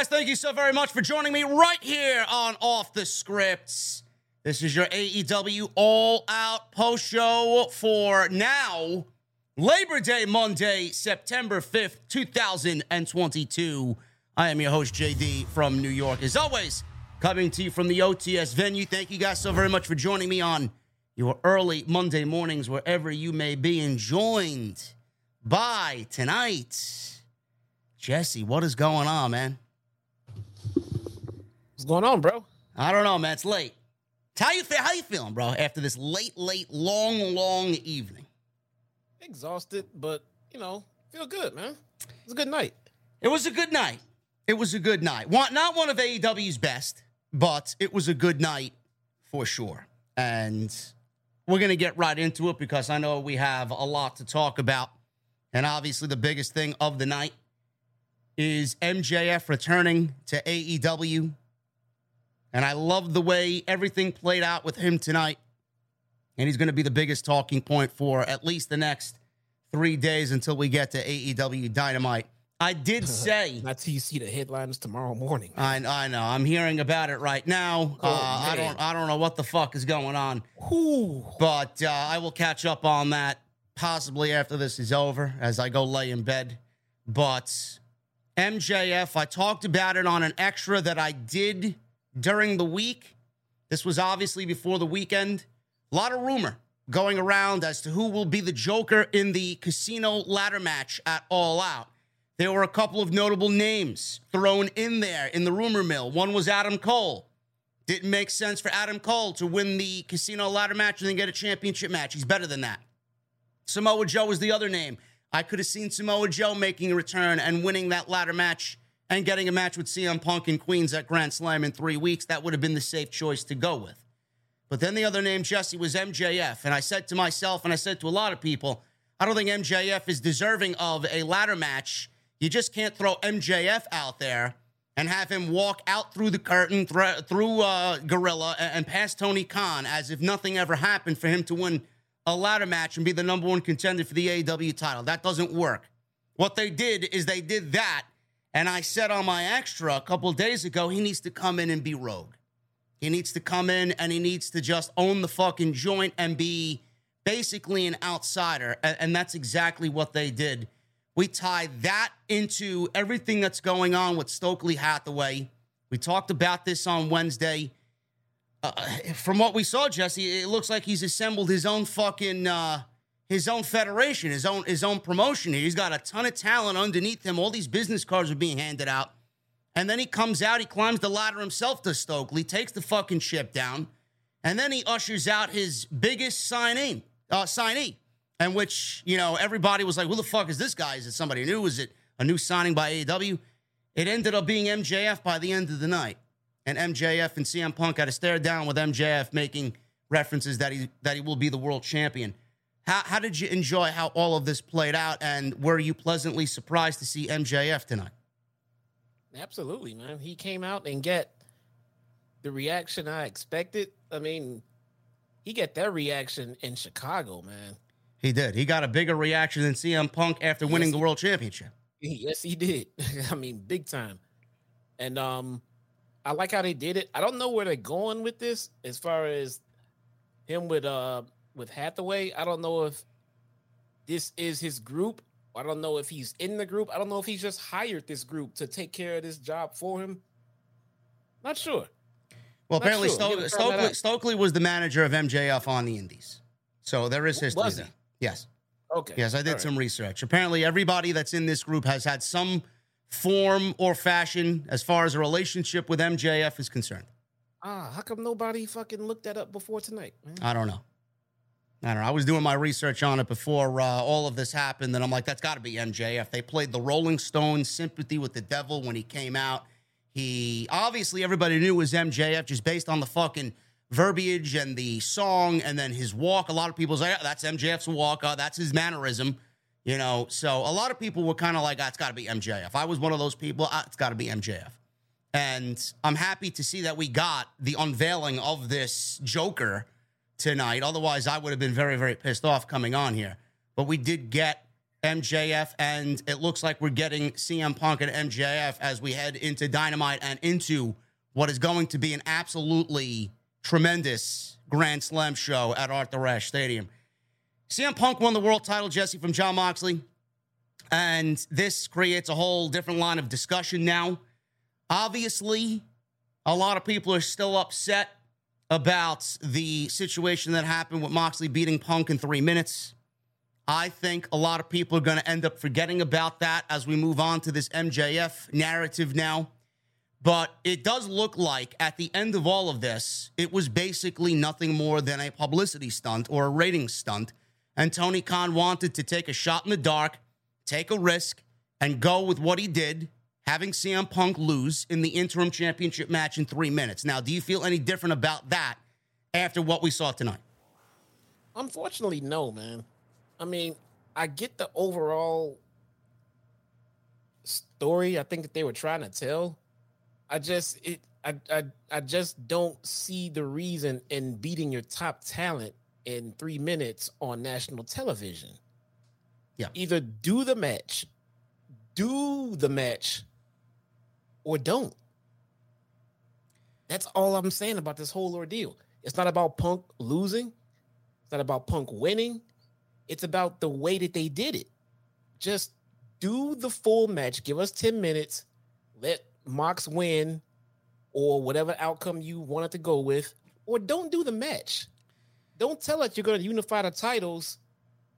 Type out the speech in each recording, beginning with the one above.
Guys? Thank you so very much for joining me right here on Off the Scripts. This is your AEW All Out post show for now, Labor Day Monday, September 5th, 2022. I am your host, JD from New York. As always, coming to you from the OTS venue. Thank you guys so very much for joining me on your early Monday mornings, wherever you may be, and joined by tonight. Jesse, what is going on, man? What's going on, bro? I don't know, man. It's late. How you feel? How you feeling, bro? After this late, late, long, long evening. Exhausted, but you know, feel good, man. It was a good night. It was a good night. It was a good night. One, not one of AEW's best, but it was a good night for sure. And we're gonna get right into it because I know we have a lot to talk about. And obviously, the biggest thing of the night is MJF returning to AEW. And I love the way everything played out with him tonight. And he's going to be the biggest talking point for at least the next three days until we get to AEW Dynamite. I did say. Not till you see the headlines tomorrow morning. I, I know. I'm hearing about it right now. Oh, uh, I don't. I don't know what the fuck is going on, Ooh. but uh, I will catch up on that possibly after this is over as I go lay in bed. But MJF, I talked about it on an extra that I did during the week. This was obviously before the weekend. A lot of rumor going around as to who will be the Joker in the casino ladder match at All Out. There were a couple of notable names thrown in there in the rumor mill. One was Adam Cole. Didn't make sense for Adam Cole to win the casino ladder match and then get a championship match. He's better than that. Samoa Joe was the other name. I could have seen Samoa Joe making a return and winning that ladder match and getting a match with CM Punk and Queens at Grand Slam in three weeks. That would have been the safe choice to go with. But then the other name, Jesse, was MJF. And I said to myself, and I said to a lot of people, I don't think MJF is deserving of a ladder match. You just can't throw MJF out there and have him walk out through the curtain, thr- through uh, Gorilla, and, and Tony Khan as if nothing ever happened for him to win a ladder match and be the number one contender for the AEW title. That doesn't work. What they did is they did that. And I said on my extra a couple days ago, he needs to come in and be rogue. He needs to come in and he needs to just own the fucking joint and be basically an outsider. And, and that's exactly what they did. We tie that into everything that's going on with Stokely Hathaway. We talked about this on Wednesday. Uh, from what we saw, Jesse, it looks like he's assembled his own fucking uh, his own federation, his own his own promotion. He's got a ton of talent underneath him. All these business cards are being handed out. And then he comes out, he climbs the ladder himself to Stokely, takes the fucking ship down, and then he ushers out his biggest signing, uh, signee, and which, you know, everybody was like, who the fuck is this guy? Is it somebody new? Is it a new signing by AEW? It ended up being MJF by the end of the night. And MJF and CM Punk had to stare down with MJF making references that he that he will be the world champion. How, how did you enjoy how all of this played out? And were you pleasantly surprised to see MJF tonight? Absolutely, man. He came out and get the reaction I expected. I mean, he got that reaction in Chicago, man. He did. He got a bigger reaction than CM Punk after winning Yes, the world championship. Yes, he did. I mean, big time. And um, I like how they did it. I don't know where they're going with this as far as him with uh with Hathaway. I don't know if this is his group. I don't know if he's in the group. I don't know if he's just hired this group to take care of this job for him. Not sure. Well, Not apparently sure. Sto- We gotta find that Stokely. Stokely was the manager of MJF on the Indies. So there is history Was he? there. Yes. Okay. Yes, I did All right. some research. Apparently, everybody that's in this group has had some form or fashion as far as a relationship with MJF is concerned. Ah, how come nobody fucking looked that up before tonight? Man? I don't know. I don't know. I was doing my research on it before uh, all of this happened, and I'm like, that's got to be MJF. They played the Rolling Stones "Sympathy with the Devil" when he came out. He obviously everybody knew it was MJF just based on the fucking verbiage and the song, and then his walk. A lot of people say, oh, "That's MJF's walk. Uh, that's his mannerism." You know, so a lot of people were kind of like, oh, "It's got to be MJF." I was one of those people. Oh, it's got to be MJF. And I'm happy to see that we got the unveiling of this Joker tonight. Otherwise, I would have been very, very pissed off coming on here. But we did get MJF, and it looks like we're getting CM Punk and MJF as we head into Dynamite and into what is going to be an absolutely tremendous Grand Slam show at Arthur Ashe Stadium. CM Punk won the world title, Jesse, from Jon Moxley. And this creates a whole different line of discussion now. Obviously, a lot of people are still upset about the situation that happened with Moxley beating Punk in three minutes. I think a lot of people are going to end up forgetting about that as we move on to this MJF narrative now. But it does look like at the end of all of this, it was basically nothing more than a publicity stunt or a rating stunt. And Tony Khan wanted to take a shot in the dark, take a risk, and go with what he did having CM Punk lose in the interim championship match in three minutes. Now, do you feel any different about that after what we saw tonight? Unfortunately, no, man. I mean, I get the overall story I think that they were trying to tell. I just it I I, I just don't see the reason in beating your top talent in three minutes on national television. Yeah. Either do the match, do the match or don't. That's all I'm saying about this whole ordeal. It's not about Punk losing. It's not about Punk winning. It's about the way that they did it. Just do the full match. Give us 10 minutes. Let Mox win or whatever outcome you wanted to go with. Or don't do the match. Don't tell us you're going to unify the titles,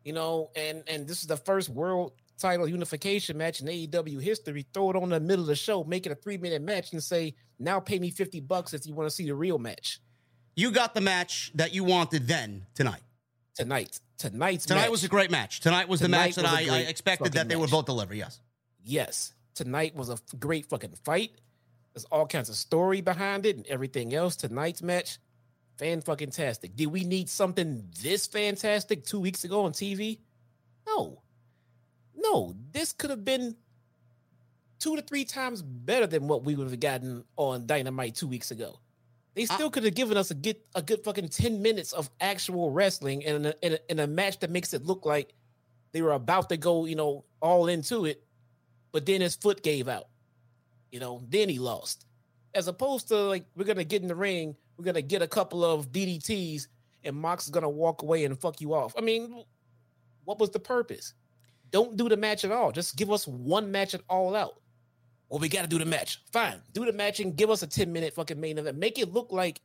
you know, and and this is the first world title unification match in AEW history, throw it on the middle of the show, make it a three minute match, and say, now pay me 50 bucks if you want to see the real match. You got the match that you wanted then tonight. Tonight. Tonight's Tonight match, was a great match. Tonight was Tonight the match that I, I, expected that they would both deliver. Yes. Yes. Tonight was a great fucking fight. There's all kinds of story behind it and everything else. Tonight's match, fan fucking tastic. Did we need something this fantastic two weeks ago on TV? No. No, this could have been two to three times better than what we would have gotten on Dynamite two weeks ago. They still could have given us a good a good fucking 10 minutes of actual wrestling in a, in a, in a match that makes it look like they were about to go, you know, all into it, but then his foot gave out. You know, then he lost. As opposed to like we're gonna get in the ring, we're gonna get a couple of DDTs, and Mox is gonna walk away and fuck you off. I mean, what was the purpose? Don't do the match at all. Just give us one match at all out. Well, we got to do the match. Fine, do the match and give us a ten minute fucking main event. Make it look like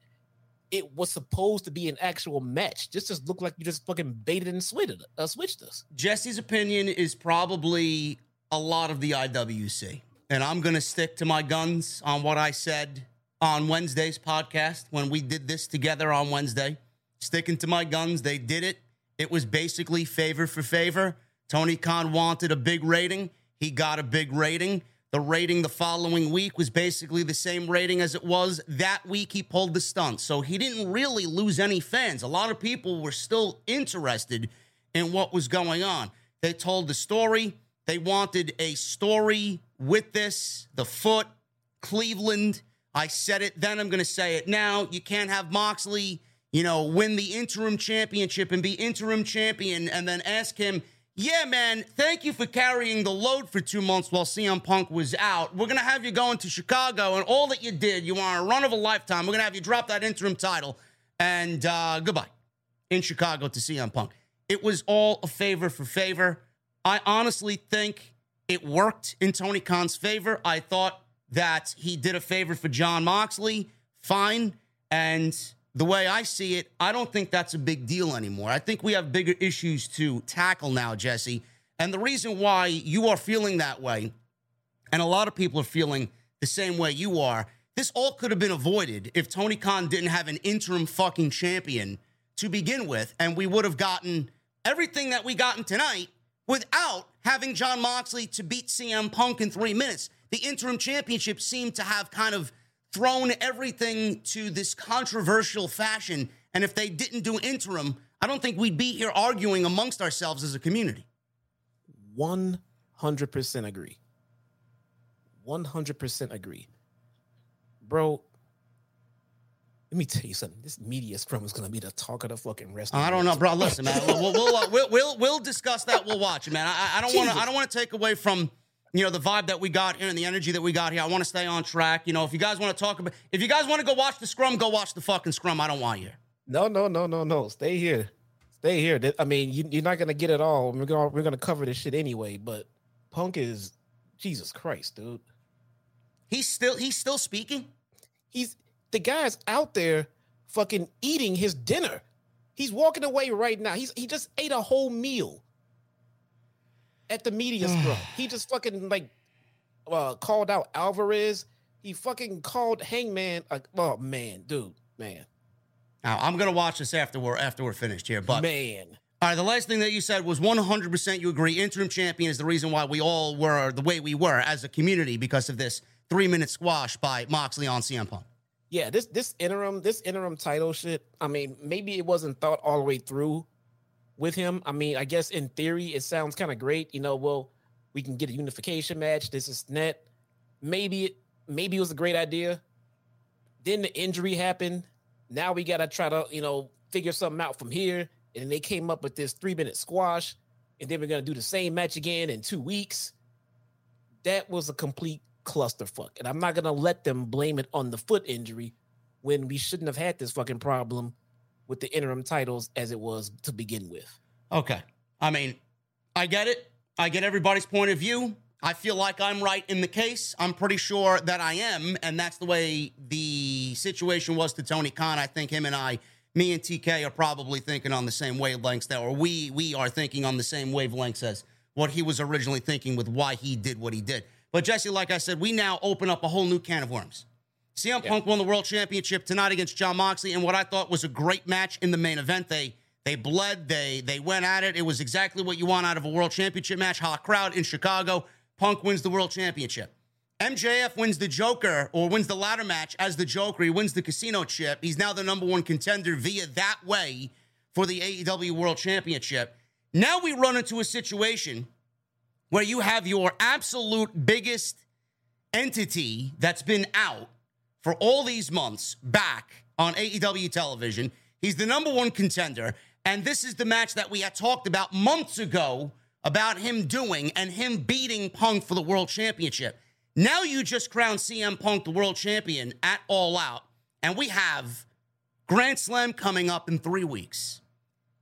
it was supposed to be an actual match. Just just look like you just fucking baited and switched uh, switched us. Jesse's opinion is probably a lot of the IWC. And I'm to stick to my guns on what I said on Wednesday's podcast when we did this together on Wednesday. Sticking to my guns. They did it. It was basically favor for favor. Tony Khan wanted a big rating. He got a big rating. The rating the following week was basically the same rating as it was that week he pulled the stunt. So he didn't really lose any fans. A lot of people were still interested in what was going on. They told the story. They wanted a story with this, the foot, Cleveland. I said it then, I'm going to say it now. You can't have Moxley, you know, win the interim championship and be interim champion and then ask him, yeah, man, thank you for carrying the load for two months while CM Punk was out. We're going to have you going to Chicago, and all that you did, you want a run of a lifetime. We're going to have you drop that interim title, and uh, goodbye in Chicago to CM Punk. It was all a favor for favor. I honestly think it worked in Tony Khan's favor. I thought that he did a favor for Jon Moxley. Fine. And the way I see it, I don't think that's a big deal anymore. I think we have bigger issues to tackle now, Jesse. And the reason why you are feeling that way, and a lot of people are feeling the same way you are, this all could have been avoided if Tony Khan didn't have an interim fucking champion to begin with, and we would have gotten everything that we gotten tonight without having Jon Moxley to beat CM Punk in three minutes. The interim championship seemed to have kind of thrown everything to this controversial fashion. And if they didn't do interim, I don't think we'd be here arguing amongst ourselves as a community. 100% agree. 100% agree. Bro, let me tell you something. This media scrum is going to be the talk of the fucking rest. I don't know, bro. Listen, man. We'll we'll, uh, we'll, we'll, we'll discuss that. We'll watch it, man. I, I don't want to I don't want to take away from you know the vibe that we got here and the energy that we got here. I want to stay on track. You know, if you guys want to talk about, if you guys want to go watch the scrum, go watch the fucking scrum. I don't want you. No, no, no, no, no. Stay here. Stay here. I mean, you, you're not gonna get it all. We're gonna we're gonna cover this shit anyway. But Punk is Jesus Christ, dude. He's still he's still speaking. He's the guy's out there fucking eating his dinner. He's walking away right now. He's he just ate a whole meal at the media scrum. He just fucking like uh, called out Alvarez. He fucking called Hangman. Like, oh man, dude, man. Now I'm gonna watch this after we're after we're finished here. But man, all right, the last thing that you said was 100% you agree. Interim champion is the reason why we all were the way we were as a community because of this three minute squash by Moxley on CM Punk yeah, this this interim this interim title shit. I mean, maybe it wasn't thought all the way through with him. I mean, I guess in theory it sounds kind of great. You know, well, we can get a unification match. This is net. Maybe it maybe it was a great idea. Then the injury happened. Now we gotta try to you know figure something out from here. And they came up with this three minute squash, and then we're gonna do the same match again in two weeks. That was a complete clusterfuck. And I'm not gonna let them blame it on the foot injury when we shouldn't have had this fucking problem with the interim titles as it was to begin with. Okay. I mean, I get it. I get everybody's point of view. I feel like I'm right in the case. I'm pretty sure that I am. And that's the way the situation was to Tony Khan. I think him and I, me and TK, are probably thinking on the same wavelengths that, or we we are thinking on the same wavelengths as what he was originally thinking with why he did what he did. But Jesse, like I said, we now open up a whole new can of worms. CM yeah. Punk won the world championship tonight against Jon Moxley in what I thought was a great match in the main event. They they bled, they they went at it. It was exactly what you want out of a world championship match. Hot crowd in Chicago. Punk wins the world championship. MJF wins the Joker or wins the ladder match as the Joker. He wins the casino chip. He's now the number one contender via that way for the AEW World Championship. Now we run into a situation where you have your absolute biggest entity that's been out for all these months back on AEW television. He's the number one contender. And this is the match that we had talked about months ago about him doing and him beating Punk for the world championship. Now you just crown CM Punk the world champion at All Out. And we have Grand Slam coming up in three weeks.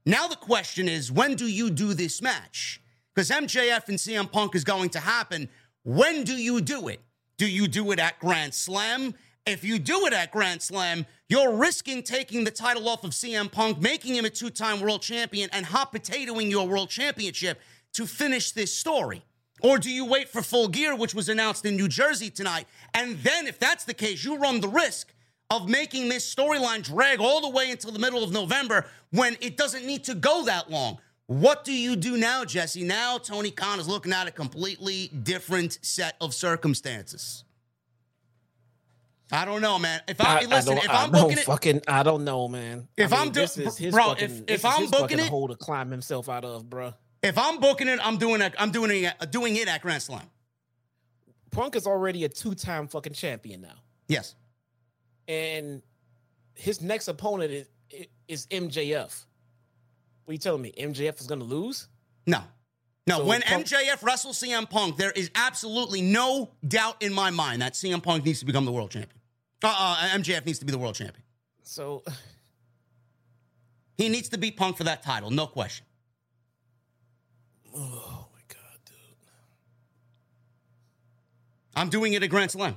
Now the question is when do you do this match? because MJF and CM Punk is going to happen. When do you do it? Do you do it at Grand Slam? If you do it at Grand Slam, you're risking taking the title off of CM Punk, making him a two time world champion, and hot potatoing your world championship to finish this story. Or do you wait for full gear, which was announced in New Jersey tonight? And then, if that's the case, you run the risk of making this storyline drag all the way until the middle of November when it doesn't need to go that long. What do you do now, Jesse? Now Tony Khan is looking at a completely different set of circumstances. I don't know, man. If I, I listen, I if I'm booking it, fucking, I don't know, man. If I am doing, bro, fucking, if, if I'm booking it, hole to climb himself out of, bro. If I'm booking it, I'm doing it. I'm doing it. Uh, doing it at Grand Slam. Punk is already a two-time fucking champion now. Yes, and his next opponent is is MJF. What are you telling me? MJF is going to lose? No. No, so when Punk- MJF wrestles CM Punk, there is absolutely no doubt in my mind that CM Punk needs to become the world champion. Uh, uh, MJF needs to be the world champion. So he needs to beat Punk for that title, no question. Oh my god, dude! I'm doing it at Grand Slam.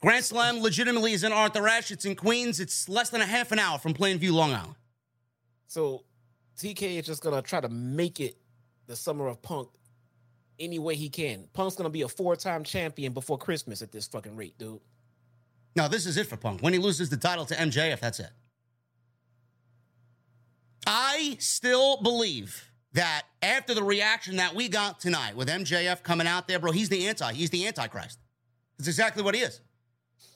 Grand Slam legitimately is in Arthur Ashe. It's in Queens. It's less than a half an hour from Plainview, Long Island. So TK is just gonna try to make it the summer of Punk any way he can. Punk's gonna be a four-time champion before Christmas at this fucking rate, dude. No, this is it for Punk. When he loses the title to MJF, that's it. I still believe that after the reaction that we got tonight with MJF coming out there, bro, he's the anti. He's the antichrist. That's exactly what he is.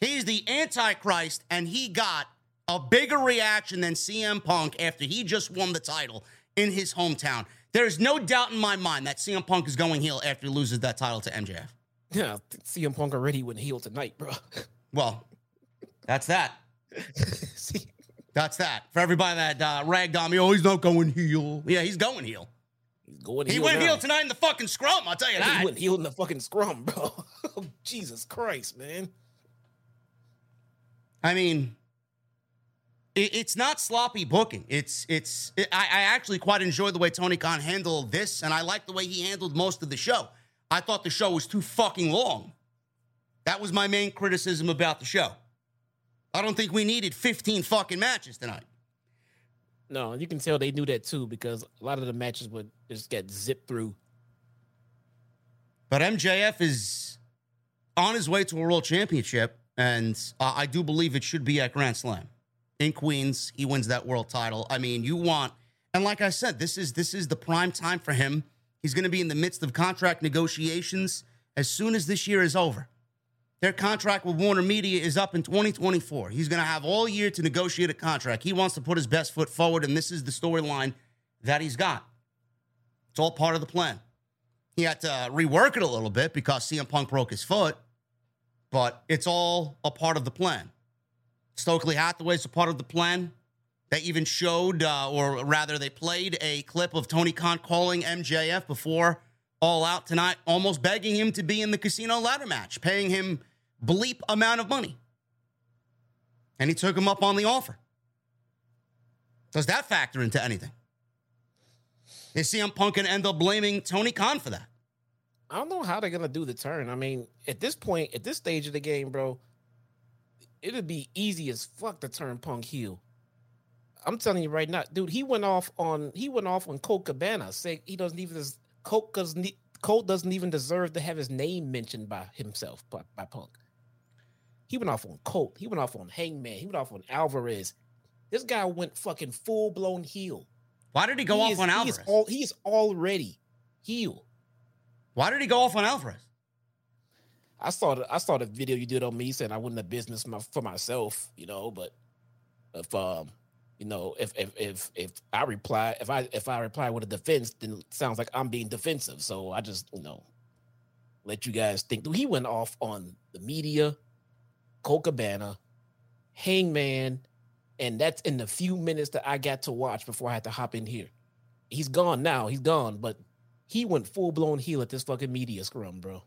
He's the antichrist, and he got a bigger reaction than CM Punk after he just won the title in his hometown. There's no doubt in my mind that CM Punk is going heel after he loses that title to MJF. Yeah, CM Punk already went heel tonight, bro. Well, that's that. See, That's that. For everybody that uh, ragged on me, oh, he's not going heel. Yeah, he's going heel. he's going He heel. went now. heel tonight in the fucking scrum, I'll tell you that. He went heel in the fucking scrum, bro. Oh, Jesus Christ, man. I mean, it's not sloppy booking. It's it's. It, I, I actually quite enjoy the way Tony Khan handled this, and I like the way he handled most of the show. I thought the show was too fucking long. That was my main criticism about the show. I don't think we needed 15 fucking matches tonight. No, you can tell they knew that too because a lot of the matches would just get zipped through. But MJF is on his way to a world championship, and uh, I do believe it should be at Grand Slam in Queens. He wins that world title. I mean, you want, and like I said, this is this is the prime time for him. He's going to be in the midst of contract negotiations as soon as this year is over. Their contract with Warner Media is up in 2024. He's going to have all year to negotiate a contract. He wants to put his best foot forward, and this is the storyline that he's got. It's all part of the plan. He had to rework it a little bit because CM Punk broke his foot, but it's all a part of the plan. Stokely Hathaway's a part of the plan. They even showed, uh, or rather, they played a clip of Tony Khan calling MJF before All Out tonight, almost begging him to be in the casino ladder match, paying him bleep amount of money. And he took him up on the offer. Does that factor into anything? Is CM Punk going to end up blaming Tony Khan for that? I don't know how they're gonna do the turn. I mean, at this point, at this stage of the game, bro, it'd be easy as fuck to turn Punk heel. I'm telling you right now, dude. He went off on he went off on Colt Cabana, saying he doesn't even Colt doesn't Colt doesn't even deserve to have his name mentioned by himself by, by Punk. He went off on Colt. He went off on Hangman. He went off on Alvarez. This guy went fucking full blown heel. Why did he go He off is- on He Alvarez? is, all, he is already heel. Why did he go off on Alvarez? I saw the I saw the video you did on me saying I wouldn't have business my, for myself, you know, but if um you know if if if if I reply if I if I reply with a defense, then it sounds like I'm being defensive. So I just you know let you guys think. He went off on the media, Cabana, Hangman, and that's in the few minutes that I got to watch before I had to hop in here. He's gone now. He's gone, but he went full blown heel at this fucking media scrum, bro.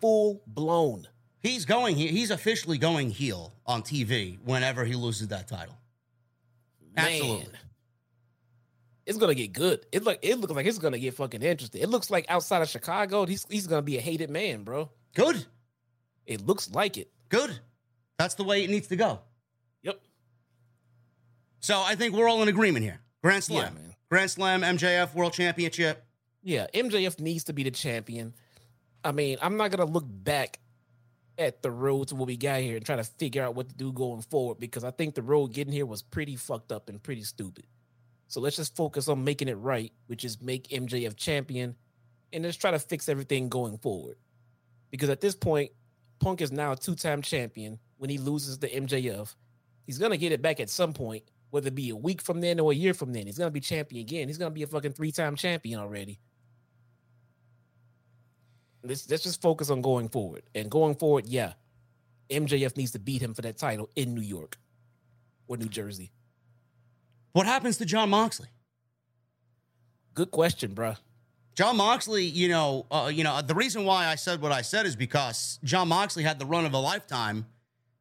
Full blown. He's going. He's officially going heel on TV whenever he loses that title. Absolutely. Man. It's gonna get good. It look it looks like it's gonna get fucking interesting. It looks like outside of Chicago, he's he's gonna be a hated man, bro. Good. It looks like it. Good. That's the way it needs to go. Yep. So I think we're all in agreement here. Grand Slam. Yeah, man. Grand Slam, MJF World Championship. Yeah, MJF needs to be the champion. I mean, I'm not gonna look back at the road to what we got here and try to figure out what to do going forward because I think the road getting here was pretty fucked up and pretty stupid. So let's just focus on making it right, which is make MJF champion and let's try to fix everything going forward. Because at this point, Punk is now a two-time champion. When he loses to MJF, he's gonna get it back at some point, whether it be a week from then or a year from then. He's gonna be champion again. He's gonna be a fucking three-time champion already. Let's let's just focus on going forward. And going forward, yeah, MJF needs to beat him for that title in New York or New Jersey. What happens to Jon Moxley? Good question, bruh. Jon Moxley, you know, uh, you know, the reason why I said what I said is because Jon Moxley had the run of a lifetime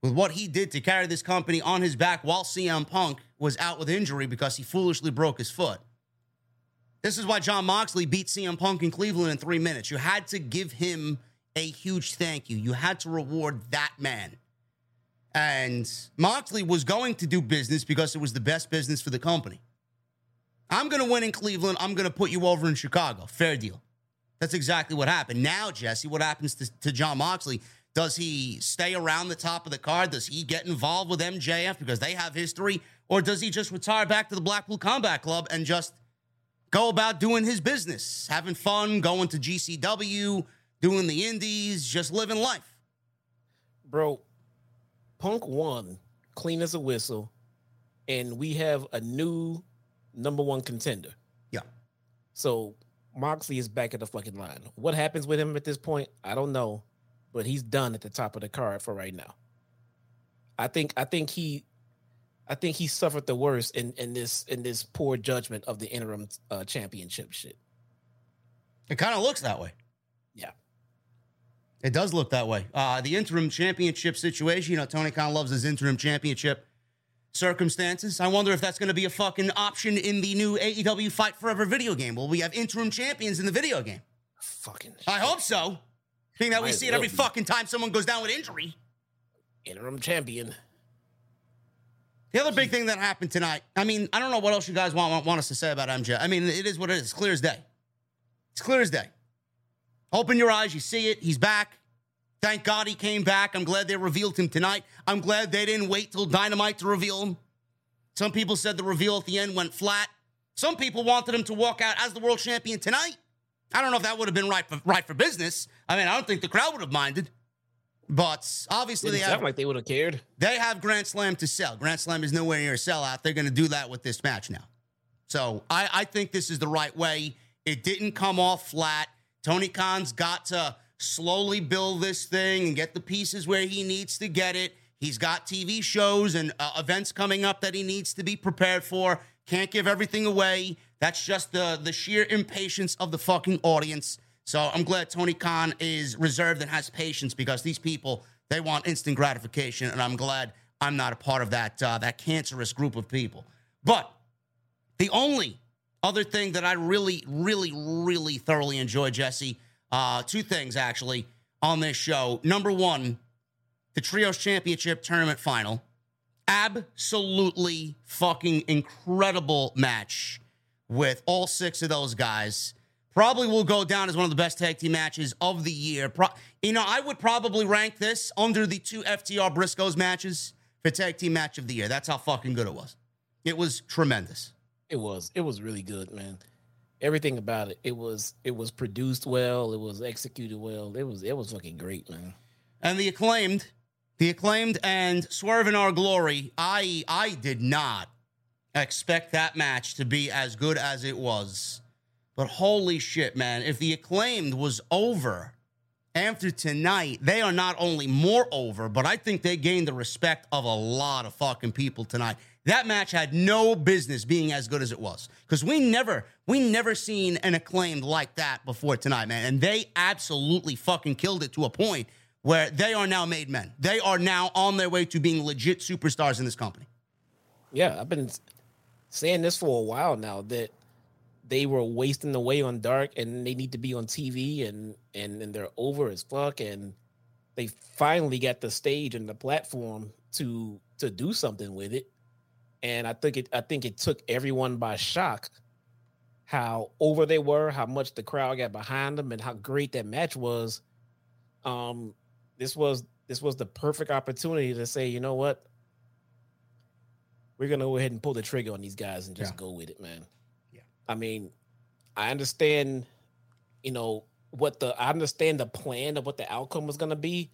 with what he did to carry this company on his back while CM Punk was out with injury because he foolishly broke his foot. This is why Jon Moxley beat CM Punk in Cleveland in three minutes. You had to give him a huge thank you. You had to reward that man. And Moxley was going to do business because it was the best business for the company. I'm going to win in Cleveland. I'm going to put you over in Chicago. Fair deal. That's exactly what happened. Now, Jesse, what happens to, to Jon Moxley? Does he stay around the top of the card? Does he get involved with MJF because they have history? Or does he just retire back to the Blackpool Combat Club and just go about doing his business, having fun, going to GCW, doing the indies, just living life? Bro, Punk won clean as a whistle, and we have a new number one contender. Yeah. So Moxley is back at the fucking line. What happens with him at this point? I don't know, but he's done at the top of the card for right now. I think I think he I think he suffered the worst in in this in this poor judgment of the interim uh, championship shit. It kind of looks that way. Yeah. It does look that way. Uh, the interim championship situation, you know, Tony Khan loves his interim championship circumstances. I wonder if that's going to be a fucking option in the new AEW Fight Forever video game. Will we have interim champions in the video game? Fucking. I hope so. Being that we see it every be. fucking time someone goes down with injury. interim champion. The other big thing that happened tonight, I mean, I don't know what else you guys want, want, us to say about MJ. I mean, it is what it is. It's clear as day. It's clear as day. Open your eyes, you see it. He's back. Thank God he came back. I'm glad they revealed him tonight. I'm glad they didn't wait till Dynamite to reveal him. Some people said the reveal at the end went flat. Some people wanted him to walk out as the world champion tonight. I don't know if that would have been right for right for business. I mean, I don't think the crowd would have minded. But obviously Didn't they have like they would have cared. they have Grand Slam to sell. Grand Slam is nowhere near a sellout. They're going to do that with this match now. So I, I think this is the right way. It didn't come off flat. Tony Khan's got to slowly build this thing and get the pieces where he needs to get it. He's got TV shows and uh, events coming up that he needs to be prepared for. Can't give everything away. That's just the the sheer impatience of the fucking audience. So I'm glad Tony Khan is reserved and has patience because these people they want instant gratification, and I'm glad I'm not a part of that uh, that cancerous group of people. But the only other thing that I really, really, really thoroughly enjoy, Jesse, uh, two things actually on this show. Number one, the Trios Championship Tournament Final. Absolutely fucking incredible match with all six of those guys. Probably will go down as one of the best tag team matches of the year. Pro- you know, I would probably rank this under the two FTR Briscoes matches for tag team match of the year. That's how fucking good it was. It was tremendous. It was. It was really good, man. Everything about it. It was. It was produced well. It was executed well. It was. It was fucking great, man. and the acclaimed, the acclaimed, and Swerve in Our Glory. I I did not expect that match to be as good as it was, but holy shit, man! If the acclaimed was over after tonight, they are not only more over, but I think they gained the respect of a lot of fucking people tonight. That match had no business being as good as it was because we never, we never seen an acclaimed like that before tonight, man. And they absolutely fucking killed it to a point where they are now made men. They are now on their way to being legit superstars in this company. Yeah, I've been saying this for a while now that they were wasting away on dark and they need to be on TV and and and they're over as fuck and they finally got the stage and the platform to to do something with it. And I think it I think it took everyone by shock how over they were, how much the crowd got behind them and how great that match was. Um this was this was the perfect opportunity to say, you know what? we're gonna go ahead and pull the trigger on these guys and just Yeah. go with it, man. I mean, I understand, you know, what the I understand the plan of what the outcome was gonna be.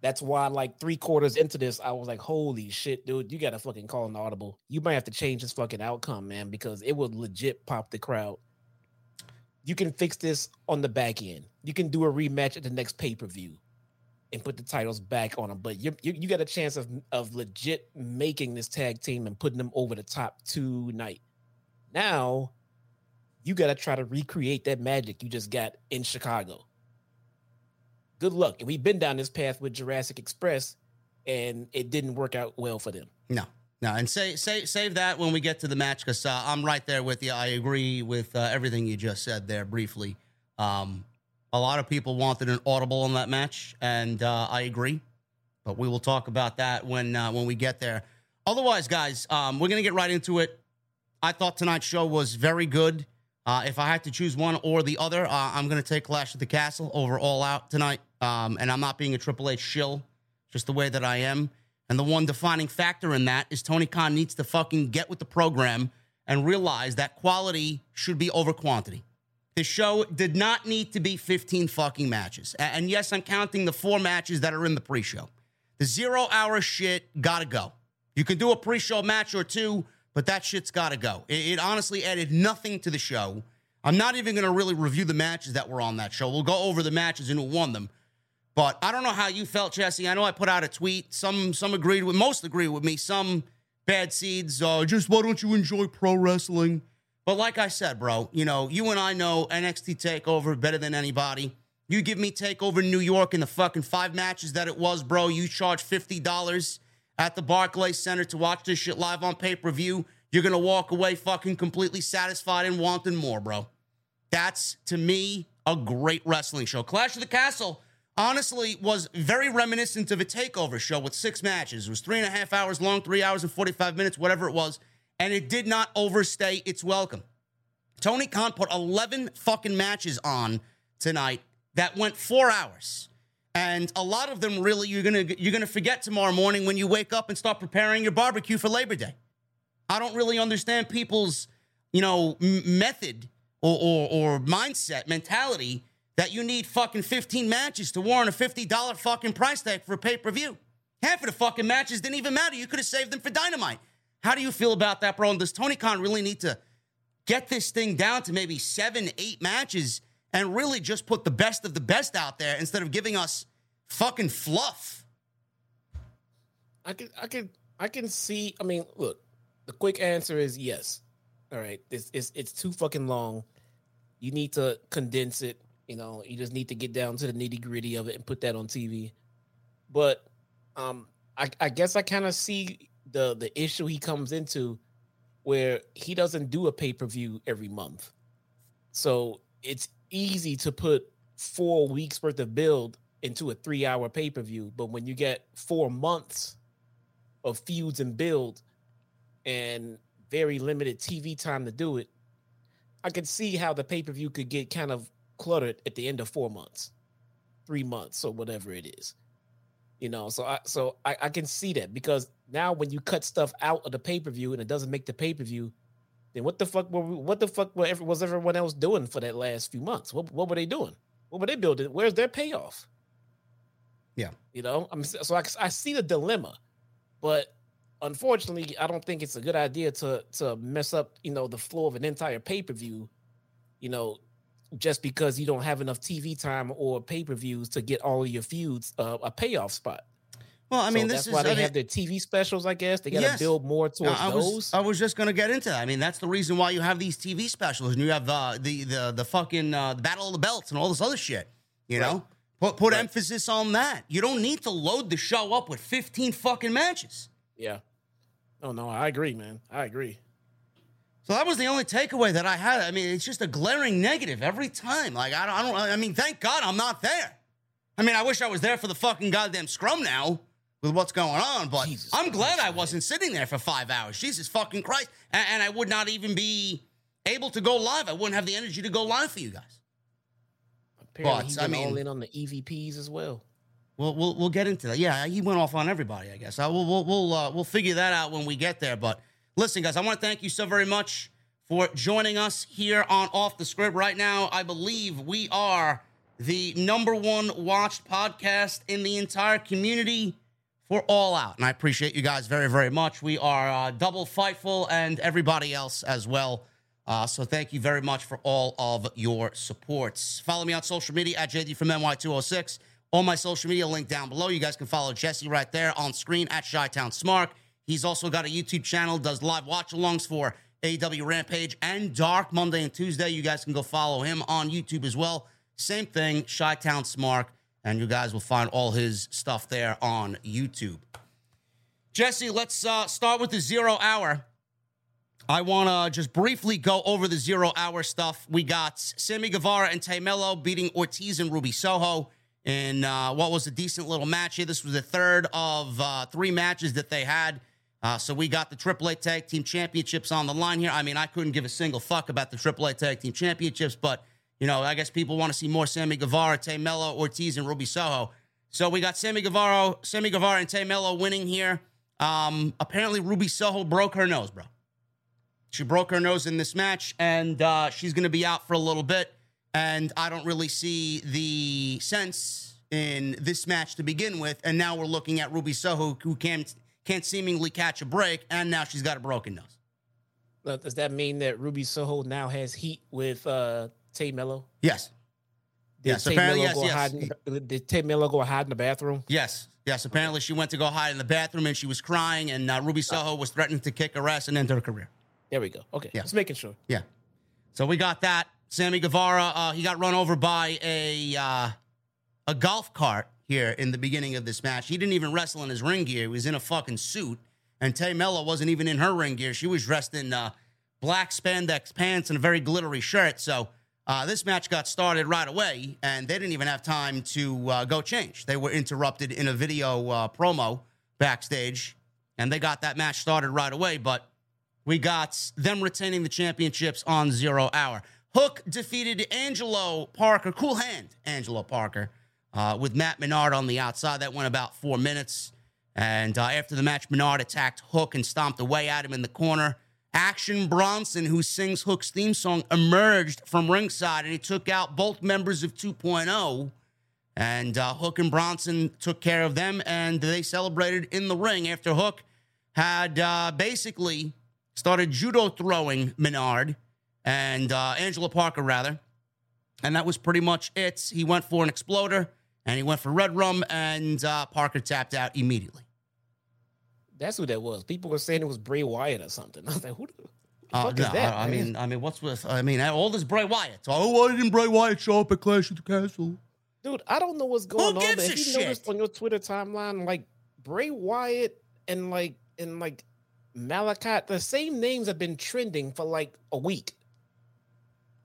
That's why, like three quarters into this, I was like, "Holy shit, dude! You gotta fucking call an audible. You might have to change this fucking outcome, man, because it would legit pop the crowd. You can fix this on the back end. You can do a rematch at the next pay per view, and put the titles back on them. But you, you you got a chance of of legit making this tag team and putting them over the top tonight. Now, you got to try to recreate that magic you just got in Chicago. Good luck. And we've been down this path with Jurassic Express, and it didn't work out well for them. No, no, and say, say, save that when we get to the match because uh, I'm right there with you. I agree with uh, everything you just said there briefly. Um, a lot of people wanted an audible on that match, and uh, I agree. But we will talk about that when uh, when we get there. Otherwise, guys, um, we're gonna get right into it. I thought tonight's show was very good. Uh, if I had to choose one or the other, uh, I'm going to take Clash of the Castle over All Out tonight. Um, and I'm not being a Triple H shill, just the way that I am. And the one defining factor in that is Tony Khan needs to fucking get with the program and realize that quality should be over quantity. The show did not need to be 15 fucking matches. And yes, I'm counting the four matches that are in the pre show. The zero hour shit gotta go. You can do a pre show match or two, but that shit's gotta go. It, it, honestly added nothing to the show. I'm not even gonna really review the matches that were on that show. We'll go over the matches and who won them. But I don't know how you felt, Jesse. I know I put out a tweet. Some some agreed with most agreed with me. Some bad seeds. Uh, just why don't you enjoy pro wrestling? But like I said, bro, you know, you and I know NXT Takeover better than anybody. You give me Takeover New York in the fucking five matches that it was, bro. You charge fifty dollars at the Barclays Center to watch this shit live on pay per view. You're gonna walk away fucking completely satisfied and wanting more, bro. That's to me a great wrestling show. Clash of the Castle honestly was very reminiscent of a takeover show with six matches. It was three and a half hours long, three hours and 45 minutes, whatever it was and it did not overstay its welcome. Tony Khan put 11 fucking matches on tonight that went four hours. And a lot of them really you're gonna you're gonna forget tomorrow morning when you wake up and start preparing your barbecue for Labor Day. I don't really understand people's, you know, m- method or, or, or mindset, mentality that you need fucking 15 matches to warrant a $50 fucking price tag for a pay-per-view. Half of the fucking matches didn't even matter. You could have saved them for dynamite. How do you feel about that, bro? And does Tony Khan really need to get this thing down to maybe seven, eight matches and really just put the best of the best out there instead of giving us fucking fluff? I can, I can, I can see. I mean, look, the quick answer is yes. All right, it's it's, it's too fucking long. You need to condense it. You know, you just need to get down to the nitty gritty of it and put that on TV. But um, I, I guess I kind of see the the issue he comes into where he doesn't do a pay-per-view every month. So it's easy to put four weeks worth of build into a three hour pay-per-view. But when you get four months of feuds and build and very limited TV time to do it, I could see how the pay-per-view could get kind of cluttered at the end of four months, three months, or whatever it is. You know, so I so I, I can see that because now when you cut stuff out of the pay per view and it doesn't make the pay per view, then what the fuck were we, what the fuck were, was everyone else doing for that last few months? What what were they doing? What were they building? Where's their payoff? Yeah, you know, I'm so I, I see the dilemma, but unfortunately, I don't think it's a good idea to to mess up you know the flow of an entire pay per view. You know, just because you don't have enough TV time or pay per views to get all of your feuds uh, a payoff spot. Well, I mean, so this that's why they I mean, have their TV specials. I guess they got to Yes. build more towards I those. I was just going to get into that. I mean, that's the reason why you have these TV specials and you have uh, the the the fucking uh, the Battle of the Belts and all this other shit. You Right. know, put put Right. emphasis on that. You don't need to load the show up with fifteen fucking matches. yeah. Oh no, I agree, man. I agree. So that was the only takeaway that I had. I mean, it's just a glaring negative every time. Like I don't, I don't. I mean, thank God I'm not there. I mean, I wish I was there for the fucking goddamn scrum now with what's going on. But Jesus I'm glad Christ, I wasn't sitting there for five hours. Jesus fucking Christ! And, and I would not even be able to go live. I wouldn't have the energy to go live for you guys. Apparently, But, he I went all mean- in on the EVPs as well. We'll we'll, we'll get into that. Yeah, he went off on everybody. I guess. I will we'll we'll uh, we'll figure that out when we get there. But listen, guys, I want to thank you so very much for joining us here on Off the Script. Right now, I believe we are the number one watched podcast in the entire community for All Out, and I appreciate you guys very very much. We are uh, double fightful and everybody else as well. Uh, so thank you very much for all of your supports. Follow me on social media at JD from NY206. All my social media link down below. You guys can follow Jesse right there on screen at Shytown Smart. He's also got a YouTube channel, does live watch alongs for AEW Rampage and Dark Monday and Tuesday. You guys can go follow him on YouTube as well. Same thing, Shytown Smart, and you guys will find all his stuff there on YouTube. Jesse, let's uh, start with the zero hour. I want to just briefly go over the zero hour stuff. We got Sammy Guevara and Tay Melo beating Ortiz and Ruby Soho in uh, what was a decent little match here. This was the third of uh, three matches that they had. Uh, so we got the AAA Tag Team Championships on the line here. I mean, I couldn't give a single fuck about the AAA Tag Team Championships, but, you know, I guess people want to see more Sammy Guevara, Tay Melo, Ortiz, and Ruby Soho. So we got Sammy Guevara, Sammy Guevara, and Tay Melo winning here. Um, apparently, Ruby Soho broke her nose, bro. She broke her nose in this match, and uh, she's going to be out for a little bit. And I don't really see the sense in this match to begin with. And now we're looking at Ruby Soho, who can't can't seemingly catch a break, and now she's got a broken nose. Does that mean that Ruby Soho now has heat with uh, Tay Melo? Yes, Did Yes, Tay apparently, Melo yes, go yes. hide in- did Tay Melo go hide in the bathroom? yes, yes. Apparently, she went to go hide in the bathroom, and she was crying, and uh, Ruby Soho was threatening to kick her ass and end her career. There we go. Okay, Yeah. just making sure. Yeah. So we got that. Sammy Guevara, uh, he got run over by a uh, a golf cart here in the beginning of this match. He didn't even wrestle in his ring gear. He was in a fucking suit. And Tay Melo wasn't even in her ring gear. She was dressed in uh, black spandex pants and a very glittery shirt. So uh, this match got started right away, and they didn't even have time to uh, go change. They were interrupted in a video uh, promo backstage, and they got that match started right away. But we got them retaining the championships on zero hour. Hook defeated Angelo Parker, cool hand Angelo Parker, uh, with Matt Menard on the outside. That went about four minutes. And uh, after the match, Menard attacked Hook and stomped away at him in the corner. Action Bronson, who sings Hook's theme song, emerged from ringside and he took out both members of 2.0. And uh, Hook and Bronson took care of them and they celebrated in the ring after Hook had uh, basically started judo throwing Menard and uh, Angelo Parker, rather. And that was pretty much it. He went for an exploder and he went for Red Rum, and uh, Parker tapped out immediately. That's who that was. People were saying it was Bray Wyatt or something. I was like, who the Uh, fuck is no, that? I, I mean, I mean, what's with? I mean, all this Bray Wyatt. Oh, why didn't Bray Wyatt show up at Clash of the Castle? dude, I don't know what's going on. gives But a if you shit? noticed on your Twitter timeline, like Bray Wyatt and like and like Malakai, the same names have been trending for like a week.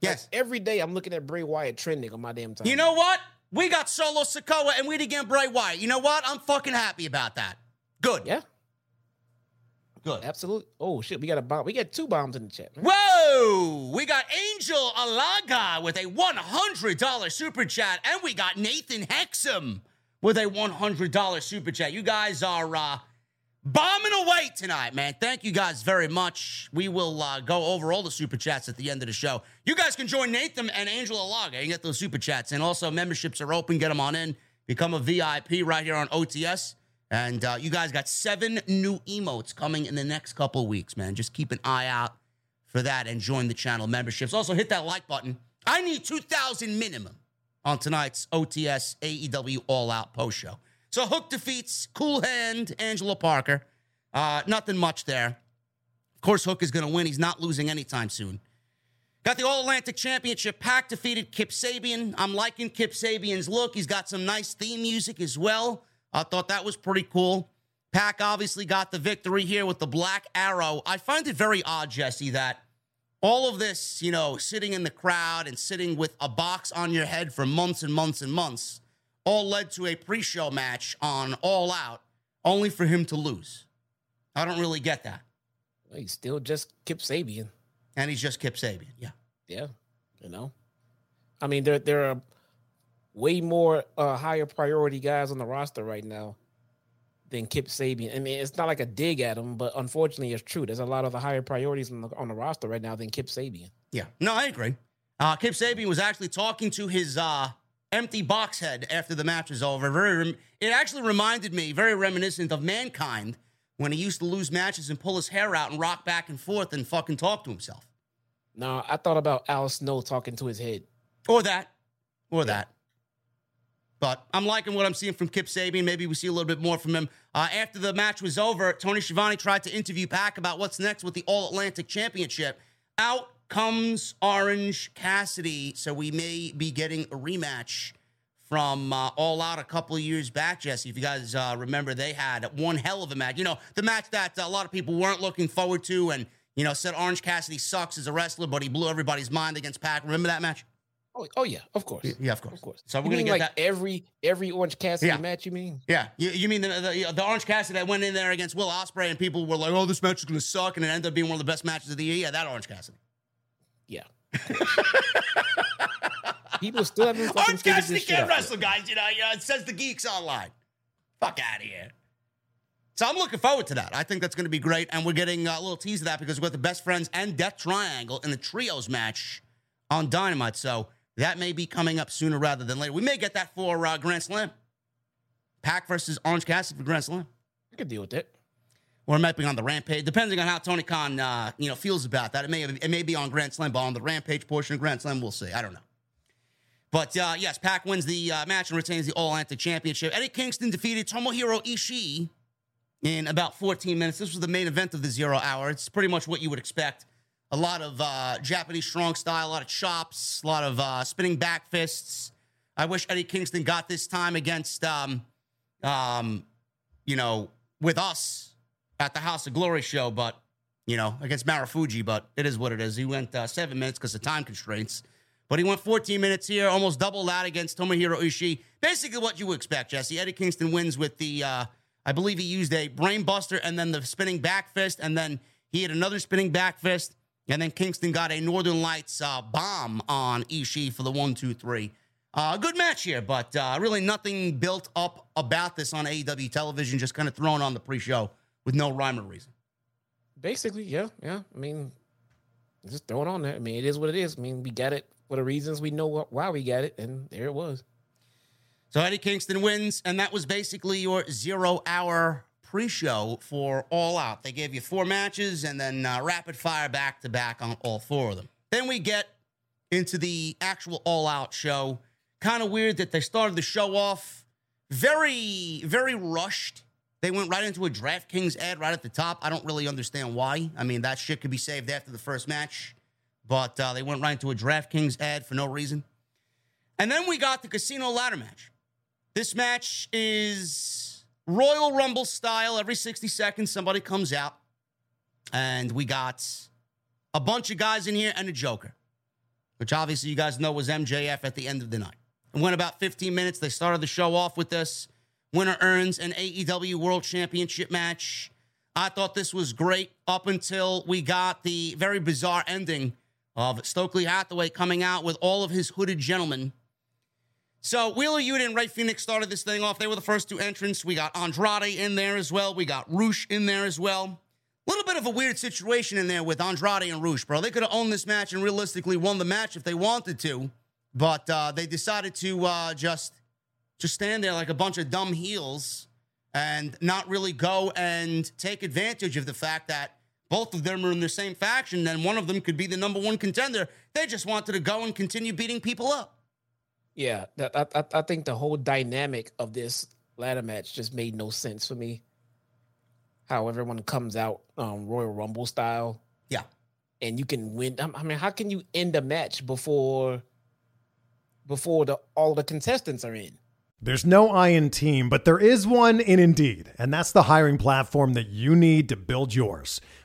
Like, Yes. every day I'm looking at Bray Wyatt trending on my damn time. You know what? We got Solo Sikoa and we did get Bray Wyatt. You know what? I'm fucking happy about that. Good. Yeah, Good. absolutely. Oh shit, we got a bomb. We got two bombs in the chat. Whoa! We got Angel Alaga with a $100 super chat, and we got Nathan Hexam with a $100 super chat. You guys are uh, bombing away tonight, man. Thank you guys very much. We will uh, go over all the super chats at the end of the show. You guys can join Nathan and Angel Alaga and get those super chats. And also, memberships are open. Get them on in. Become a VIP right here on OTS. And uh, you guys got seven new emotes coming in the next couple weeks, man. Just keep an eye out for that and join the channel memberships. Also, hit that like button. I need 2,000 minimum on tonight's OTS AEW All Out post show. So Hook defeats Cool Hand Angelo Parker. Uh, nothing much there. Of course, Hook is going to win. He's not losing anytime soon. Got the All Atlantic Championship. Pac defeated Kip Sabian. I'm liking Kip Sabian's look. He's got some nice theme music as well. I thought that was pretty cool. Pac obviously got the victory here with the Black Arrow. I find it very odd, Jesse, that all of this, you know, sitting in the crowd and sitting with a box on your head for months and months and months, all led to a pre show match on All Out, only for him to lose. I don't really get that. He's still just Kip Sabian. And he's just Kip Sabian. Yeah. Yeah, you know. I mean, there there are way more uh, higher priority guys on the roster right now than Kip Sabian. I mean, it's not like a dig at him, but unfortunately, it's true. There's a lot of the higher priorities on the, on the roster right now than Kip Sabian. Yeah. No, I agree. Uh, Kip Sabian was actually talking to his uh, empty box head after the match was over. Very, rem- it actually reminded me, very reminiscent of Mankind when he used to lose matches and pull his hair out and rock back and forth and fucking talk to himself. Now, I thought about Al Snow talking to his head. Or that. Or that. But I'm liking what I'm seeing from Kip Sabian. Maybe we see a little bit more from him. Uh, after the match was over, Tony Schiavone tried to interview Pac about what's next with the All Atlantic Championship. Out comes Orange Cassidy, so we may be getting a rematch from uh, All Out a couple of years back, Jesse. If you guys uh, remember, they had one hell of a match. You know, the match that a lot of people weren't looking forward to and, you know, said Orange Cassidy sucks as a wrestler, but he blew everybody's mind against Pac. Remember that match? Oh, oh yeah, of course. Yeah, of course. Of course. So we're going to get like that. every every Orange Cassidy Yeah. match. You mean? Yeah, you, you mean the, the the Orange Cassidy that went in there against Will Ospreay and people were like, "Oh, this match is going to suck," and it ended up being one of the best matches of the year. Yeah, that Orange Cassidy. Yeah. People still haven't Orange Cassidy can't wrestle, guys. You know, you know, it says the geeks online. Fuck out of here. So I'm looking forward to that. I think that's going to be great, and we're getting a little tease of that because we've got the best friends and Death Triangle in the trios match on Dynamite. So that may be coming up sooner rather than later. We may get that for uh, Grand Slam. Pac versus Orange Cassidy for Grand Slam. I could deal with it. Or it might be on the Rampage, depending on how Tony Khan, uh, you know, feels about that. It may it may be on Grand Slam, but on the Rampage portion of Grand Slam, we'll see. I don't know. But uh, yes, Pac wins the uh, match and retains the All Atlantic Championship. Eddie Kingston defeated Tomohiro Ishii in about 14 minutes. This was the main event of the Zero Hour. It's pretty much what you would expect. A lot of uh, Japanese strong style, a lot of chops, a lot of uh, spinning back fists. I wish Eddie Kingston got this time against, um, um, you know, with us at the House of Glory show, but you know, against Marufuji. But it is what it is. He went uh, seven minutes because of time constraints. But he went 14 minutes here, almost double that against Tomohiro Ishii. Basically, what you would expect, Jesse. Eddie Kingston wins with the, uh, I believe he used a brain buster and then the spinning back fist, and then he had another spinning back fist, and then Kingston got a Northern Lights uh, bomb on Ishii for the one, two, three. Uh, good match here, but uh, really nothing built up about this on AEW television, just kind of thrown on the pre show with no rhyme or reason. Basically, yeah, yeah. I mean, just throw it on there. I mean, it is what it is. I mean, we got it for the reasons we know wh- why we got it, and there it was. So Eddie Kingston wins, and that was basically your zero hour pre show for All Out. They gave you four matches and then uh, rapid fire back to back on all four of them. Then we get into the actual All Out show. Kind of weird that they started the show off very, very rushed. They went right into a DraftKings ad right at the top. I don't really understand why. I mean, that shit could be saved after the first match, but uh, they went right into a DraftKings ad for no reason. And then we got the casino ladder match. This match is Royal Rumble style. Every 60 seconds, somebody comes out. And we got a bunch of guys in here and a Joker, which obviously you guys know was MJF at the end of the night. It went about 15 minutes. They started the show off with this. Winner earns an AEW World Championship match. I thought this was great up until we got the very bizarre ending of Stokely Hathaway coming out with all of his hooded gentlemen. So Wheeler Yuta and Rey Fenix started this thing off. They were the first two entrants. We got Andrade in there as well. We got Rush in there as well. A little bit of a weird situation in there with Andrade and Rush, bro. They could have owned this match and realistically won the match if they wanted to, but uh, they decided to uh, just just stand there like a bunch of dumb heels and not really go and take advantage of the fact that both of them are in the same faction and one of them could be the number one contender. They just wanted to go and continue beating people up. Yeah, I, I I think the whole dynamic of this ladder match just made no sense for me. How everyone comes out um, Royal Rumble style, Yeah. and you can win. I I mean, how can you end a match before before the all the contestants are in? There's no I in team, but there is one in Indeed, and that's the hiring platform that you need to build yours.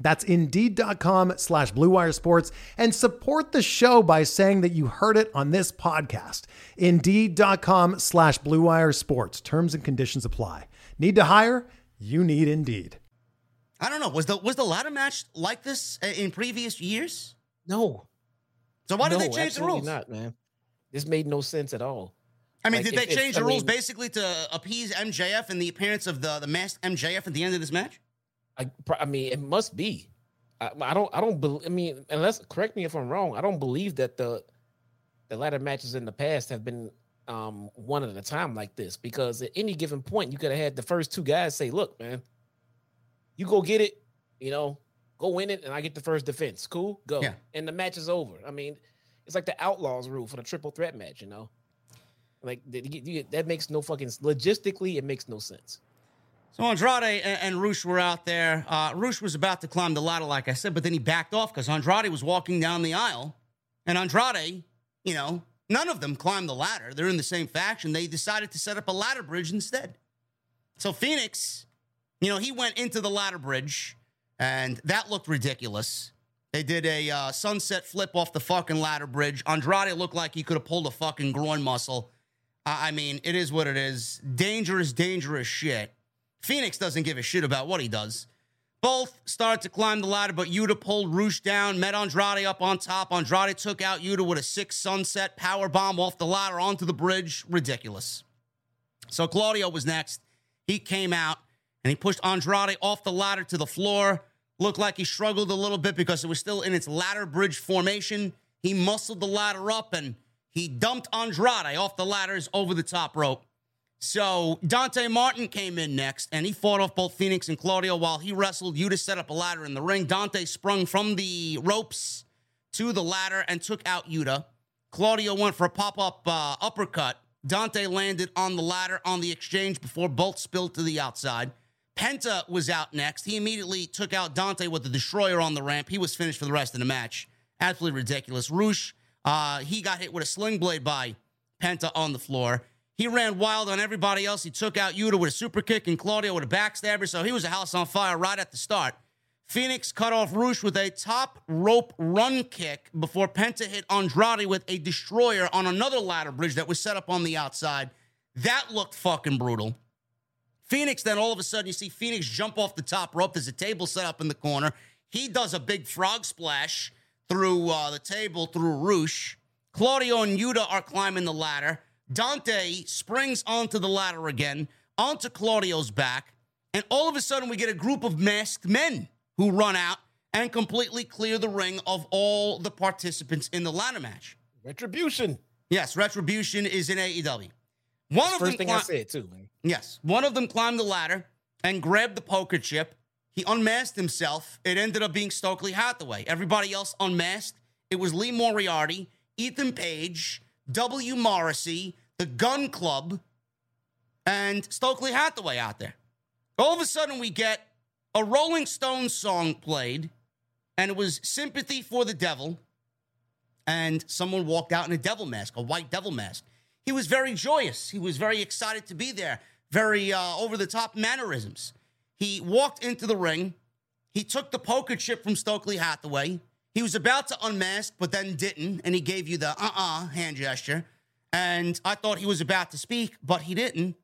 That's Indeed.com slash BlueWire Sports and support the show by saying that you heard it on this podcast. Indeed.com slash BlueWire Sports. Terms and conditions apply. Need to hire? You need Indeed. I don't know. Was the was the ladder match like this uh, in previous years? No, So why did they change the rules? Not man. This made no sense at all. I mean, Like, did they if- if- change I the rules mean- basically to appease MJF and the appearance of the the masked MJF at the end of this match? I, I mean, it must be. I, I don't. I don't. bel I mean, unless correct me if I'm wrong. I don't believe that the the ladder matches in the past have been um one at a time like this because at any given point you could have had the first two guys say, "Look, man, you go get it. You know, go win it, and I get the first defense. Cool, go." Yeah. And the match is over. I mean, it's like the Outlaws rule for the triple threat match. You know, like that makes no fucking logistically, it makes no sense. So Andrade and, and Rush were out there. Uh, Rush was about to climb the ladder, like I said, but then he backed off because Andrade was walking down the aisle, and Andrade, you know, none of them climbed the ladder. They're in the same faction. They decided to set up a ladder bridge instead. So Fenix, you know, he went into the ladder bridge, and that looked ridiculous. They did a uh, sunset flip off the fucking ladder bridge. Andrade looked like he could have pulled a fucking groin muscle. I mean, it is what it is. Dangerous, dangerous shit. Fenix doesn't give a shit about what he does. Both started to climb the ladder, but Yuta pulled Rush down, met Andrade up on top. Andrade took out Yuta with a six sunset power bomb off the ladder onto the bridge. Ridiculous. So Claudio was next. He came out and he pushed Andrade off the ladder to the floor. Looked like he struggled a little bit because it was still in its ladder bridge formation. He muscled the ladder up and he dumped Andrade off the ladders over the top rope. So Dante Martin came in next, and he fought off both Fenix and Claudio while he wrestled Yuta set up a ladder in the ring. Dante sprung from the ropes to the ladder and took out Yuta. Claudio went for a pop up uh, uppercut. Dante landed on the ladder on the exchange before both spilled to the outside. Penta was out next. He immediately took out Dante with the destroyer on the ramp. He was finished for the rest of the match. Absolutely ridiculous. Rush, uh, he got hit with a sling blade by Penta on the floor. He ran wild on everybody else. He took out Yuta with a super kick and Claudio with a backstabber. So he was a house on fire right at the start. Fenix cut off Rush with a top rope run kick before Penta hit Andrade with a destroyer on another ladder bridge that was set up on the outside. That looked fucking brutal. Fenix, then all of a sudden, you see Fenix jump off the top rope. There's a table set up in the corner. He does a big frog splash through uh, the table, through Rush. Claudio and Yuta are climbing the ladder. Dante springs onto the ladder again, onto Claudio's back, and all of a sudden we get a group of masked men who run out and completely clear the ring of all the participants in the ladder match. Retribution. Yes, Retribution is in AEW. One of them first thing cli- I said too, man. Yes, one of them climbed the ladder and grabbed the poker chip. He unmasked himself. It ended up being Stokely Hathaway. Everybody else unmasked. It was Lee Moriarty, Ethan Page, W. Morrissey, the Gun Club, and Stokely Hathaway out there. All of a sudden, we get a Rolling Stones song played, and it was Sympathy for the Devil. And someone walked out in a devil mask, a white devil mask. He was very joyous. He was very excited to be there, very uh, over the top mannerisms. He walked into the ring. He took the poker chip from Stokely Hathaway. He was about to unmask, but then didn't, and he gave you the uh uh hand gesture. And I thought he was about to speak, but he didn't.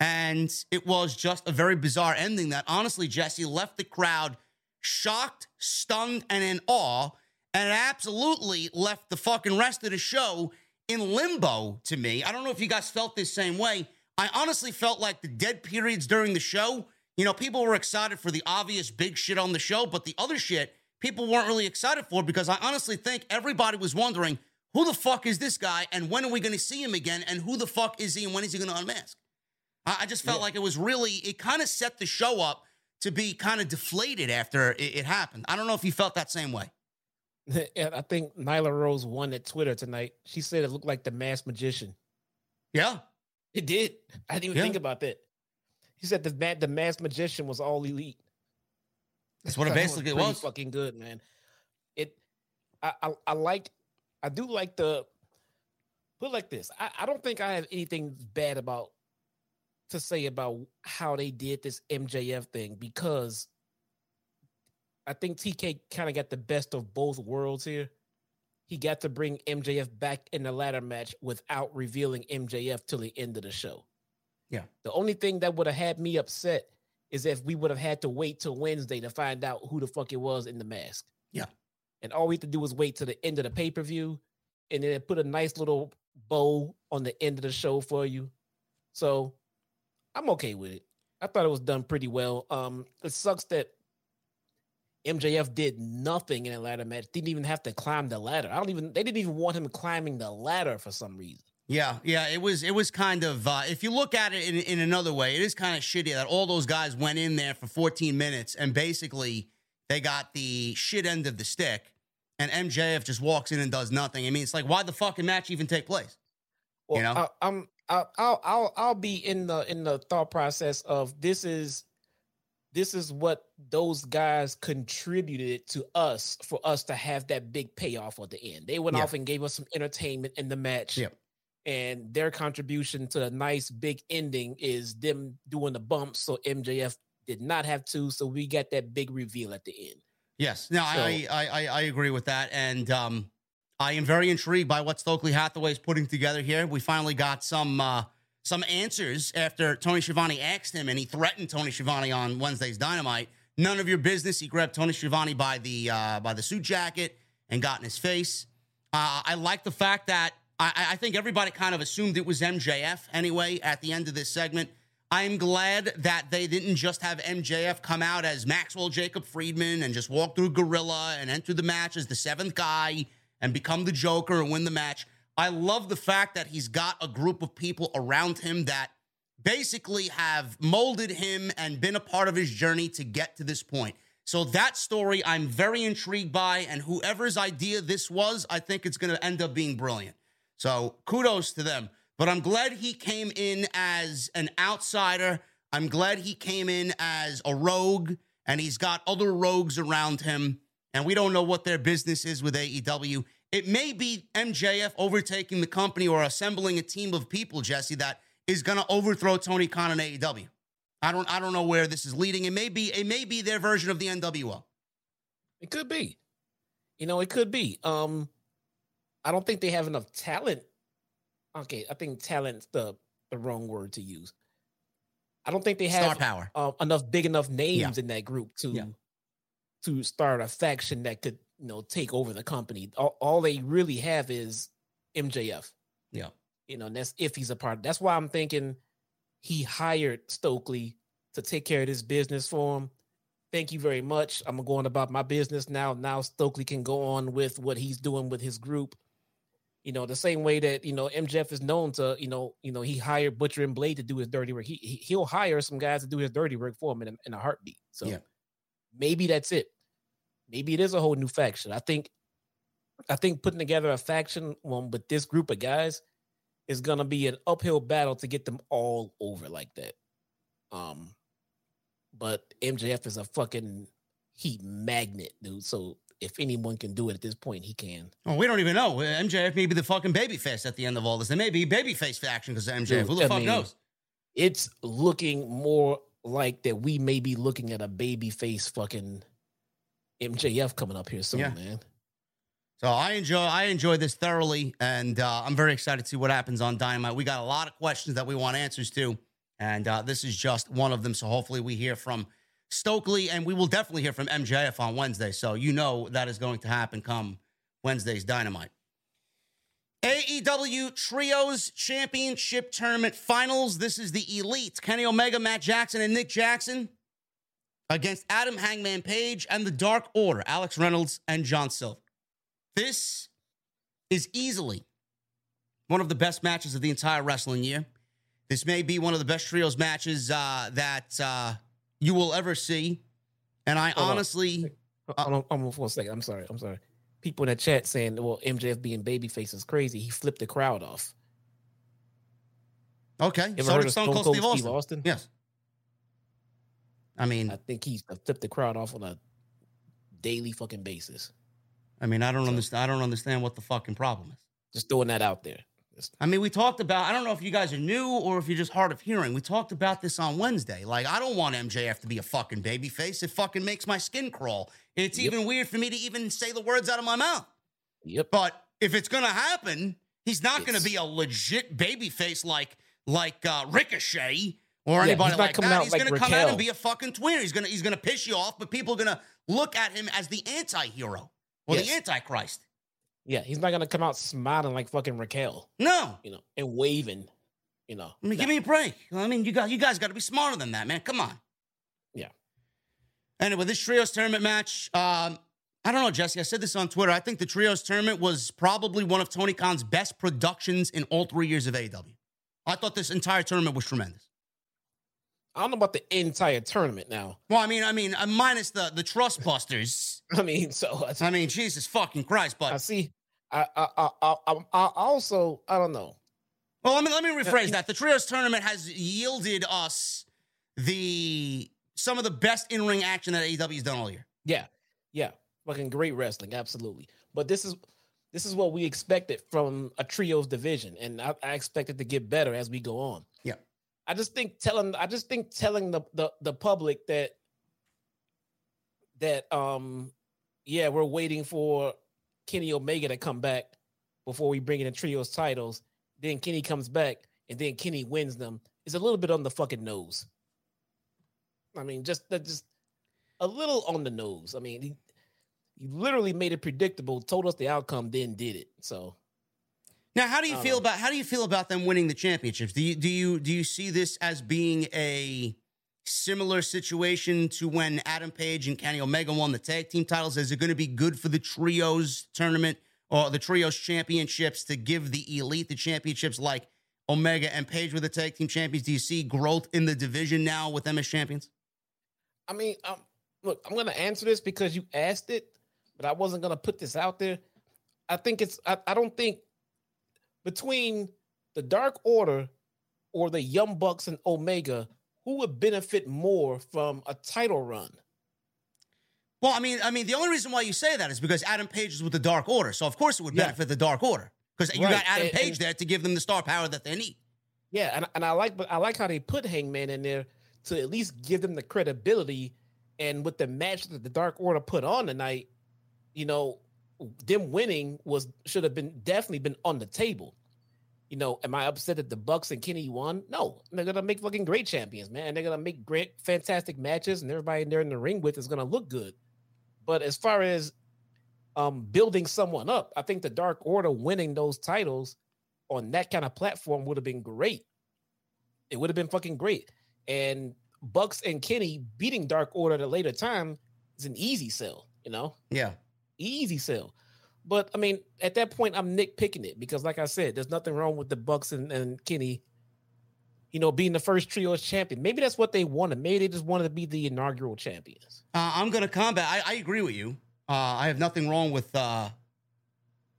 And it was just a very bizarre ending that honestly, Jesse left the crowd shocked, stunned, and in awe. And it absolutely left the fucking rest of the show in limbo to me. I don't know if you guys felt this same way. I honestly felt like the dead periods during the show, you know, people were excited for the obvious big shit on the show, but the other shit people weren't really excited for because I honestly think everybody was wondering who the fuck is this guy and when are we going to see him again and who the fuck is he and when is he going to unmask? I, I, just felt yeah. like it was really, it kind of set the show up to be kind of deflated after it, it, happened. I don't know if you felt that same way. I think Nyla Rose won at Twitter tonight. She said it looked like the masked magician. Yeah. It did. I didn't even yeah. think about that. He said the the masked magician was all elite. That's what it basically was. was. Fucking good, man. It. I, I I liked I do like the put like this. I, I don't think I have anything bad about to say about how they did this MJF thing because I think TK kind of got the best of both worlds here. He got to bring MJF back in the ladder match without revealing MJF till the end of the show. Yeah. The only thing that would have had me upset is if we would have had to wait till Wednesday to find out who the fuck it was in the mask. Yeah and all we have to do was wait to the end of the pay per view, and then put a nice little bow on the end of the show for you. So I'm okay with it. I thought it was done pretty well. Um, it sucks that MJF did nothing in a ladder match. Didn't even have to climb the ladder. I don't even. They didn't even want him climbing the ladder for some reason. Yeah, yeah, it was it was kind of uh, if you look at it in, in another way, it is kind of shitty that all those guys went in there for 14 minutes and basically they got the shit end of the stick and MJF just walks in and does nothing. I mean, it's like why the fucking match even take place? Well, You know? I, I'm I'll, I'll I'll I'll be in the in the thought process of this is this is what those guys contributed to us for us to have that big payoff at the end. They went Yeah. off and gave us some entertainment in the match. Yep. And their contribution to the nice big ending is them doing the bumps so MJF did not have to. So we got that big reveal at the end. Yes. No, I, I, I I agree with that, and um, I am very intrigued by what Stokely Hathaway is putting together here. We finally got some uh, some answers after Tony Schiavone asked him, and he threatened Tony Schiavone on Wednesday's Dynamite. None of your business. He grabbed Tony Schiavone by the uh, by the suit jacket and got in his face. Uh, I like the fact that I, I think everybody kind of assumed it was MJF anyway at the end of this segment. I'm glad that they didn't just have MJF come out as Maxwell Jacob Friedman and just walk through Gorilla and enter the match as the seventh guy and become the Joker and win the match. I love the fact that he's got a group of people around him that basically have molded him and been a part of his journey to get to this point. So that story I'm very intrigued by, and whoever's idea this was, I think it's going to end up being brilliant. So kudos to them. But I'm glad he came in as an outsider. I'm glad he came in as a rogue, and he's got other rogues around him. And we don't know what their business is with AEW. It may be MJF overtaking the company or assembling a team of people, Jesse, that is going to overthrow Tony Khan and AEW. I don't, I don't know where this is leading. It may be, it may be their version of the NWO. It could be. You know, it could be. Um, I don't think they have enough talent. Okay, I think talent's the the wrong word to use. I don't think they have Star power. uh, enough big enough names in that group to Yeah. to start a faction that could you know take over the company. All, all they really have is MJF. Yeah. You know, and that's if he's a part. That's why I'm thinking he hired Stokely to take care of this business for him. Thank you very much. I'm going about my business now. Now Stokely can go on with what he's doing with his group. You know, the same way that you know MJF is known to, you know, you know he hired Butcher and Blade to do his dirty work. He, he he'll hire some guys to do his dirty work for him in a, in a heartbeat. So Yeah. maybe that's it. Maybe it is a whole new faction. I think, I think putting together a faction one with this group of guys is gonna be an uphill battle to get them all over like that. Um, but MJF is a fucking heat magnet, dude. So if anyone can do it at this point, he can. Well, we don't even know. MJF may be the fucking babyface at the end of all this. There may be babyface faction because of MJF. Dude, Who the I fuck mean, knows? It's looking more like that we may be looking at a baby face fucking MJF coming up here soon, Yeah. man. So I enjoy I enjoy this thoroughly, and uh, I'm very excited to see what happens on Dynamite. We got a lot of questions that we want answers to, and uh, this is just one of them. So hopefully we hear from Stokely, and we will definitely hear from MJF on Wednesday. So you know that is going to happen come Wednesday's Dynamite. AEW Trios Championship Tournament Finals. This is the Elite. Kenny Omega, Matt Jackson, and Nick Jackson against Adam Hangman Page and the Dark Order, Alex Reynolds and John Silver. This is easily one of the best matches of the entire wrestling year. This may be one of the best trios matches uh, that uh, you will ever see. And I Hold honestly, Uh, Hold on, hold on for a second. I'm sorry. I'm sorry. People in the chat saying, "Well, MJF being babyface is crazy." He flipped the crowd off. okay, so heard did of Stone Cold Steve Austin. Austin? Yes. I mean, I think he's flipped the crowd off on a daily fucking basis. I mean, I don't So- understand. I don't understand what the fucking problem is. Just throwing that out there. I mean, we talked about, I don't know if you guys are new or if you're just hard of hearing. We talked about this on Wednesday. Like, I don't want MJF to be a fucking babyface. It fucking makes my skin crawl. It's Yep. even weird for me to even say the words out of my mouth. Yep. But if it's gonna happen, he's not gonna be a legit babyface like like uh, Ricochet or Yeah, anybody like that. He's like gonna come out and be a fucking tweener. He's gonna he's gonna piss you off, but people are gonna look at him as the anti-hero or the antichrist. Yeah, he's not gonna come out smiling like fucking Raquel, No. you know, and waving. You know, I mean, give me a break. I mean, you got you guys got to be smarter than that, man. Come on. Yeah. Anyway, this trios tournament match. Um, I don't know, Jesse. I said this on Twitter. I think the trios tournament was probably one of Tony Khan's best productions in all three years of AEW. I thought this entire tournament was tremendous. I don't know about the entire tournament now. Well, I mean, I mean, uh, minus the the trust busters. I mean, so I mean, Jesus fucking Christ! But I see. I I I, I, I I also I don't know. well, let me let me rephrase that. The trios tournament has yielded us the some of the best in ring action that AEW's done all year. Yeah, yeah, fucking great wrestling, absolutely. But this is this is what we expected from a trios division, and I, I expect it to get better as we go on. I just think telling I just think telling the the, the public that that um yeah we're waiting for Kenny Omega to come back before we bring in the trios titles. Then Kenny comes back and then Kenny wins them. Is a little bit on the fucking nose. I mean, just that just a little on the nose. I mean, he, he literally made it predictable, told us the outcome, then did it. So Now, how do you feel know. about how do you feel about them winning the championships? Do you do you do you see this as being a similar situation to when Adam Page and Kenny Omega won the tag team titles? Is it going to be good for the trios tournament or the trios championships to give the elite the championships like Omega and Page were the tag team champions? Do you see growth in the division now with them as champions? I mean, um, look, I'm going to answer this because you asked it, but I wasn't going to put this out there. I think it's, I, I don't think between the Dark Order or the Young Bucks and Omega, who would benefit more from a title run? Well, I mean, I mean, the only reason why you say that is because Adam Page is with the Dark Order, so of course it would Yeah. benefit the Dark Order because you Right, got Adam and- Page and- there to give them the star power that they need. Yeah, and, and I like, but I like how they put Hangman in there to at least give them the credibility. And with the match that the Dark Order put on tonight, you know, them winning was should have been definitely been on the table. You know, am I upset that the Bucks and Kenny won? No, they're gonna make fucking great champions, man. They're gonna make great, fantastic matches, and everybody in there in the ring with is gonna look good. But as far as um building someone up, I think the Dark Order winning those titles on that kind of platform would have been great. It would have been fucking great. And Bucks and Kenny beating Dark Order at a later time is an easy sell, you know, Yeah. Easy sell. But I mean, at that point, I'm nitpicking it because, like I said, there's nothing wrong with the Bucks and, and Kenny, you know, being the first trios champion. Maybe that's what they wanted. Maybe they just wanted to be the inaugural champions. Uh, I'm going to combat. I, I agree with you. Uh, I have nothing wrong with. Uh,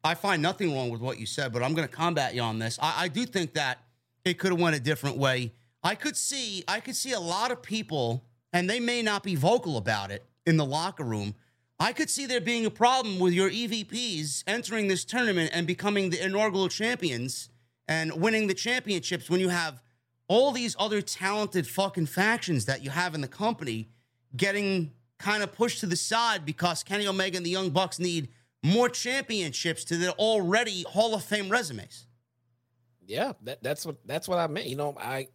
I find nothing wrong with what you said, but I'm going to combat you on this. I, I do think that it could have went a different way. I could see. I could see a lot of people, and they may not be vocal about it in the locker room. I could see there being a problem with your EVPs entering this tournament and becoming the inaugural champions and winning the championships when you have all these other talented fucking factions that you have in the company getting kind of pushed to the side because Kenny Omega and the Young Bucks need more championships to their already Hall of Fame resumes. Yeah, that, that's what that's what I meant. You know, I,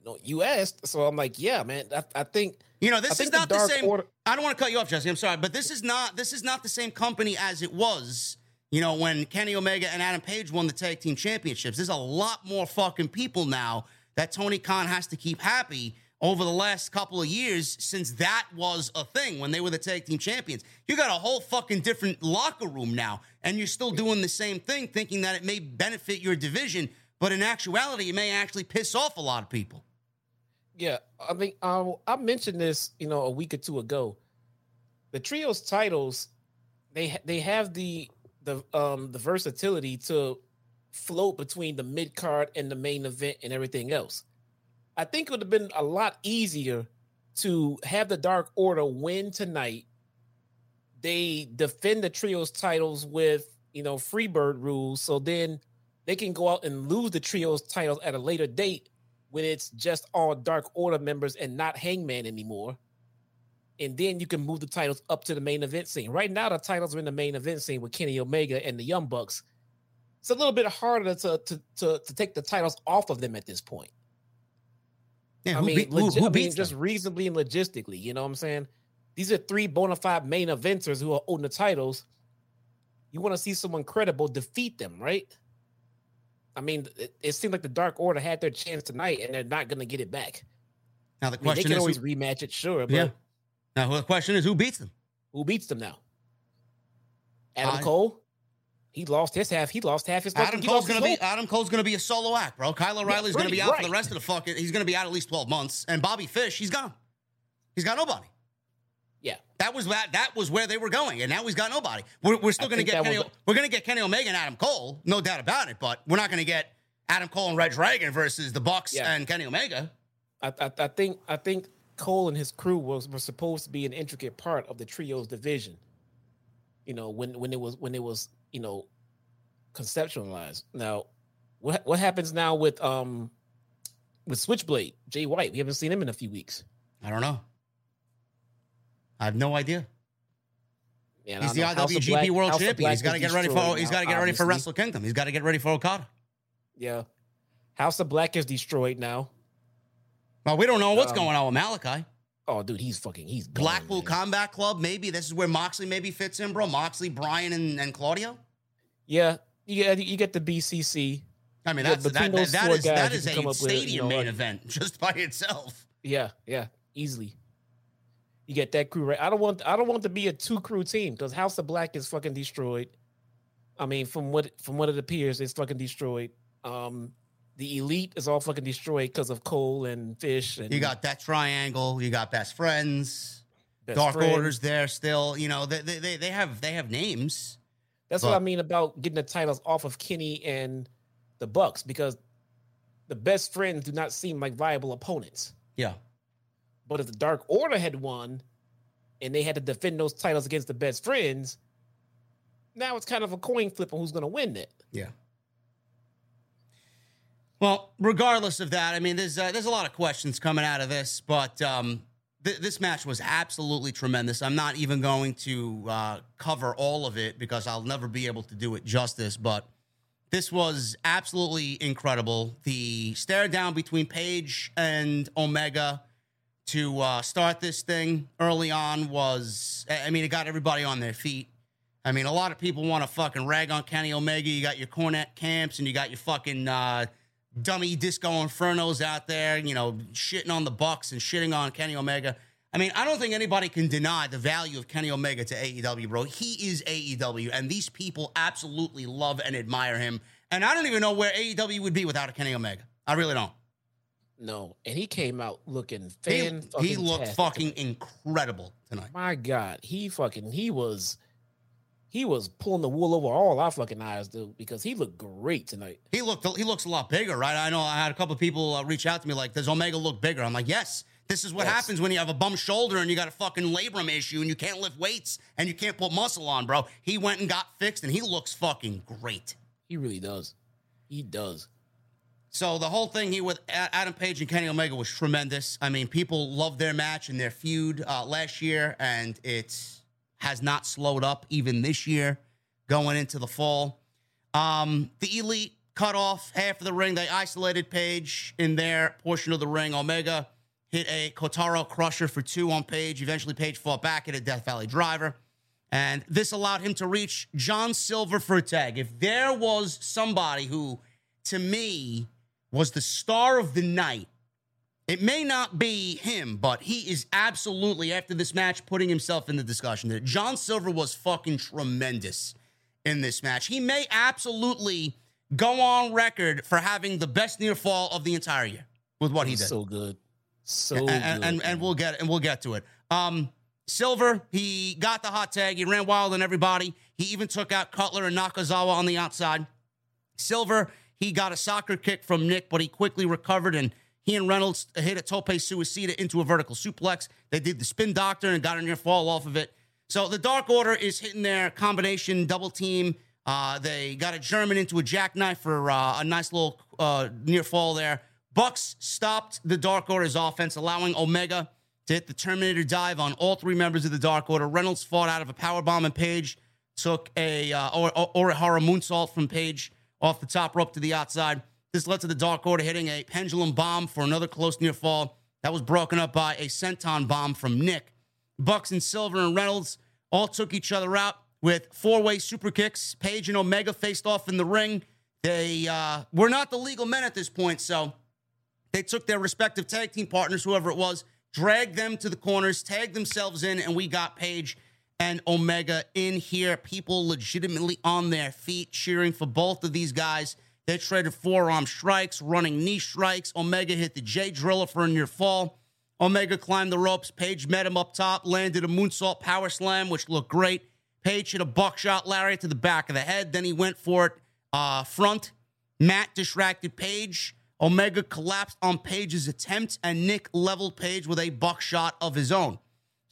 you know, you asked, so I'm like, yeah, man. I, I think You know, this is think the not the, same. Order- I don't want to cut you off, Jesse. I'm sorry, but this is not this is not the same company as it was. You know, when Kenny Omega and Adam Page won the tag team championships, there's a lot more fucking people now that Tony Khan has to keep happy over the last couple of years since that was a thing when they were the tag team champions. You got a whole fucking different locker room now, and you're still doing the same thing, thinking that it may benefit your division, but in actuality, it may actually piss off a lot of people. Yeah, I mean, um, I mentioned this, you know, a week or two ago. The trios titles, they they have the the um the versatility to float between the mid card and the main event and everything else. I think it would have been a lot easier to have the Dark Order win tonight. They defend the trios titles with you know freebird rules, so then they can go out and lose the trios titles at a later date when it's just all Dark Order members and not Hangman anymore. And then you can move the titles up to the main event scene. Right now, the titles are in the main event scene with Kenny Omega and the Young Bucks. It's a little bit harder to to to, to take the titles off of them at this point. Yeah, I mean, beat- who- who I mean, just reasonably and logistically, you know what I'm saying? These are three bona fide main eventers who are owning the titles. You want to see someone credible defeat them, right? I mean, it, it seemed like the Dark Order had their chance tonight, and they're not going to get it back. Now the I mean, they question can is, always who, rematch it, sure, but yeah. Now the question is, who beats them? who beats them now? Adam I- Cole? He lost his half. He lost half his. Adam Cole's gonna be. Adam Cole's gonna be a solo act, bro. Kyle O'Reilly's gonna be out for the rest of the fucking. He's gonna be out at least twelve months, and Bobby Fish, he's gone. He's got nobody. Yeah, That was that. That was where they were going, and now he's got nobody. We're, we're still going to get Kenny. was- we're going to get Kenny Omega and Adam Cole, no doubt about it. But we're not going to get Adam Cole and Red Dragon versus the Bucks Yeah. and Kenny Omega. I, I, I think I think Cole and his crew was were supposed to be an intricate part of the trios division. You know, when when it was when it was you know conceptualized. Now, what what happens now with um with Switchblade Jay White? We haven't seen him in a few weeks. I don't know. I have no idea. And He's the know House of IWGP Black- World House Champion. He's got to get ready for. He's got to get ready for. Wrestle Kingdom. He's got to get ready for Okada. Yeah, House of Black is destroyed now. Well, we don't know what's Um, going on with Malakai. Oh, dude, he's fucking he's gone, Blackpool man. Combat Club. Maybe this is where Moxley maybe fits in, bro. Moxley, Bryan, and, and Claudio. Yeah, you get you get the BCC. I mean, Yeah, that's that, that four is that is a with, you stadium know, main event just by itself. Yeah, yeah, easily. You get that crew right. I don't want I don't want to be a two crew team because House of Black is fucking destroyed. I mean, from what from what it appears, it's fucking destroyed. Um, the elite is all fucking destroyed because of Cole and Fish. And You got that triangle. You got best friends. Best Dark Friends. Order's there still. You know, they, they they they have they have names. That's what I mean about getting the titles off of Kenny and the Bucks because the best friends do not seem like viable opponents. Yeah. But if the Dark Order had won and they had to defend those titles against the best friends, now it's kind of a coin flip on who's going to win it. Yeah. Well, regardless of that, I mean, there's uh, there's a lot of questions coming out of this, but um, th- this match was absolutely tremendous. I'm not even going to uh, cover all of it because I'll never be able to do it justice. But this was absolutely incredible. The stare down between Page and Omega to uh, start this thing early on was, I mean, it got everybody on their feet. I mean, a lot of people want to fucking rag on Kenny Omega. You got your Cornette camps and you got your fucking uh, dummy disco infernos out there, you know, shitting on the Bucks and shitting on Kenny Omega. I mean, I don't think anybody can deny the value of Kenny Omega to AEW, bro. He is AEW, and these people absolutely love and admire him. And I don't even know where AEW would be without a Kenny Omega. I really don't. No, and he came out looking He, fan. he looked fucking incredible tonight. My God, he fucking he was he was pulling the wool over all our fucking eyes, dude, because he looked great tonight. He looked he looks a lot bigger, right? I know I had a couple of people uh, reach out to me like, "Does Omega look bigger?" I'm like, "Yes." This is what Yes. happens when you have a bum shoulder and you got a fucking labrum issue and you can't lift weights and you can't put muscle on, bro. He went and got fixed and he looks fucking great. He really does. He does. So the whole thing here with Adam Page and Kenny Omega was tremendous. I mean, people loved their match and their feud uh, last year, and it has not slowed up even this year going into the fall. Um, the Elite cut off half of the ring. They isolated Page in their portion of the ring. Omega hit a Kotaro Crusher for two on Page. Eventually, Page fought back at a Death Valley Driver. And this allowed him to reach John Silver for a tag. If there was somebody who, to me, was the star of the night, it may not be him, but he is absolutely, after this match, putting himself in the discussion. That John Silver was fucking tremendous in this match. He may absolutely go on record for having the best near fall of the entire year with what he did So good. So and, good. and, and, and we'll get and we'll get to it. Um, Silver, he got the hot tag. He ran wild on everybody. He even took out Cutler and Nakazawa on the outside. Silver, he got a soccer kick from Nick, but he quickly recovered and he and Reynolds hit a tope suicida into a vertical suplex. They did the spin doctor and got a near fall off of it. So the Dark Order is hitting their combination double team. Uh, they got a German into a jackknife for uh, a nice little uh, near fall there. Bucks stopped the Dark Order's offense, allowing Omega to hit the Terminator dive on all three members of the Dark Order. Reynolds fought out of a power bomb, and Page took a uh, or, or, Orihara moonsault from Page off the top rope to the outside. This led to the Dark Order hitting a pendulum bomb for another close near fall. That was broken up by a senton bomb from Nick. Bucks and Silver and Reynolds all took each other out with four-way super kicks. Page and Omega faced off in the ring. They uh, were not the legal men at this point, so they took their respective tag team partners, whoever it was, dragged them to the corners, tagged themselves in, and we got Page and Omega in here. People legitimately on their feet cheering for both of these guys. They traded forearm strikes, running knee strikes. Omega hit the Jay Driller for a near fall. Omega climbed the ropes. Page met him up top, landed a moonsault power slam, which looked great. Page hit a buckshot lariat to the back of the head. Then he went for it uh, front. Matt distracted Page. Omega collapsed on Page's attempt, and Nick leveled Page with a buckshot of his own.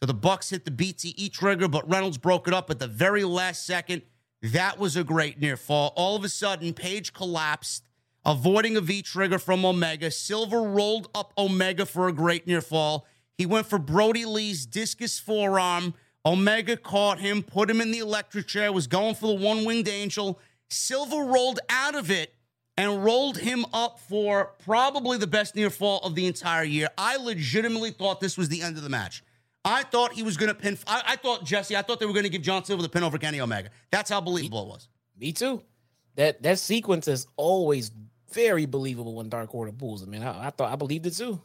So the Bucks hit the BTE trigger, but Reynolds broke it up at the very last second. That was a great near fall. All of a sudden, Page collapsed, avoiding a V trigger from Omega. Silver rolled up Omega for a great near fall. He went for Brodie Lee's discus forearm. Omega caught him, put him in the electric chair, was going for the one winged angel. Silver rolled out of it and rolled him up for probably the best near fall of the entire year. I legitimately thought this was the end of the match. I thought he was going to pin. I, I, thought Jesse. I thought they were going to give John Silver the pin over Kenny Omega. That's how believable it was. Me too. That that sequence is always very believable when Dark Order pulls it. Man, I, I thought I believed it too.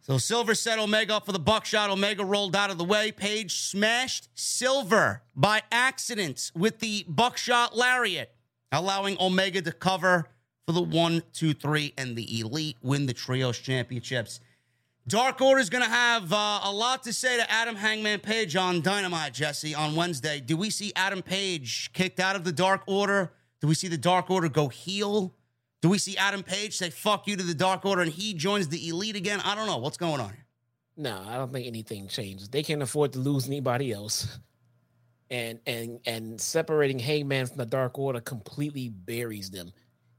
So Silver set Omega up for the buckshot. Omega rolled out of the way. Page smashed Silver by accident with the buckshot lariat, allowing Omega to cover for the one, two, three, and the Elite win the Trios Championships. Dark Order is going to have uh, a lot to say to Adam Hangman Page on Dynamite, Jesse, on Wednesday. Do we see Adam Page kicked out of the Dark Order? Do we see the Dark Order go heel? Do we see Adam Page say fuck you to the Dark Order and he joins the Elite again? I don't know. What's going on here? No, I don't think anything changes. They can't afford to lose anybody else. And and and separating Hangman from the Dark Order completely buries them.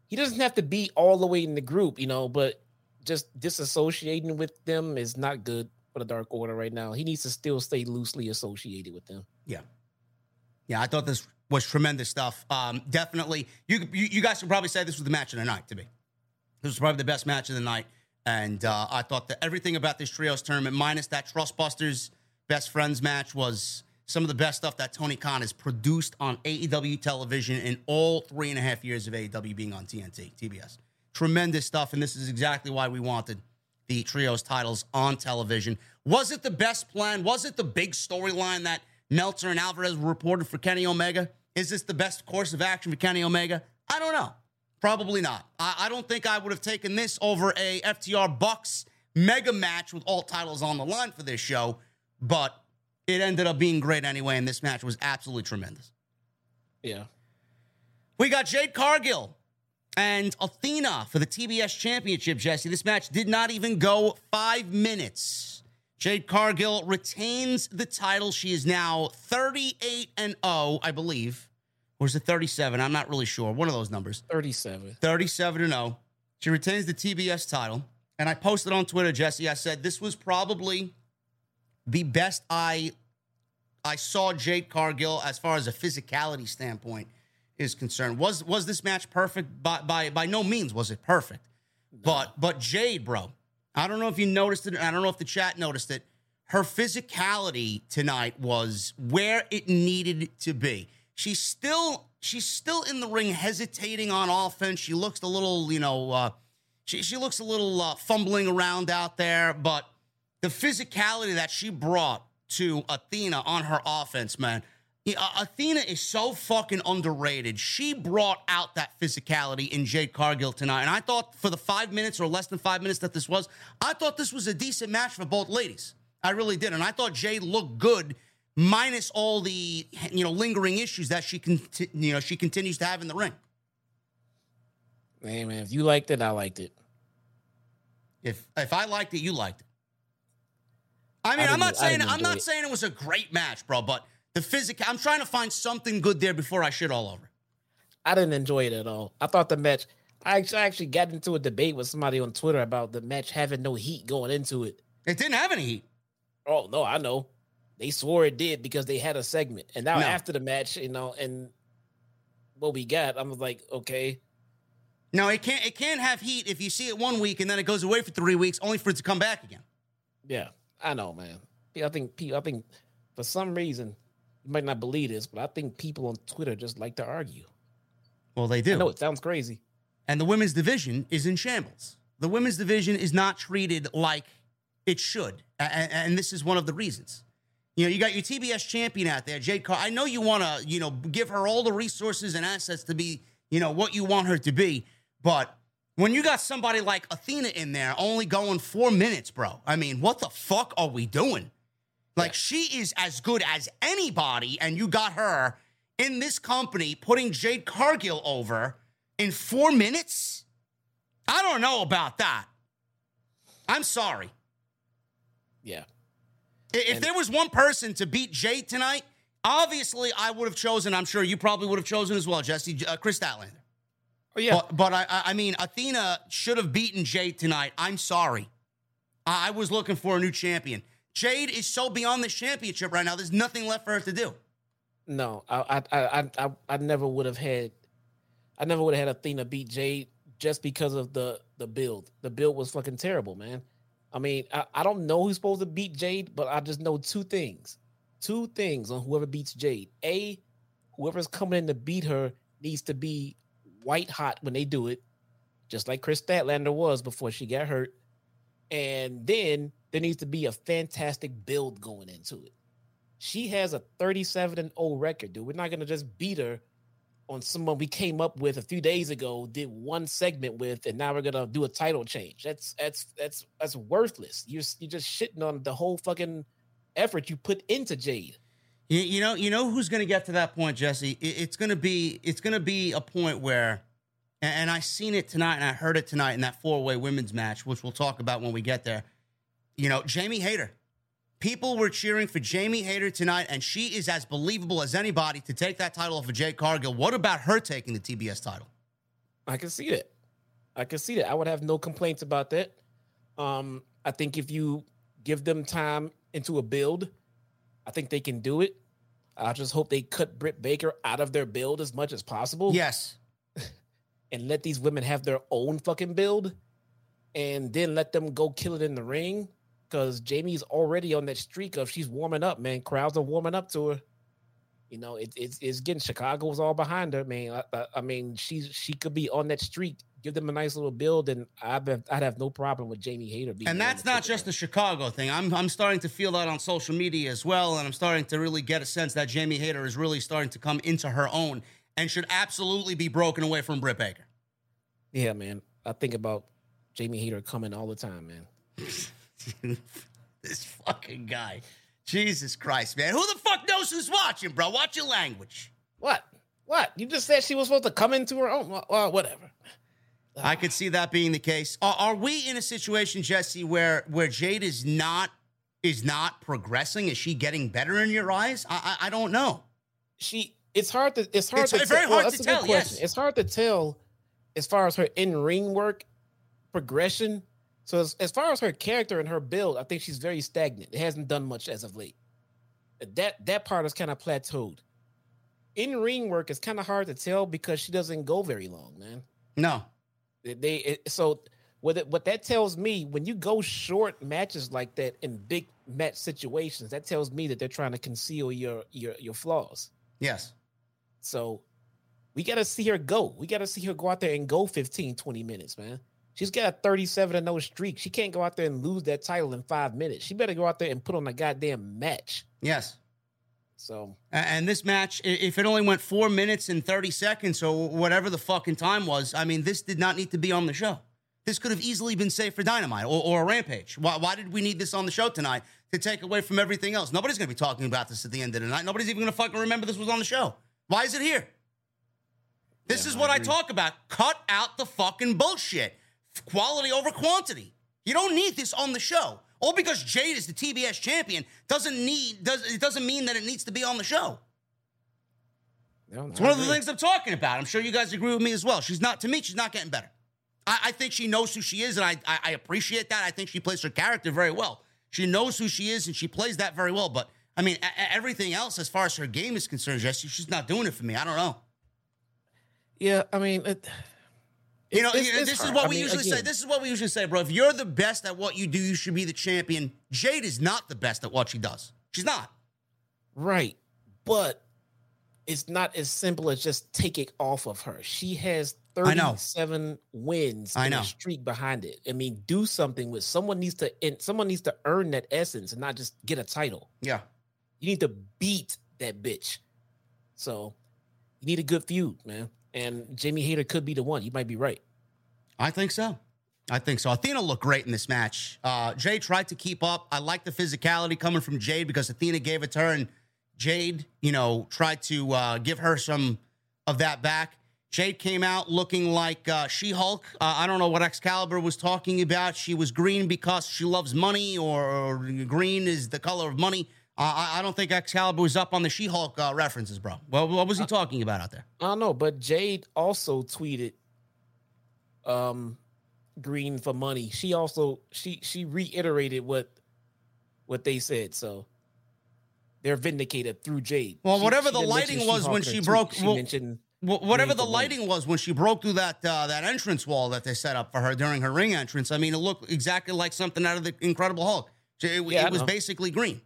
He doesn't have to be all the way in the group, you know, but just disassociating with them is not good for the Dark Order right now. He needs to still stay loosely associated with them. Yeah. Yeah, I thought this was tremendous stuff. Um, definitely, you, you, you guys could probably say this was the match of the night to me. This was probably the best match of the night, and uh, I thought that everything about this trios tournament, minus that Trustbusters best friends match, was some of the best stuff that Tony Khan has produced on AEW television in all three and a half years of AEW being on TNT, TBS. Tremendous stuff, and this is exactly why we wanted the trios titles on television. Was it the best plan? Was it the big storyline that Meltzer and Alvarez were reported for Kenny Omega? Is this the best course of action for Kenny Omega? I don't know. Probably not. I, I don't think I would have taken this over a FTR Bucks mega match with all titles on the line for this show, but it ended up being great anyway, and this match was absolutely tremendous. Yeah. We got Jade Cargill and Athena for the TBS Championship, Jesse. This match did not even go five minutes. Jade Cargill retains the title. She is now 38 and 0, I believe. Or is it 37? I'm not really sure. One of those numbers. 37. 37 and 0. She retains the TBS title. And I posted on Twitter, Jesse. I said this was probably the best I I saw Jade Cargill as far as a physicality standpoint is concerned. Was was this match perfect? By by by no means was it perfect. No. But but Jade, bro, I don't know if you noticed it. I don't know if the chat noticed it. Her physicality tonight was where it needed to be. She's still she's still in the ring, hesitating on offense. She looks a little, you know, uh, she she looks a little uh, fumbling around out there. But the physicality that she brought to Athena on her offense, man Athena is so fucking underrated. She brought out that physicality in Jade Cargill tonight. And I thought for the five minutes or less than five minutes that this was, I thought this was a decent match for both ladies. I really did. And I thought Jade looked good, minus all the you know lingering issues that she can you know she continues to have in the ring. Hey man, if you liked it, I liked it. If if I liked it, you liked it. I mean, I am not saying I'm not it. saying it was a great match, bro, but the physical. I'm trying to find something good there before I shit all over. I didn't enjoy it at all. I thought the match. I actually got into a debate with somebody on Twitter about the match having no heat going into it. It didn't have any heat. Oh no, I know. They swore it did because they had a segment, and now no. after the match, you know, and what we got, I was like, okay. No, it can't. It can't have heat if you see it one week and then it goes away for three weeks, only for it to come back again. Yeah, I know, man. I think. I think for some reason you might not believe this, but I think people on Twitter just like to argue. Well, they do. I know it sounds crazy. And the women's division is in shambles. The women's division is not treated like it should. And, and this is one of the reasons. You know, you got your TBS champion out there, Jade Carr. I know you want to, you know, give her all the resources and assets to be, you know, what you want her to be. But when you got somebody like Athena in there only going four minutes, bro, I mean, what the fuck are we doing? Like, she is as good as anybody, and you got her in this company putting Jade Cargill over in four minutes? I don't know about that. I'm sorry. Yeah. If And- there was one person to beat Jade tonight, obviously I would have chosen. I'm sure you probably would have chosen as well, Jesse, uh, Kris Statlander. Oh yeah. But, but I, I mean, Athena should have beaten Jade tonight. I'm sorry. I was looking for a new champion. Jade is so beyond the championship right now. There's nothing left for her to do. No, I I I I, I never would have had I never would have had Athena beat Jade just because of the the build. The build was fucking terrible, man. I mean, I, I don't know who's supposed to beat Jade, but I just know two things. Two things on whoever beats Jade. A, whoever's coming in to beat her needs to be white hot when they do it, just like Kris Statlander was before she got hurt. And then there needs to be a fantastic build going into it. She has a 37 and 0 record, dude. We're not gonna just beat her on someone we came up with a few days ago, did one segment with, and now we're gonna do a title change. That's that's that's that's worthless. You're you're just shitting on the whole fucking effort you put into Jade. You, you know, you know who's going to get to that point, Jesse. It- it's going to be, it's going to be a point where, and, and I seen it tonight, and I heard it tonight in that four way women's match, which we'll talk about when we get there. You know, Jamie Hayter. People were cheering for Jamie Hayter tonight, and she is as believable as anybody to take that title off of Jade Cargill. What about her taking the TBS title? I can see that. I can see that. I would have no complaints about that. Um, I think if you give them time into a build, I think they can do it. I just hope they cut Britt Baker out of their build as much as possible. Yes. and let these women have their own fucking build and then let them go kill it in the ring because Jamie's already on that streak of she's warming up, man. Crowds are warming up to her. You know, it, it's it's getting Chicago's all behind her, man. I, I, I mean, she's she could be on that streak. Give them a nice little build, and I'd have, I'd have no problem with Jamie Hayter being. And that's not just the Chicago thing. I'm I'm starting to feel that on social media as well, and I'm starting to really get a sense that Jamie Hayter is really starting to come into her own and should absolutely be broken away from Britt Baker. yeah, man. I think about Jamie Hayter coming all the time, man. this fucking guy. Jesus Christ, man. Who the fuck knows who's watching, bro? Watch your language. What? What? You just said she was supposed to come into her own. Well, well, whatever. I could see that being the case. Are, are we in a situation, Jesse, where where Jade is not is not progressing? Is she getting better in your eyes? I I, I don't know. she it's hard to it's hard It's to very tell- hard that's to tell, yes. It's hard to tell as far as her in ring work progression. So as, as far as her character and her build, I think she's very stagnant. It hasn't done much as of late. That that part is kind of plateaued. In ring work it's kind of hard to tell because she doesn't go very long, man. No. They, it, so what it, what that tells me when you go short matches like that in big match situations, that tells me that they're trying to conceal your your your flaws. Yes. So we got to see her go. We got to see her go out there and go 15, 20 minutes, man. She's got a 37 and no streak. She can't go out there and lose that title in five minutes. She better go out there and put on a goddamn match. Yes. So And this match, if it only went four minutes and 30 seconds or whatever the fucking time was, I mean, this did not need to be on the show. This could have easily been saved for Dynamite or, or a Rampage. Why, why did we need this on the show tonight to take away from everything else? Nobody's going to be talking about this at the end of the night. Nobody's even going to fucking remember this was on the show. Why is it here? This Yeah, is what I agree. talk about. Cut out the fucking bullshit. Quality over quantity. You don't need this on the show. All because Jade is the TBS champion doesn't need does it doesn't mean that it needs to be on the show. It's one of the things I'm talking about. I'm sure you guys agree with me as well. She's not to me. She's not getting better. I, I think she knows who she is, and I, I I appreciate that. I think she plays her character very well. She knows who she is, and she plays that very well. But I mean, a- everything else, as far as her game is concerned, Jesse, she's not doing it for me. I don't know. Yeah, I mean, it, You know, It's- it's this is what I we mean, usually say. This is what we usually say, bro. If you're the best at what you do, you should be the champion. Jade is not the best at what she does. She's not. Right. But it's not as simple as just take it off of her. She has I 37 wins I know. streak behind it. I mean, do something with someone needs to and someone needs to earn that essence and not just get a title. Yeah. You need to beat that bitch. So you need a good feud, man. And Jamie Hayter could be the one. You might be right. I think so. I think so. Athena looked great in this match. Uh, Jade tried to keep up. I like the physicality coming from Jade because Athena gave it to her, and Jade, you know, tried to uh, give her some of that back. Jade came out looking like uh, She Hulk. Uh, I don't know what Excalibur was talking about. She was green because she loves money, or green is the color of money. Uh, I, I, don't think Excalibur was up on the She Hulk uh, references, bro. Well, what was he talking about out there? I don't know, but Jade also tweeted um, green for money. She also she she reiterated what what they said. So they're vindicated through Jade. Well, she, whatever she the lighting was when she broke, she well, mentioned well, whatever the lighting was when she broke through that uh, that entrance wall that they set up for her during her ring entrance. I mean, it looked exactly like something out of the Incredible Hulk. It, yeah, it was basically green.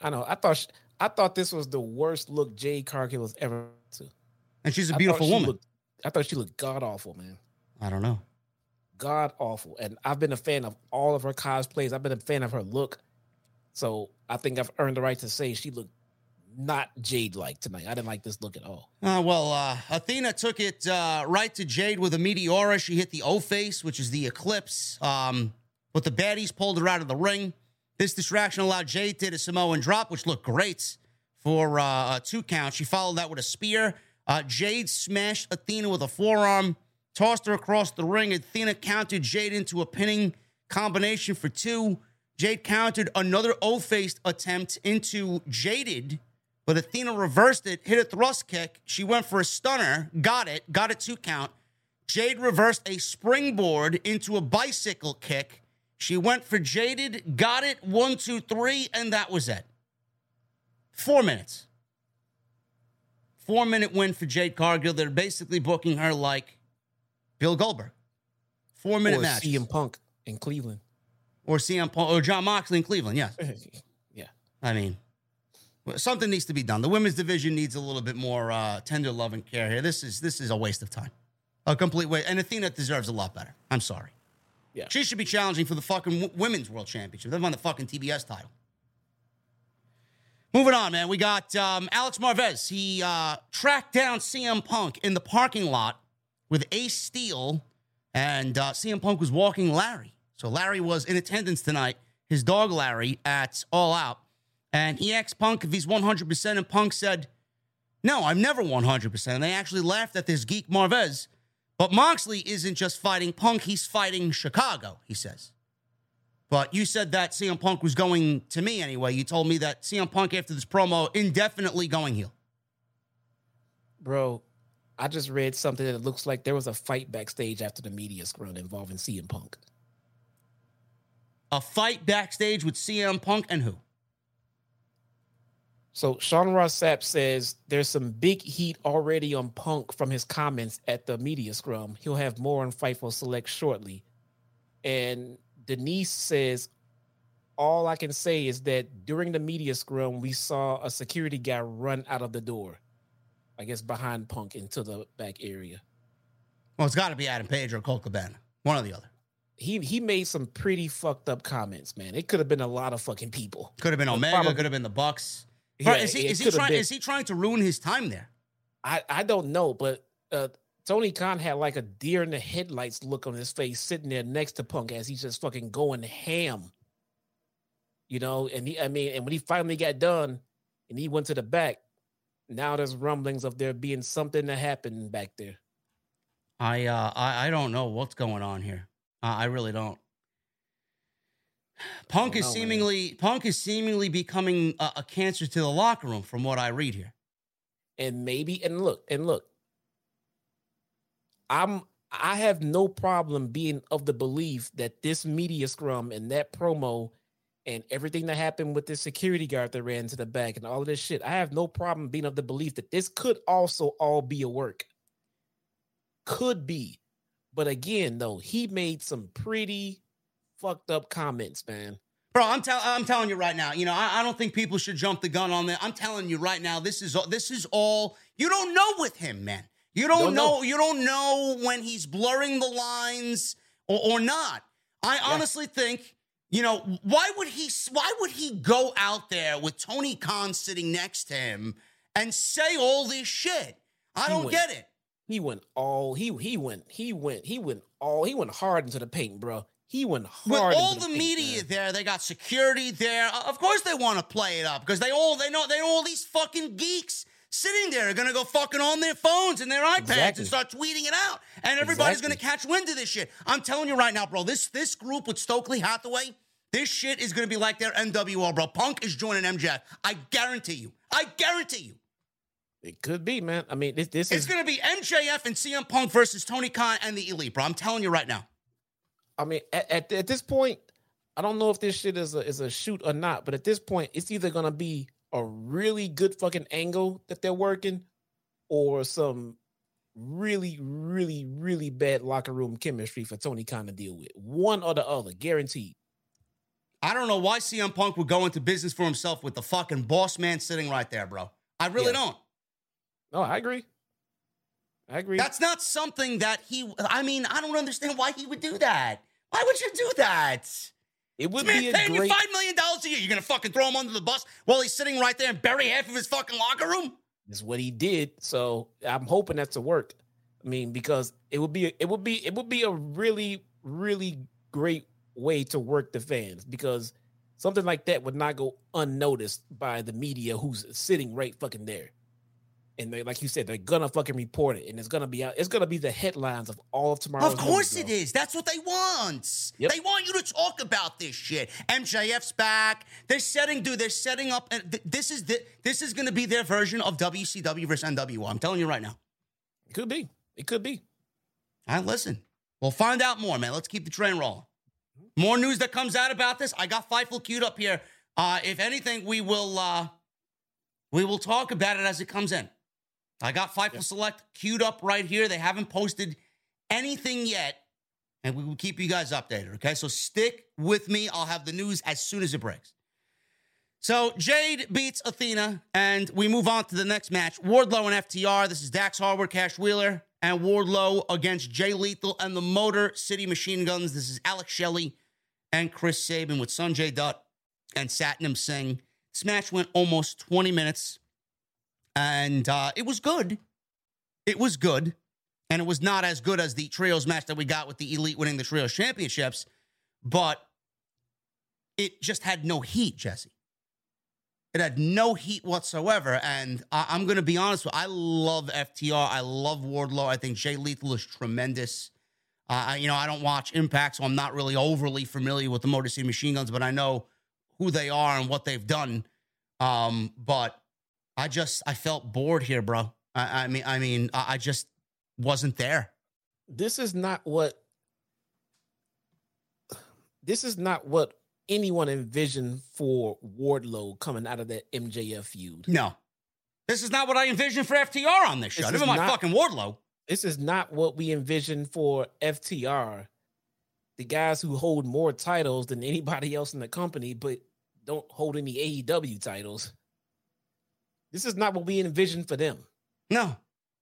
I know. I thought she, I thought this was the worst look Jade Cargill has ever to. And she's a beautiful woman. Looked, I thought she looked god awful, man. I don't know. God awful. And I've been a fan of all of her cosplays. I've been a fan of her look. So I think I've earned the right to say she looked not Jade like tonight. I didn't like this look at all. Uh, well, uh, Athena took it uh, right to Jade with a Meteora. She hit the O face, which is the eclipse. Um, but the baddies pulled her out of the ring. This distraction allowed Jade to a Samoan drop, which looked great for uh, a two count. She followed that with a spear. Uh, Jade smashed Athena with a forearm, tossed her across the ring. Athena countered Jade into a pinning combination for two. Jade countered another O faced attempt into Jaded but Athena reversed it, hit a thrust kick. She went for a stunner, got it, got a two count. Jade reversed a springboard into a bicycle kick. She went for Jaded, got it, one, two, three, and that was it. Four minutes. Four minute win for Jade Cargill. They're basically booking her like Bill Goldberg. Four minute or match. CM Punk in Cleveland. Or CM Punk or Jon Moxley in Cleveland, yes. yeah. I mean, something needs to be done. The women's division needs a little bit more uh, tender love and care here. This is this is a waste of time, a complete waste. And Athena deserves a lot better. I'm sorry. Yeah, she should be challenging for the fucking women's world championship. They've won the fucking TBS title. Moving on, man. We got um, Alex Marvez. He uh, tracked down CM Punk in the parking lot with Ace Steel, and uh, CM Punk was walking Larry. So Larry was in attendance tonight. His dog Larry at All Out. And he asked Punk if he's 100%, and Punk said, No, I'm never 100%. And they actually laughed at this geek Marvez. But Moxley isn't just fighting Punk, he's fighting Chicago, he says. But you said that CM Punk was going to me anyway. You told me that CM Punk, after this promo, indefinitely going heel. Bro, I just read something that looks like there was a fight backstage after the media scrum involving CM Punk. A fight backstage with CM Punk and who? So Sean Ross Sapp says there's some big heat already on Punk from his comments at the media scrum. He'll have more on Fightful Select shortly. And Denise says, all I can say is that during the media scrum, we saw a security guy run out of the door, I guess behind Punk into the back area. Well, it's got to be Adam Page or Colt Cabana, one or the other. He he made some pretty fucked up comments, man. It could have been a lot of fucking people. Could have been Omega. Could have been the Bucks. Yeah, is he is he trying is he trying to ruin his time there? I I don't know, but uh, Tony Khan had like a deer in the headlights look on his face, sitting there next to Punk as he's just fucking going ham. You know, and he I mean, and when he finally got done, and he went to the back, now there's rumblings of there being something that happened back there. I uh I, I don't know what's going on here. Uh, I really don't. Punk oh, is know, seemingly man. Punk is seemingly becoming a, a cancer to the locker room, from what I read here. And maybe, and look, and look, I'm I have no problem being of the belief that this media scrum and that promo and everything that happened with the security guard that ran to the back and all of this shit, I have no problem being of the belief that this could also all be a work. Could be. But again, though, he made some pretty fucked up comments, man. Bro, I'm, telling I'm telling you right now. You know, I, I, don't think people should jump the gun on that. I'm telling you right now. This is all- this is all you don't know with him, man. You don't, don't know, know, You don't know when he's blurring the lines or, or not. I yeah. honestly think You know, why would he why would he go out there with Tony Khan sitting next to him and say all this shit? I He don't went- get it. He went all he he went he went he went all he went hard into the paint, bro. He went hard. With all the media there, they got security there. Uh, Of course they want to play it up because they all they know they know all these fucking geeks sitting there are gonna go fucking on their phones and their iPads Exactly. and start tweeting it out. And everybody's Exactly. gonna catch wind of this shit. I'm telling you right now, bro. This this group with Stokely Hathaway, this shit is gonna be like their NWO, bro. Punk is joining MJF. I guarantee you. I guarantee you. It could be, man. I mean, this this It's is. It's gonna be MJF and CM Punk versus Tony Khan and the Elite, bro. I'm telling you right now. I mean, at, at at this point, I don't know if this shit is a is a shoot or not. But at this point, it's either gonna be a really good fucking angle that they're working, or some really, really, really bad locker room chemistry for Tony Khan to deal with. One or the other, guaranteed. I don't know why CM Punk would go into business for himself with the fucking boss man sitting right there, bro. I really Yeah. don't. No, I agree. I agree. That's not something that he. I mean, I don't understand why he would do that. Why would you do that? it would Man be a paying you great. five million dollars a year. You're gonna fucking throw him under the bus while he's sitting right there and bury half of his fucking locker room? Is what he did. So I'm hoping that's to work. I mean, because it would be it would be it would be a really really great way to work the fans because something like that would not go unnoticed by the media who's sitting right fucking there. And they, like you said, they're gonna fucking report it, and it's gonna be out. It's gonna be the headlines of all of tomorrow. Of course it That's what they want. Yep. They want you to talk about this shit. MJF's back. They're setting, dude. They're setting up. And th- this is the, this is going to be their version of WCW versus NWO. I'm telling you right now. It could be. It could be. All right, listen. We'll find out more, man. Let's keep the train rolling. More news that comes out about this. I got Fightful queued up here. Uh, if anything, we will uh, we will talk about it as it comes in. I got Fightful Select queued up right here. They haven't posted anything yet, and we will keep you guys updated. Okay, so stick with me. I'll have the news as soon as it breaks. So Jade beats Athena, and we move on to the next match. Wardlow and FTR. This is Dax Harwood, Cash Wheeler, and Wardlow against Jay Lethal and the Motor City Machine Guns. This is Alex Shelley and Chris Sabin with Sanjay Dutt and Satnam Singh. This match went almost 20 minutes, and uh, it was good. It was good, and it was not as good as the trios match that we got with the Elite winning the trios championships, but it just had no heat, Jesse. It had no heat whatsoever. And I- I'm going to be honest with you. I love FTR. I love Wardlow. I think Jay Lethal is tremendous. Uh, you know, I don't watch Impact, so I'm not really overly familiar with the Motor City Machine Guns, but I know who they are and what they've done. Um, but I just I felt bored here, bro. I, I mean, I mean, I, I just wasn't there. this is not what this is not what anyone envisioned for Wardlow coming out of that MJF feud. No, this is not what I envisioned for FTR on this show. This This is is my fucking Wardlow. This is not what we envisioned for FTR. The guys who hold more titles than anybody else in the company, but don't hold any AEW titles. This is not what we envisioned for them. No,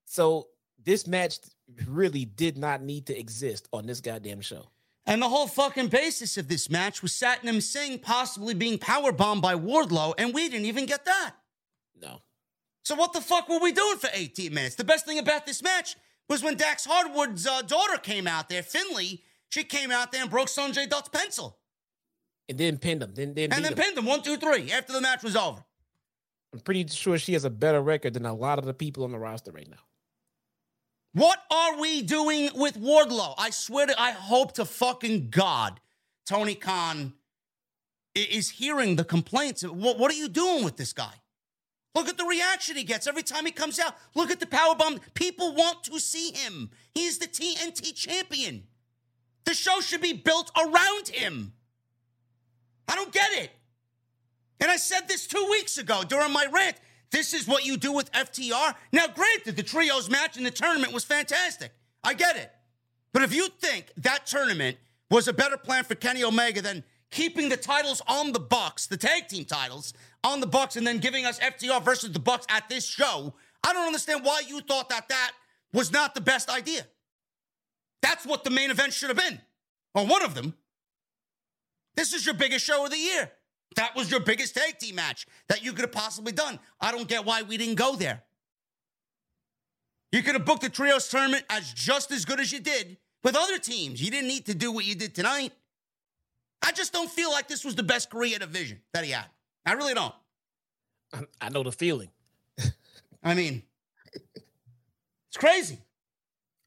So this match really did not need to exist on this goddamn show. And the whole fucking basis of this match was Satnam Singh possibly being powerbombed by Wardlow, and we didn't even get that. No. So what the fuck were we doing for 18 minutes? The best thing about this match was when Dax Harwood's uh, daughter came out there, Finley. She came out there and broke Sanjay Dutt's pencil, And then pinned him. Then, then and then him. pinned him one, two, three after the match was over. I'm pretty sure she has a better record than a lot of the people on the roster right now. What are we doing with Wardlow? I swear to, I hope to fucking God, Tony Khan is hearing the complaints. What, what are you doing with this guy? Look at the reaction he gets every time he comes out. Look at the power bomb. People want to see him. He's the TNT champion. The show should be built around him. I don't get it. And I said this two weeks ago during my rant. This is what you do with FTR. Now, granted, the trios match in the tournament was fantastic. I get it. But if you think that tournament was a better plan for Kenny Omega than keeping the titles on the Bucks, the tag team titles on the Bucks, and then giving us FTR versus the Bucks at this show, I don't understand why you thought that that was not the best idea. That's what the main event should have been, or one of them. This is your biggest show of the year. That was your biggest tag team match that you could have possibly done. I don't get why we didn't go there. You could have booked the trios tournament as just as good as you did with other teams. You didn't need to do what you did tonight. I just don't feel like this was the best Korea division that he had. I really don't. I know the feeling. I mean, it's crazy.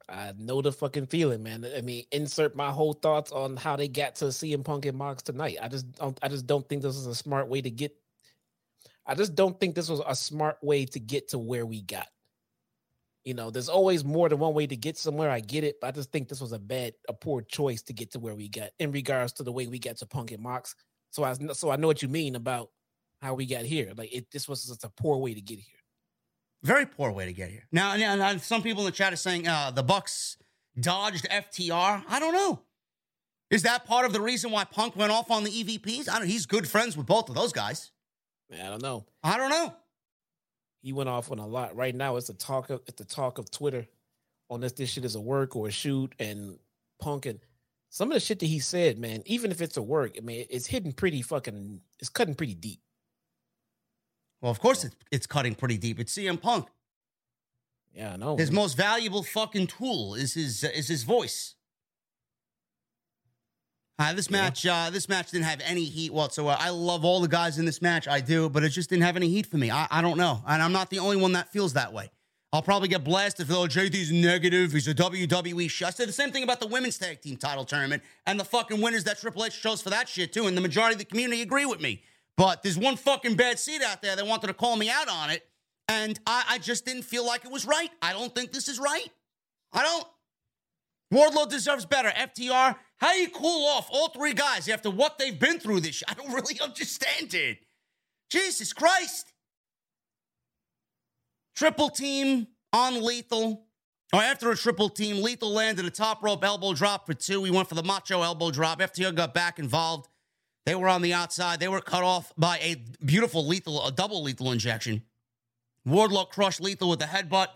I know the fucking feeling, man. I mean, insert my whole thoughts on how they got to CM Punk and Mox tonight. I just don't. I just don't think this was a smart way to get. I just don't think this was a smart way to get to where we got. You know, there's always more than one way to get somewhere. I get it, but I just think this was a bad, a poor choice to get to where we got in regards to the way we got to Punk and Mox. So I, so I know what you mean about how we got here. Like it, this was just a poor way to get here. Very poor way to get here. Now, now, now some people in the chat are saying uh, the Bucks dodged FTR. I don't know. Is that part of the reason why Punk went off on the EVPs? I don't. He's good friends with both of those guys. I don't know. I don't know. He went off on a lot. Right now, it's the talk of it's the talk of Twitter on this. This shit is a work or a shoot, and Punk and some of the shit that he said, man. Even if it's a work, I mean, it's hitting pretty fucking. It's cutting pretty deep. Well, of course, it's, it's cutting pretty deep. It's CM Punk. Yeah, no. His most valuable fucking tool is his uh, is his voice. Uh, this match, uh, this match didn't have any heat whatsoever. I love all the guys in this match, I do, but it just didn't have any heat for me. I, I don't know, and I'm not the only one that feels that way. I'll probably get blasted for oh JD's negative. He's a WWE shit. I said the same thing about the women's tag team title tournament and the fucking winners that Triple H chose for that shit too. And the majority of the community agree with me. But there's one fucking bad seed out there that wanted to call me out on it, and I, I just didn't feel like it was right. I don't think this is right. I don't. Wardlow deserves better. FTR, how you cool off all three guys after what they've been through this? I don't really understand it. Jesus Christ. Triple team on Lethal. Or after a triple team, Lethal landed a top rope elbow drop for two. He went for the macho elbow drop. FTR got back involved. They were on the outside. They were cut off by a beautiful lethal, a double lethal injection. Wardlow crushed Lethal with a headbutt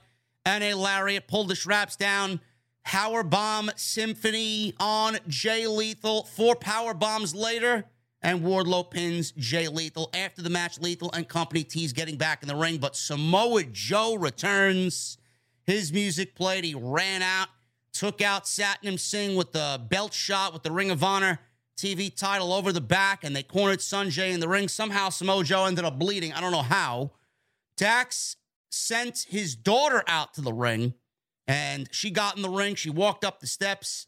and a lariat, pulled the straps down. Power bomb symphony on Jay Lethal. Four power bombs later, and Wardlow pins Jay Lethal. After the match, Lethal and company tease getting back in the ring, but Samoa Joe returns. His music played. He ran out, took out Satnam Singh with the belt shot with the Ring of Honor TV title over the back, and they cornered Sanjay in the ring. Somehow Samoa Joe ended up bleeding. I don't know how. Dax sent his daughter out to the ring, and she got in the ring. She walked up the steps,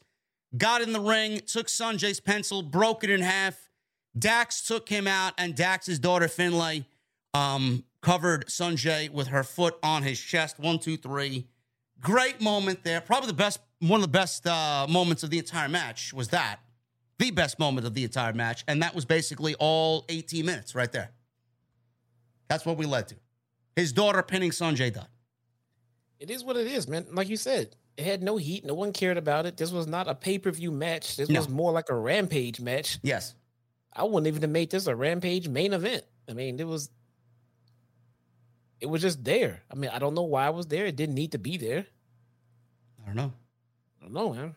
got in the ring, took Sanjay's pencil, broke it in half. Dax took him out, and Dax's daughter Finley um, covered Sanjay with her foot on his chest. One, two, three. Great moment there. Probably the best, one of the best uh, moments of the entire match was that. The best moment of the entire match. And that was basically all 18 minutes right there. That's what we led to. His daughter pinning Sanjay Dutt. It is what it is, man. Like you said, it had no heat. No one cared about it. This was not a pay per view match. This No. was more like a rampage match. Yes. I wouldn't even have made this a rampage main event. I mean, it was it was just there. I mean, I don't know why I was there. It didn't need to be there. I don't know. I don't know, man.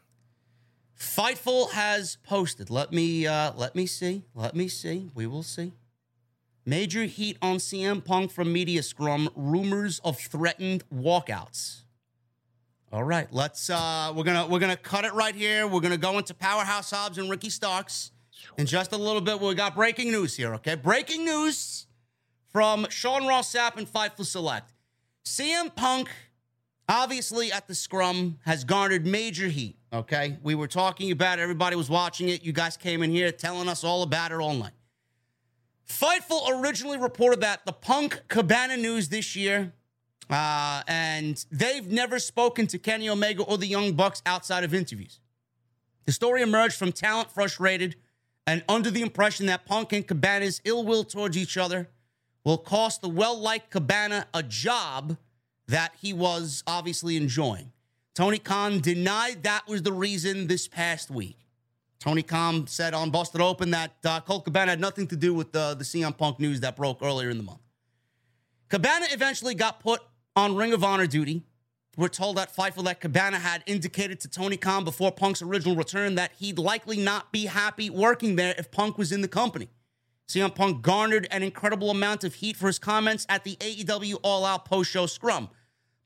Fightful has posted. Let me uh let me see. Let me see. We will see. Major heat on CM Punk from Media Scrum. Rumors of threatened walkouts. All right, let's uh we're gonna we're gonna cut it right here. We're gonna go into Powerhouse Hobbs and Ricky Starks in just a little bit. We got breaking news here, okay? Breaking news from Sean Ross Sapp and Fightful Select. CM Punk obviously at the scrum has garnered major heat. Okay. We were talking about it. Everybody was watching it. You guys came in here telling us all about it all night. Fightful originally reported that the Punk Cabana news this year, uh, and they've never spoken to Kenny Omega or the Young Bucks outside of interviews. The story emerged from talent frustrated and under the impression that Punk and Cabana's ill will towards each other will cost the well liked Cabana a job that he was obviously enjoying. Tony Khan denied that was the reason this past week. Tony Khan said on Busted Open that uh, Colt Cabana had nothing to do with the, the CM Punk news that broke earlier in the month. Cabana eventually got put on Ring of Honor duty we're told that Fightful that Cabana had indicated to Tony Khan before Punk's original return that he'd likely not be happy working there if Punk was in the company. CM Punk garnered an incredible amount of heat for his comments at the AEW All Out post show scrum.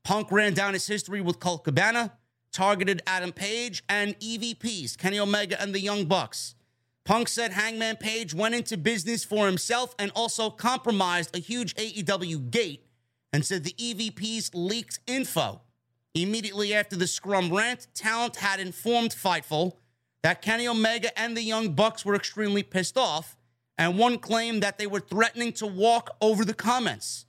Punk ran down his history with Colt Cabana, targeted Adam Page, and EVPs, Kenny Omega and the Young Bucks. Punk said Hangman Page went into business for himself and also compromised a huge AEW gate and said the EVPs leaked info. Immediately after the scrum rant, talent had informed Fightful that Kenny Omega and the Young Bucks were extremely pissed off, and one claimed that they were threatening to walk over the comments.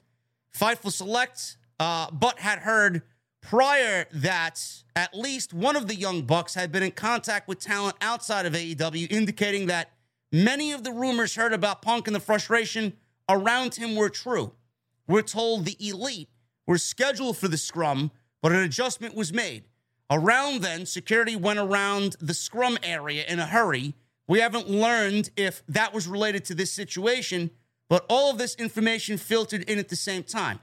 Fightful Select, uh, but had heard prior that at least one of the Young Bucks had been in contact with talent outside of AEW, indicating that many of the rumors heard about Punk and the frustration around him were true. We're told the elite were scheduled for the scrum, but an adjustment was made. Around then, security went around the scrum area in a hurry. We haven't learned if that was related to this situation, but all of this information filtered in at the same time.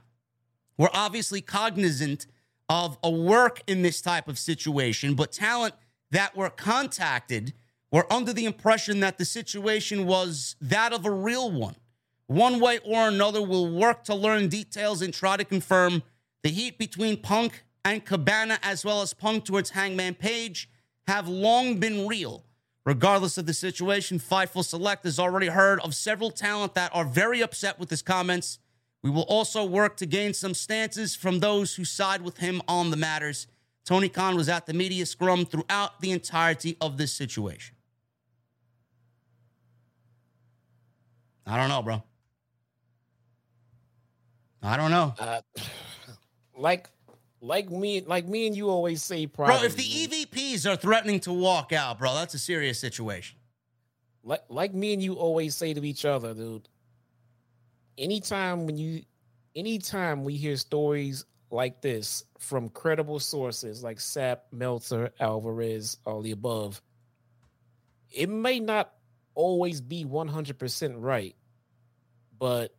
We're obviously cognizant of a work in this type of situation, but talent that were contacted were under the impression that the situation was that of a real one. One way or another, we'll work to learn details and try to confirm the heat between Punk and Cabana, as well as Punk towards Hangman Page, have long been real. Regardless of the situation, Fightful Select has already heard of several talent that are very upset with his comments. We will also work to gain some stances from those who side with him on the matters. Tony Khan was at the media scrum throughout the entirety of this situation. I don't know, bro. I don't know. Uh, like, like me, like me and you always say, Bro, if the EVPs are threatening to walk out, bro, that's a serious situation. like, like me and you always say to each other, dude. Anytime when you, anytime we hear stories like this from credible sources like Sapp, Meltzer, Alvarez, all the above, it may not always be one hundred percent right, but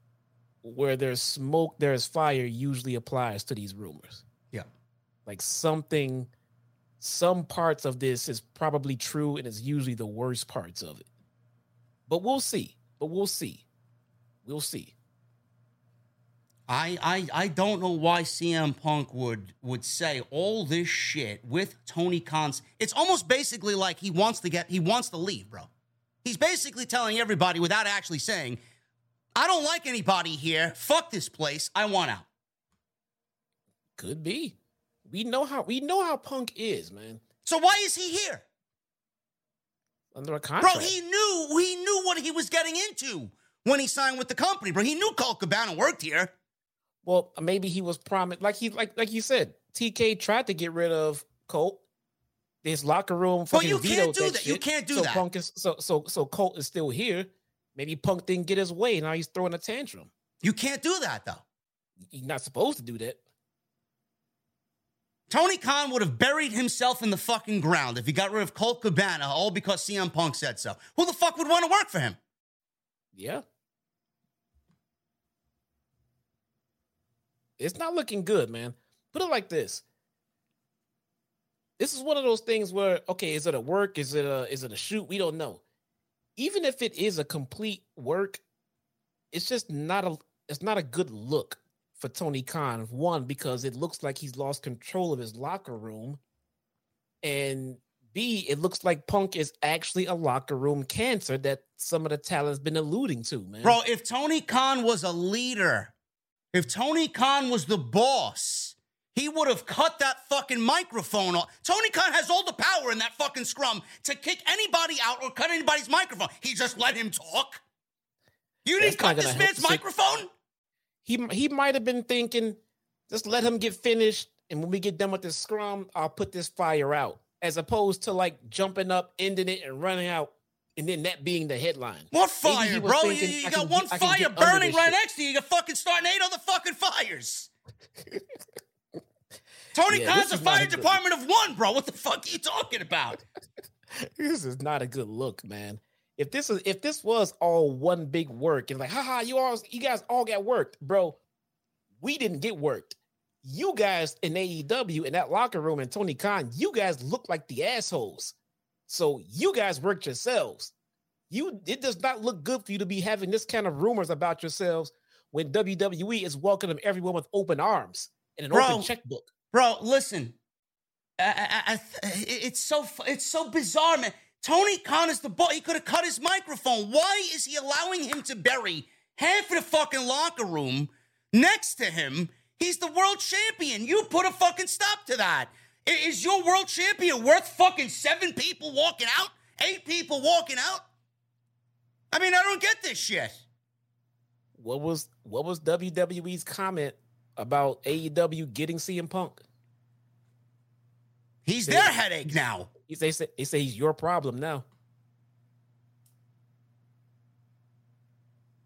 where there's smoke, there's fire usually applies to these rumors. Yeah. Like something, some parts of this is probably true and it's usually the worst parts of it. But we'll see. But we'll see. We'll see. I, I I don't know why CM Punk would would say all this shit with Tony Khan's. It's almost basically like he wants to get he wants to leave, bro. He's basically telling everybody without actually saying, I don't like anybody here. Fuck this place. I want out. Could be. We know how we know how Punk is, man. So why is he here? Under a contract. Bro, he knew he knew what he was getting into when he signed with the company, bro. He knew Colt Cabana worked here. Well, maybe he was promised, like he like like you said. TK tried to get rid of Colt. His locker room. But you can't do that. You shit. can't do so that. Punk is so so so Colt is still here. Maybe Punk didn't get his way. Now he's throwing a tantrum. You can't do that though. You're not supposed to do that. Tony Khan would have buried himself in the fucking ground if he got rid of Colt Cabana, all because CM Punk said so. Who the fuck would want to work for him? Yeah. It's not looking good, man. Put it like this. This is one of those things where, okay, is it a work? Is it a is it a shoot? We don't know. Even if it is a complete work, it's just not a it's not a good look for Tony Khan. One, because it looks like he's lost control of his locker room. And B, it looks like Punk is actually a locker room cancer that some of the talent's been alluding to, man. Bro, if Tony Khan was a leader, if Tony Khan was the boss, he would have cut that fucking microphone off. Tony Khan has all the power in that fucking scrum to kick anybody out or cut anybody's microphone. He just let him talk. You That's didn't cut this man's microphone? he he might have been thinking, just let him get finished, and when we get done with this scrum, I'll put this fire out, as opposed to like jumping up, ending it, and running out, and then that being the headline. What fire, bro? thinking, you you got can one fire burning right shit. next to you. You're fucking starting eight other fucking fires. Tony Yeah, Khan's a fire department of one, bro. What the fuck are you talking about? this is not a good look, man. If this is if this was all one big work and like, haha, you all you guys all got worked, bro. We didn't get worked. you guys in AEW in that locker room and Tony Khan, you guys look like the assholes. So you guys worked yourselves. You it does not look good for you to be having this kind of rumors about yourselves when WWE is welcoming everyone with open arms and an Bro. open checkbook. Bro, listen. I, I, I, it's so it's so bizarre, man. Tony Khan is the boy. He could have cut his microphone. Why is he allowing him to bury half of the fucking locker room next to him? He's the world champion. You put a fucking stop to that. Is your world champion worth fucking seven people walking out? Eight people walking out? I mean, I don't get this shit. What was what was WWE's comment about AEW getting CM Punk? He's their headache now. He- They say they say he's your problem now.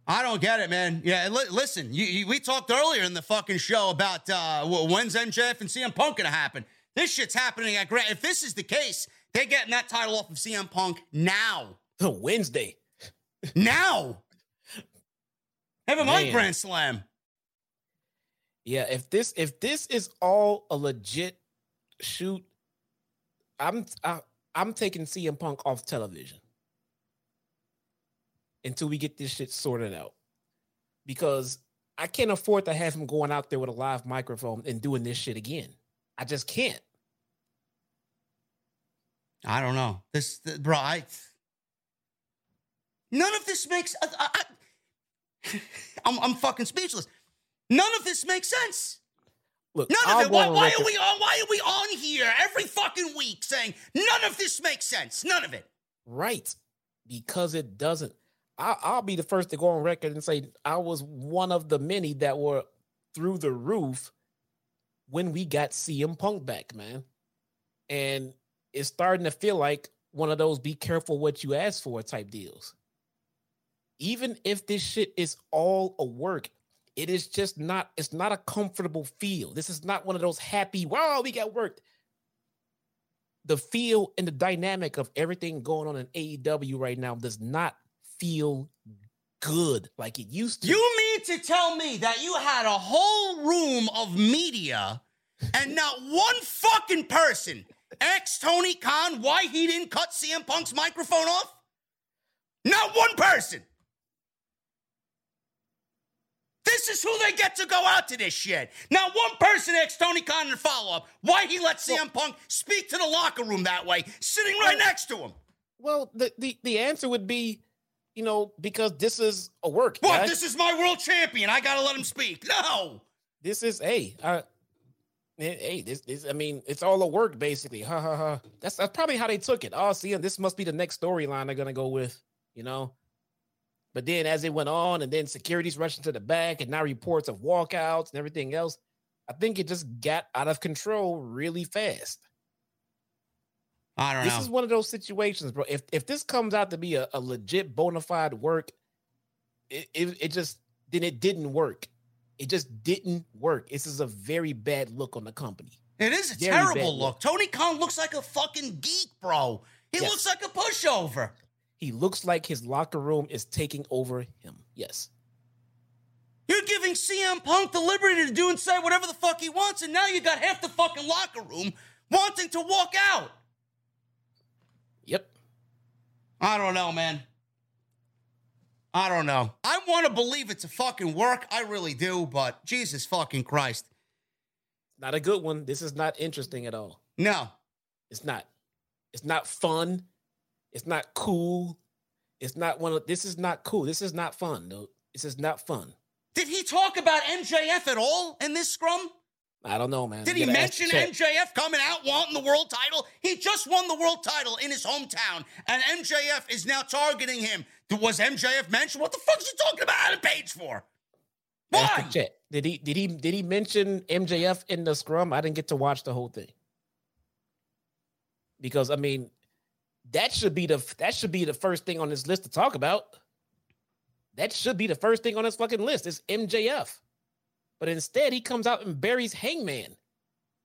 I don't get it, man. Yeah, li- listen, you, you, we talked earlier in the fucking show about uh, wh- when's MJF and CM Punk gonna happen. This shit's happening at Grant. If this is the case, they're getting that title off of CM Punk now. The Wednesday. Now. Have a mind. Grand Slam. Yeah, if this if this is all a legit shoot, I'm I, I'm taking CM Punk off television until we get this shit sorted out. Because I can't afford to have him going out there with a live microphone and doing this shit again. I just can't. I don't know. This, th- bro, I. None of this makes. I, I, I- I'm, I'm fucking speechless. None of this makes sense. Look, None of it. Why, why are we on? Why are we on here every fucking week saying none of this makes sense? None of it. Right. Because it doesn't. I, I'll be the first to go on record and say I was one of the many that were through the roof when we got CM Punk back, man. And it's starting to feel like one of those be careful what you ask for type deals. Even if this shit is all a work, it is just not, it's not a comfortable feel. This is not one of those happy, wow, we got worked the feel and the dynamic of everything going on in AEW right now does not feel good like it used to. You mean to tell me that you had a whole room of media and not one fucking person asked Tony Khan why he didn't cut CM Punk's microphone off? Not one person. This is who they get to go out to this shit. Not one person asked Tony Khan in follow up why he let CM Punk speak to the locker room that way, sitting right next to him. well, the, the the answer would be, you know, because this is a work. What? guys. This is my world champion. I gotta let him speak. No. this is hey, uh, hey, this this I mean, it's all a work basically. Ha ha ha. That's that's probably how they took it. Oh, see, this must be the next storyline they're gonna go with, you know. But then as it went on, and then security's rushing to the back, and now reports of walkouts and everything else, I think it just got out of control really fast. I don't This know. is one of those situations, bro. If if this comes out to be a, a legit bona fide work, it, it it just then it didn't work. It just didn't work. This is a very bad look on the company. It is a Very terrible look. look. Tony Khan looks like a fucking geek, bro. He Yes. looks like a pushover. He looks like his locker room is taking over him. Yes. You're giving CM Punk the liberty to do and say whatever the fuck he wants, and now you got half the fucking locker room wanting to walk out. Yep. I don't know, man. I don't know. I want to believe it's a fucking work. I really do, but Jesus fucking Christ. Not a good one. This is not interesting at all. No. It's not. It's not fun. It's not cool. It's not one of this is not cool. This is not fun, dude. This is not fun. Did he talk about MJF at all in this scrum? I don't know, man. Did he mention MJF coming out wanting the world title? He just won the world title in his hometown, and MJF is now targeting him. Was MJF mentioned? What the fuck is he talking about Adam Page for? Why? Did he did he did he mention MJF in the scrum? I didn't get to watch the whole thing. Because I mean, that should be the that should be the first thing on this list to talk about. That should be the first thing on this fucking list is MJF. But instead, he comes out and buries Hangman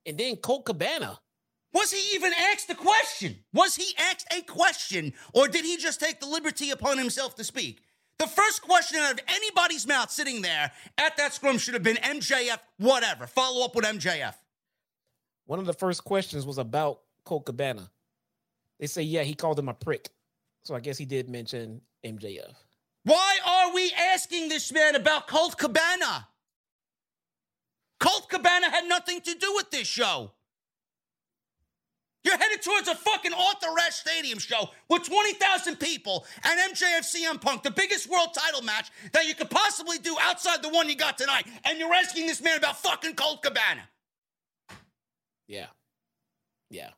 and then Colt Cabana. Was he even asked a question? Was he asked a question, or did he just take the liberty upon himself to speak? The first question out of anybody's mouth sitting there at that scrum should have been MJF, whatever. Follow up with MJF. One of the first questions was about Colt Cabana. They say, yeah, he called him a prick. So I guess he did mention MJF. Why are we asking this man about Colt Cabana? Colt Cabana had nothing to do with this show. You're headed towards a fucking Arthur Ashe Stadium show with 20,000 people and MJF CM Punk, the biggest world title match that you could possibly do outside the one you got tonight. And you're asking this man about fucking Colt Cabana. Yeah. Yeah.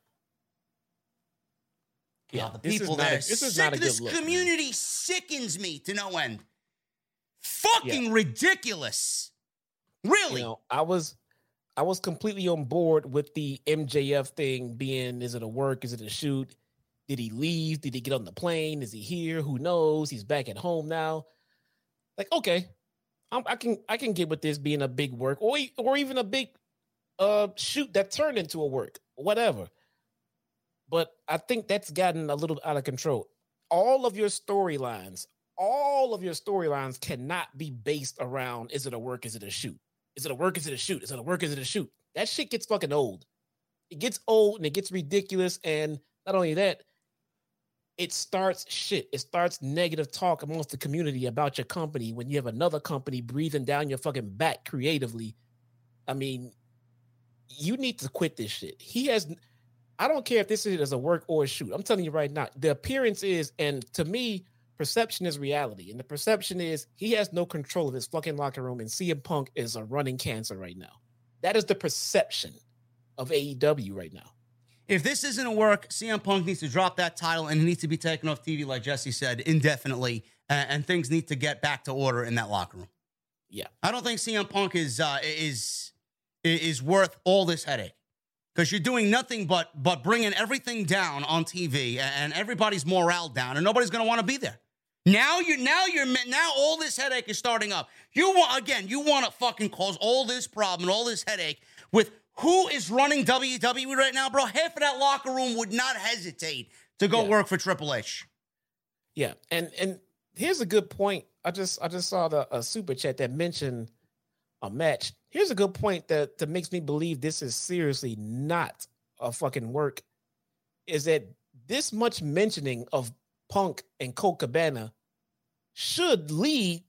Yeah, the people there. A, this is sick, not a this look, community man. sickens me to no end. Fucking yeah. ridiculous. Really? You know, I was I was completely on board with the MJF thing being is it a work? Is it a shoot? Did he leave? Did he get on the plane? Is he here? Who knows? He's back at home now. Like, okay, I'm, i can I can get with this being a big work or or even a big uh shoot that turned into a work, whatever. But I think that's gotten a little out of control. All of your storylines, all of your storylines cannot be based around is it a work? Is it a shoot? Is it a work? Is it a shoot? Is it a work? Is it a shoot? That shit gets fucking old. It gets old and it gets ridiculous. And not only that, it starts shit. It starts negative talk amongst the community about your company when you have another company breathing down your fucking back creatively. I mean, you need to quit this shit. He has. I don't care if this is a work or a shoot. I'm telling you right now, the appearance is, and to me, perception is reality. And the perception is he has no control of his fucking locker room, and CM Punk is a running cancer right now. That is the perception of AEW right now. If this isn't a work, CM Punk needs to drop that title and he needs to be taken off TV, like Jesse said, indefinitely. And, and things need to get back to order in that locker room. Yeah, I don't think CM Punk is uh, is is worth all this headache because you're doing nothing but but bringing everything down on TV and everybody's morale down, and nobody's going to want to be there. Now you're now you're now all this headache is starting up. You want again, you want to fucking cause all this problem and all this headache with who is running WWE right now, bro? Half of that locker room would not hesitate to go yeah. work for Triple H. Yeah, and and here's a good point. I just I just saw the a super chat that mentioned a match. Here's a good point that that makes me believe this is seriously not a fucking work. Is that this much mentioning of Punk and Colt Cabana should lead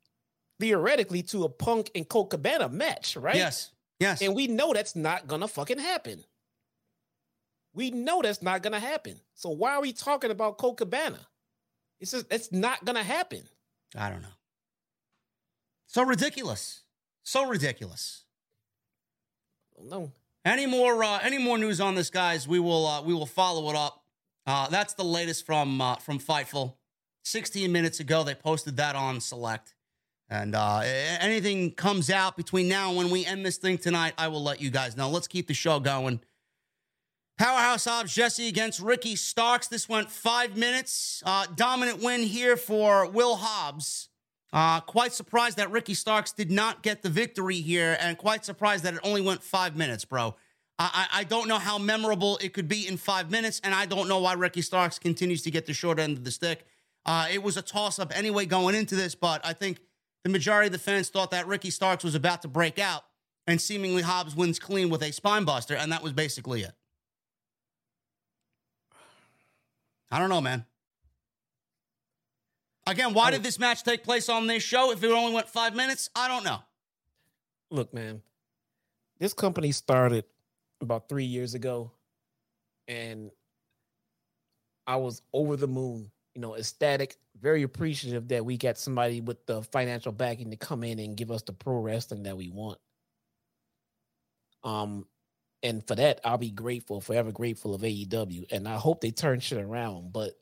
theoretically to a Punk and Colt Cabana match, right? Yes. Yes. And we know that's not gonna fucking happen. We know that's not gonna happen. So why are we talking about Colt Cabana? It's just it's not gonna happen. I don't know. So ridiculous. So ridiculous. No. Any more uh, any more news on this, guys? We will uh, we will follow it up. Uh, that's the latest from uh, from Fightful. 16 minutes ago, they posted that on Select. And uh, anything comes out between now and when we end this thing tonight, I will let you guys know. Let's keep the show going. Powerhouse Hobbs Jesse against Ricky Starks. This went five minutes. Uh, dominant win here for Will Hobbs. Uh, quite surprised that Ricky Starks did not get the victory here, and quite surprised that it only went five minutes, bro. I, I don't know how memorable it could be in five minutes, and I don't know why Ricky Starks continues to get the short end of the stick. Uh, it was a toss up anyway going into this, but I think the majority of the fans thought that Ricky Starks was about to break out, and seemingly Hobbs wins clean with a spine buster, and that was basically it. I don't know, man. Again, why did this match take place on this show if it only went five minutes? I don't know. Look, man, this company started about three years ago, and I was over the moon, you know, ecstatic, very appreciative that we got somebody with the financial backing to come in and give us the pro wrestling that we want. Um, and for that, I'll be grateful, forever grateful of AEW, and I hope they turn shit around. But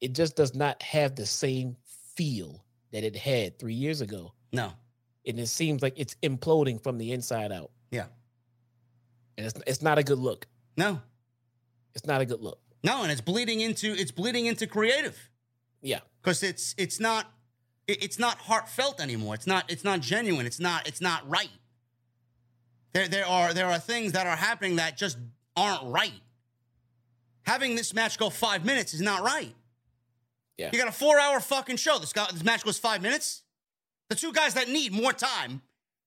it just does not have the same feel that it had three years ago. No, and it seems like it's imploding from the inside out. Yeah and it's it's not a good look. No, it's not a good look. No, and it's bleeding into it's bleeding into creative. Yeah, because it's it's not it's not heartfelt anymore. It's not it's not genuine. It's not it's not right. There there are there are things that are happening that just aren't right. Having this match go five minutes is not right. Yeah. You got a four hour fucking show. This, guy, this match goes five minutes. The two guys that need more time,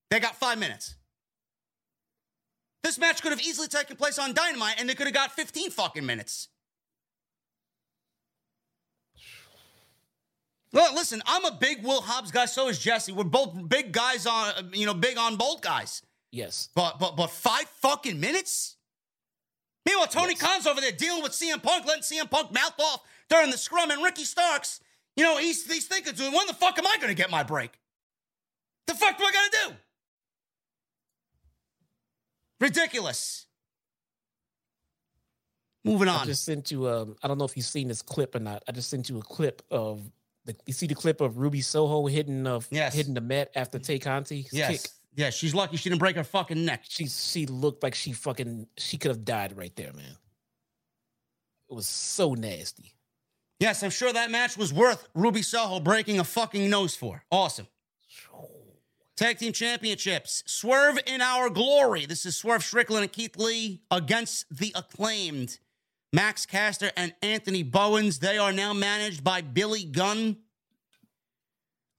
they got five minutes. This match could have easily taken place on Dynamite and they could have got 15 fucking minutes. Look, listen, I'm a big Will Hobbs guy. So is Jesse. We're both big guys on, you know, big on both guys. Yes. But but but five fucking minutes. Meanwhile, Tony Yes. Khan's over there dealing with CM Punk, letting CM Punk mouth off during the scrum, and Ricky Starks, you know, he's he's thinking to him, when the fuck am I going to get my break? The fuck am I going to do? Ridiculous. Moving on. I just sent you. Um, I don't know if you've seen this clip or not. I just sent you a clip of the. You see the clip of Ruby Soho hitting of Yes. hitting the Met after Tay Conti's yes. kick. Yeah, she's lucky she didn't break her fucking neck. She she looked like she fucking she could have died right there, man. It was so nasty. Yes, I'm sure that match was worth Ruby Soho breaking a fucking nose for. Awesome. Tag team championships. Swerve in our glory. This is Swerve Strickland and Keith Lee against the acclaimed Max Caster and Anthony Bowens. They are now managed by Billy Gunn.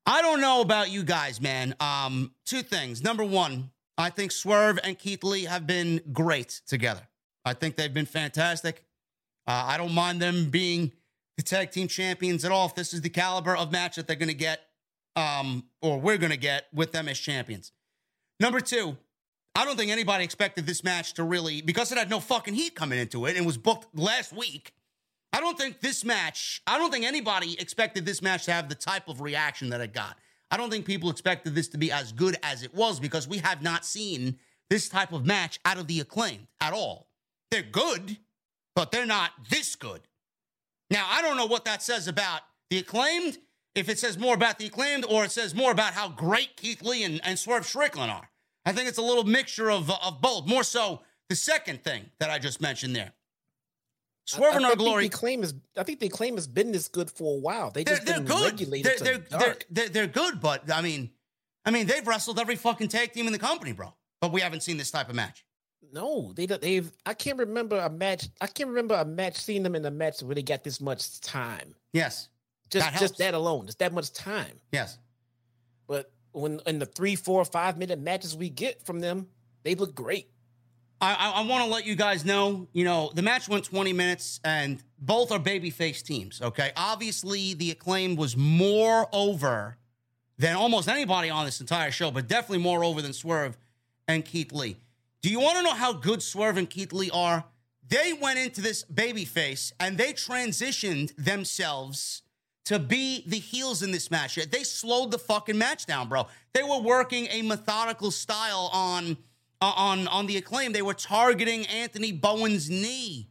I don't know about you guys, man. Um, two things. Number one, I think Swerve and Keith Lee have been great together. I think they've been fantastic. Uh, I don't mind them being the tag team champions at all if this is the caliber of match that they're going to get um, or we're going to get with them as champions. Number two, I don't think anybody expected this match to really, because it had no fucking heat coming into it and was booked last week. I don't think this match, I don't think anybody expected this match to have the type of reaction that it got. I don't think people expected this to be as good as it was because we have not seen this type of match out of the acclaimed at all. They're good, but they're not this good. Now, I don't know what that says about the acclaimed, if it says more about the acclaimed or it says more about how great Keith Lee and, and Swerve Strickland are. I think it's a little mixture of, of both. More so, the second thing that I just mentioned there. Swerve I our think glory. The claim is. I think the claim has been this good for a while. They just they're been good. regulated They're, to they're, they're, dark. they're, they're good, but I mean, I mean, they've wrestled every fucking tag team in the company, bro. But we haven't seen this type of match. No, they they've. I can't remember a match. I can't remember a match seeing them in a match where they got this much time. Yes. Just That just that alone, just that much time. Yes. But when in the three, four, five minute matches we get from them, they look great. I, I, I want to let you guys know, you know, the match went 20 minutes and both are babyface teams, okay? Obviously, the acclaim was more over than almost anybody on this entire show, but definitely more over than Swerve and Keith Lee. Do you want to know how good Swerve and Keith Lee are? They went into this babyface and they transitioned themselves to be the heels in this match. They slowed the fucking match down, bro. They were working a methodical style on uh, on on the acclaim. They were targeting Anthony Bowens' knee.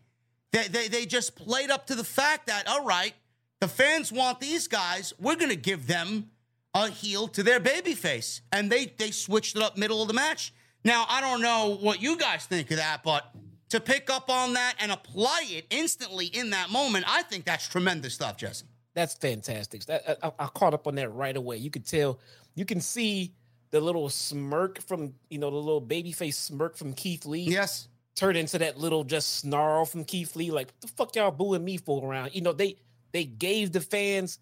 They, they they just played up to the fact that all right, the fans want these guys. We're gonna give them a heel to their babyface, and they they switched it up middle of the match. Now I don't know what you guys think of that, but to pick up on that and apply it instantly in that moment, I think that's tremendous stuff, Jesse. That's fantastic. That I, I caught up on that right away. You could tell, you can see the little smirk from you know the little baby face smirk from Keith Lee Yes. turned into that little just snarl from Keith Lee. Like the fuck y'all booing me for around? You know they they gave the fans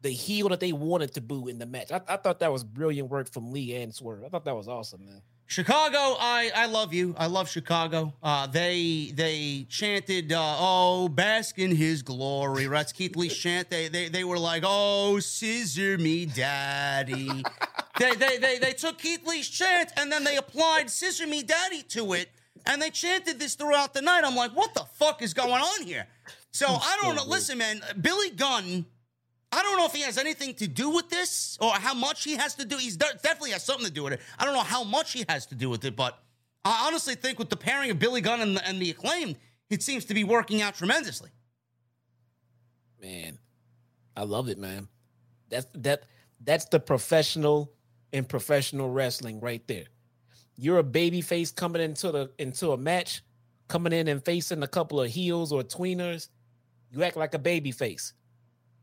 the heel that they wanted to boo in the match. I, I thought that was brilliant work from Lee and Swerve. I thought that was awesome, man. Chicago, I I love you. I love Chicago. Uh, they they chanted, uh, "Oh, bask in His glory." That's Keith Lee's chant. They they they were like, "Oh, scissor me, daddy." they, they they they took Keith Lee's chant and then they applied "scissor me, daddy" to it, and they chanted this throughout the night. I'm like, what the fuck is going on here? So I don't know. Listen, man, Billy Gunn. I don't know if he has anything to do with this or how much he has to do. He's de- definitely has something to do with it. I don't know how much he has to do with it, but I honestly think with the pairing of Billy Gunn and the, and the acclaimed, it seems to be working out tremendously. Man, I love it, man. That's that that's the professional in professional wrestling right there. You're a baby face coming into the into a match, coming in and facing a couple of heels or tweeners. You act like a baby face.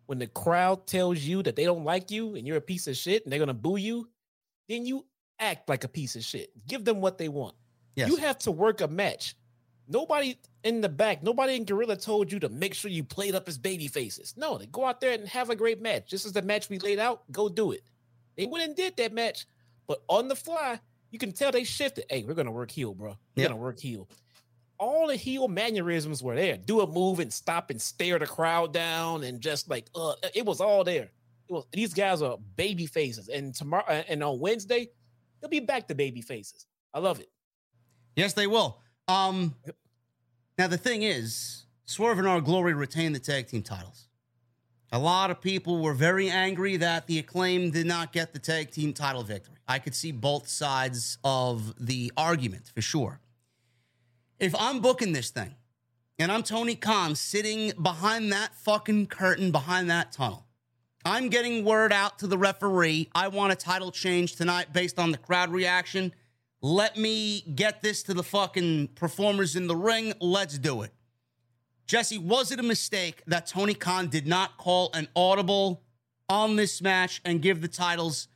When the crowd tells you that they don't like you and you're a piece of shit and they're gonna boo you, then you act like a piece of shit. Give them what they want. Yes. You have to work a match nobody in the back, nobody in Gorilla told you to make sure you played up as baby faces. No, they go out there and have a great match. This is the match we laid out. Go do it. They went and did that match, but on the fly, you can tell they shifted. Hey, we're gonna work heel, bro. We're Yep. gonna work heel. All the heel mannerisms were there. Do a move and stop and stare the crowd down and just like uh it was all there. It was these guys are baby faces. And tomorrow and on Wednesday, they'll be back to baby faces. I love it. Yes, they will. Um, now the thing is, Swerve and Our Glory retained the tag team titles. A lot of people were very angry that the acclaim did not get the tag team title victory. I could see both sides of the argument for sure. If I'm booking this thing and I'm Tony Khan sitting behind that fucking curtain, behind that tunnel, I'm getting word out to the referee. I want a title change tonight based on the crowd reaction. Let me get this to the fucking performers in the ring. Let's do it. Jesse, was it a mistake that Tony Khan did not call an audible on this match and give the titles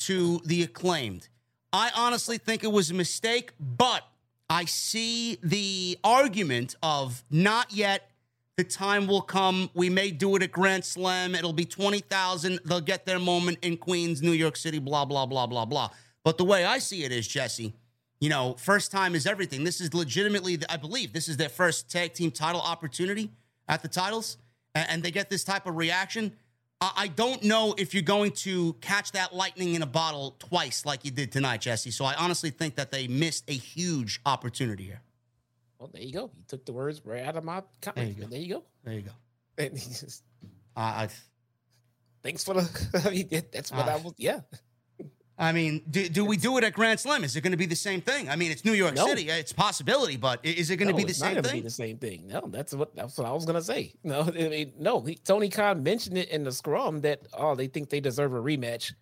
to the acclaimed? I honestly think it was a mistake, but I see the argument of not yet. The time will come. We may do it at Grand Slam. It'll be 20,000. They'll get their moment in Queens, New York City, blah, blah, blah, blah, blah. But the way I see it is, Jesse, you know, first time is everything. This is legitimately, I believe, this is their first tag team title opportunity at the titles, and they get this type of reaction. I I don't know if you're going to catch that lightning in a bottle twice like you did tonight, Jesse. So I honestly think that they missed a huge opportunity here. Well, there you go. You took the words right out of my There you go. There you go. There you go. And he just- I I, Thanks for the. I mean, that's what I Ah. was. Yeah. I mean, do, do we do it at Grand Slam? Is it going to be the same thing? I mean, it's New York No. City. It's a possibility, but is it going to No, be the same thing? Be the same thing. No, that's what that's what I was gonna say. No, I mean, no. He, Tony Khan mentioned it in the scrum that oh, they think they deserve a rematch. He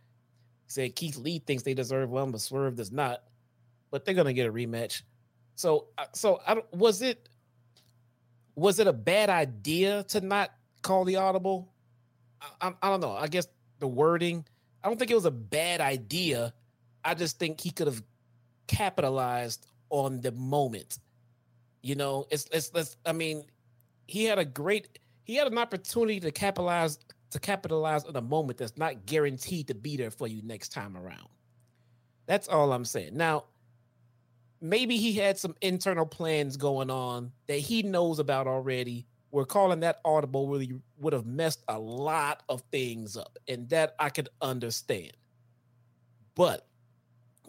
said Keith Lee thinks they deserve one, but Swerve does not. But they're gonna get a rematch. So, uh, so I was it was it a bad idea to not call the audible? I, I, I don't know. I guess the wording. I don't think it was a bad idea. I just think he could have capitalized on the moment. You know, it's it's, it's I mean, he had a great he had an opportunity to capitalize to capitalize on a moment that's not guaranteed to be there for you next time around. That's all I'm saying. Now, maybe he had some internal plans going on that he knows about already. We're calling that audible really would have messed a lot of things up, and that I could understand. But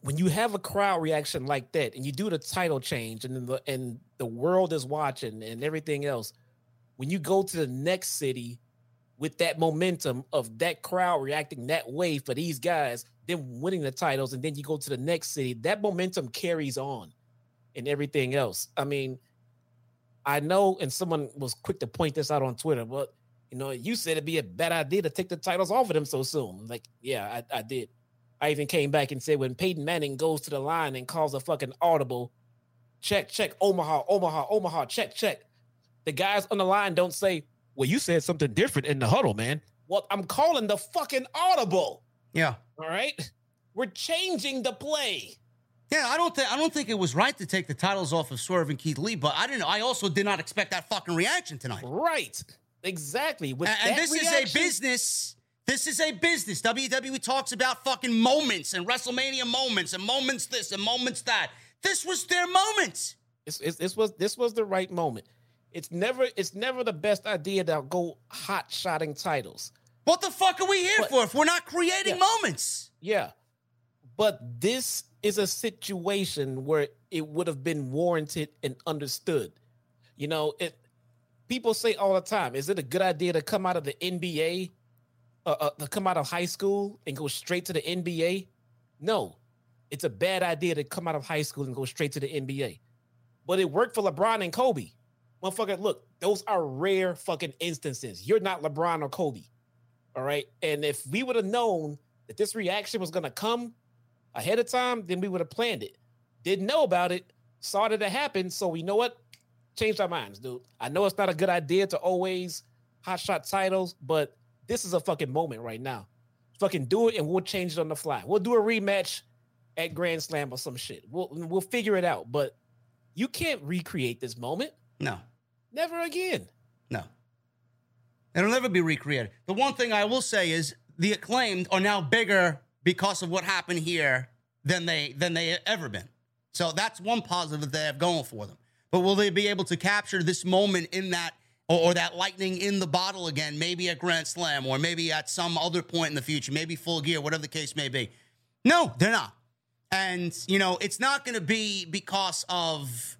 when you have a crowd reaction like that and you do the title change and the and the world is watching and everything else when you go to the next city with that momentum of that crowd reacting that way for these guys then winning the titles and then you go to the next city that momentum carries on and everything else i mean i know and someone was quick to point this out on twitter but you know you said it'd be a bad idea to take the titles off of them so soon like yeah i, I did I even came back and said when Peyton Manning goes to the line and calls a fucking audible, check, check, Omaha, Omaha, Omaha, check, check. The guys on the line don't say, Well, you said something different in the huddle, man. Well, I'm calling the fucking audible. yeah. All right. We're changing the play. Yeah, I don't think I don't think it was right to take the titles off of Swerve and Keith Lee, but I didn't. I also did not expect that fucking reaction tonight. Right. Exactly. With And, and this is a business. This is a business. WWE talks about fucking moments and WrestleMania moments and moments this and moments that. This was their moment. It's, it's, this was this was the right moment. It's never it's never the best idea to go hot shotting titles. What the fuck are we here But- for if we're not creating Yeah. moments? Yeah. But this is a situation where it would have been warranted and understood. You know, it people say all the time, is it a good idea to come out of the NBA, uh, uh, to come out of high school and go straight to the NBA? No. It's a bad idea to come out of high school and go straight to the NBA. But it worked for LeBron and Kobe. Motherfucker, look, those are rare fucking instances. You're not LeBron or Kobe. All right. And if we would have known that this reaction was going to come ahead of time, then we would have planned it. Didn't know about it, saw that it happened. So we know what? Changed our minds, dude. I know it's not a good idea to always hot shot titles, but this is a fucking moment right now. Fucking do it and we'll change it on the fly. We'll do a rematch at Grand Slam or some shit. We'll we'll figure it out. But You can't recreate this moment. No, Never again. no. It'll never be recreated. The one thing I will say is the acclaimed are now bigger because of what happened here than they than they ever been. So that's one positive that they have going for them. But will they be able to capture this moment in that or, or that lightning in the bottle again, maybe at Grand Slam or maybe at some other point in the future, maybe full gear, whatever the case may be? No, they're not. And, you know, it's not going to be because of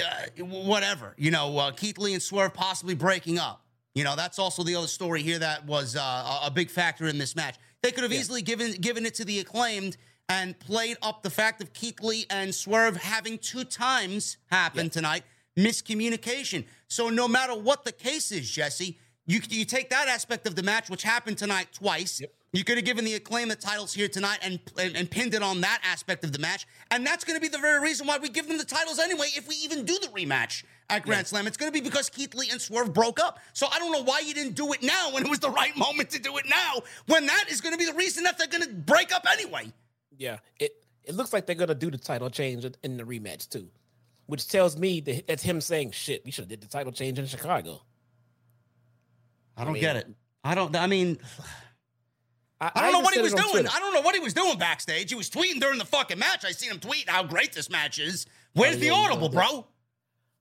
uh, whatever, you know, uh, Keith Lee and Swerve possibly breaking up. You know, that's also the other story here that was uh, a- a big factor in this match. They could have easily given given it to the acclaimed and played up the fact of Keith Lee and Swerve having two times happen tonight, miscommunication. So no matter what the case is, Jesse, you you take that aspect of the match, which happened tonight twice. You could have given the acclaim the titles here tonight and, and and pinned it on that aspect of the match, and that's going to be the very reason why we give them the titles anyway. If we even do the rematch at Grand Slam, it's going to be because Keith Lee and Swerve broke up. So I don't know why you didn't do it now when it was the right moment to do it now. When that is going to be the reason that they're going to break up anyway. Yeah, it it looks like they're gonna do the title change in- the rematch too, which tells me that that's him saying, "Shit, we should have did the title change in Chicago." I don't mean- get it. I don't. I mean, I, I don't know what he was doing. Twitter. I don't know what he was doing backstage. He was tweeting during the fucking match. I seen him tweet how great this match is. Where's the yeah, yeah, audible, yeah. bro?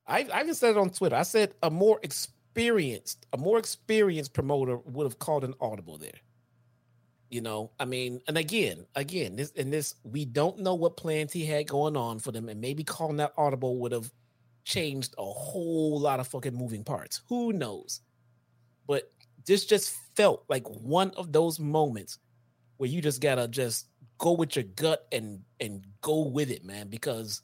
I, I even said it on Twitter. I said a more experienced, a more experienced promoter would have called an audible there. You know, I mean, and again, again, this and this, we don't know what plans he had going on for them, and maybe calling that audible would have changed a whole lot of fucking moving parts. Who knows? But this just felt like one of those moments where you just gotta just go with your gut and and go with it, man, because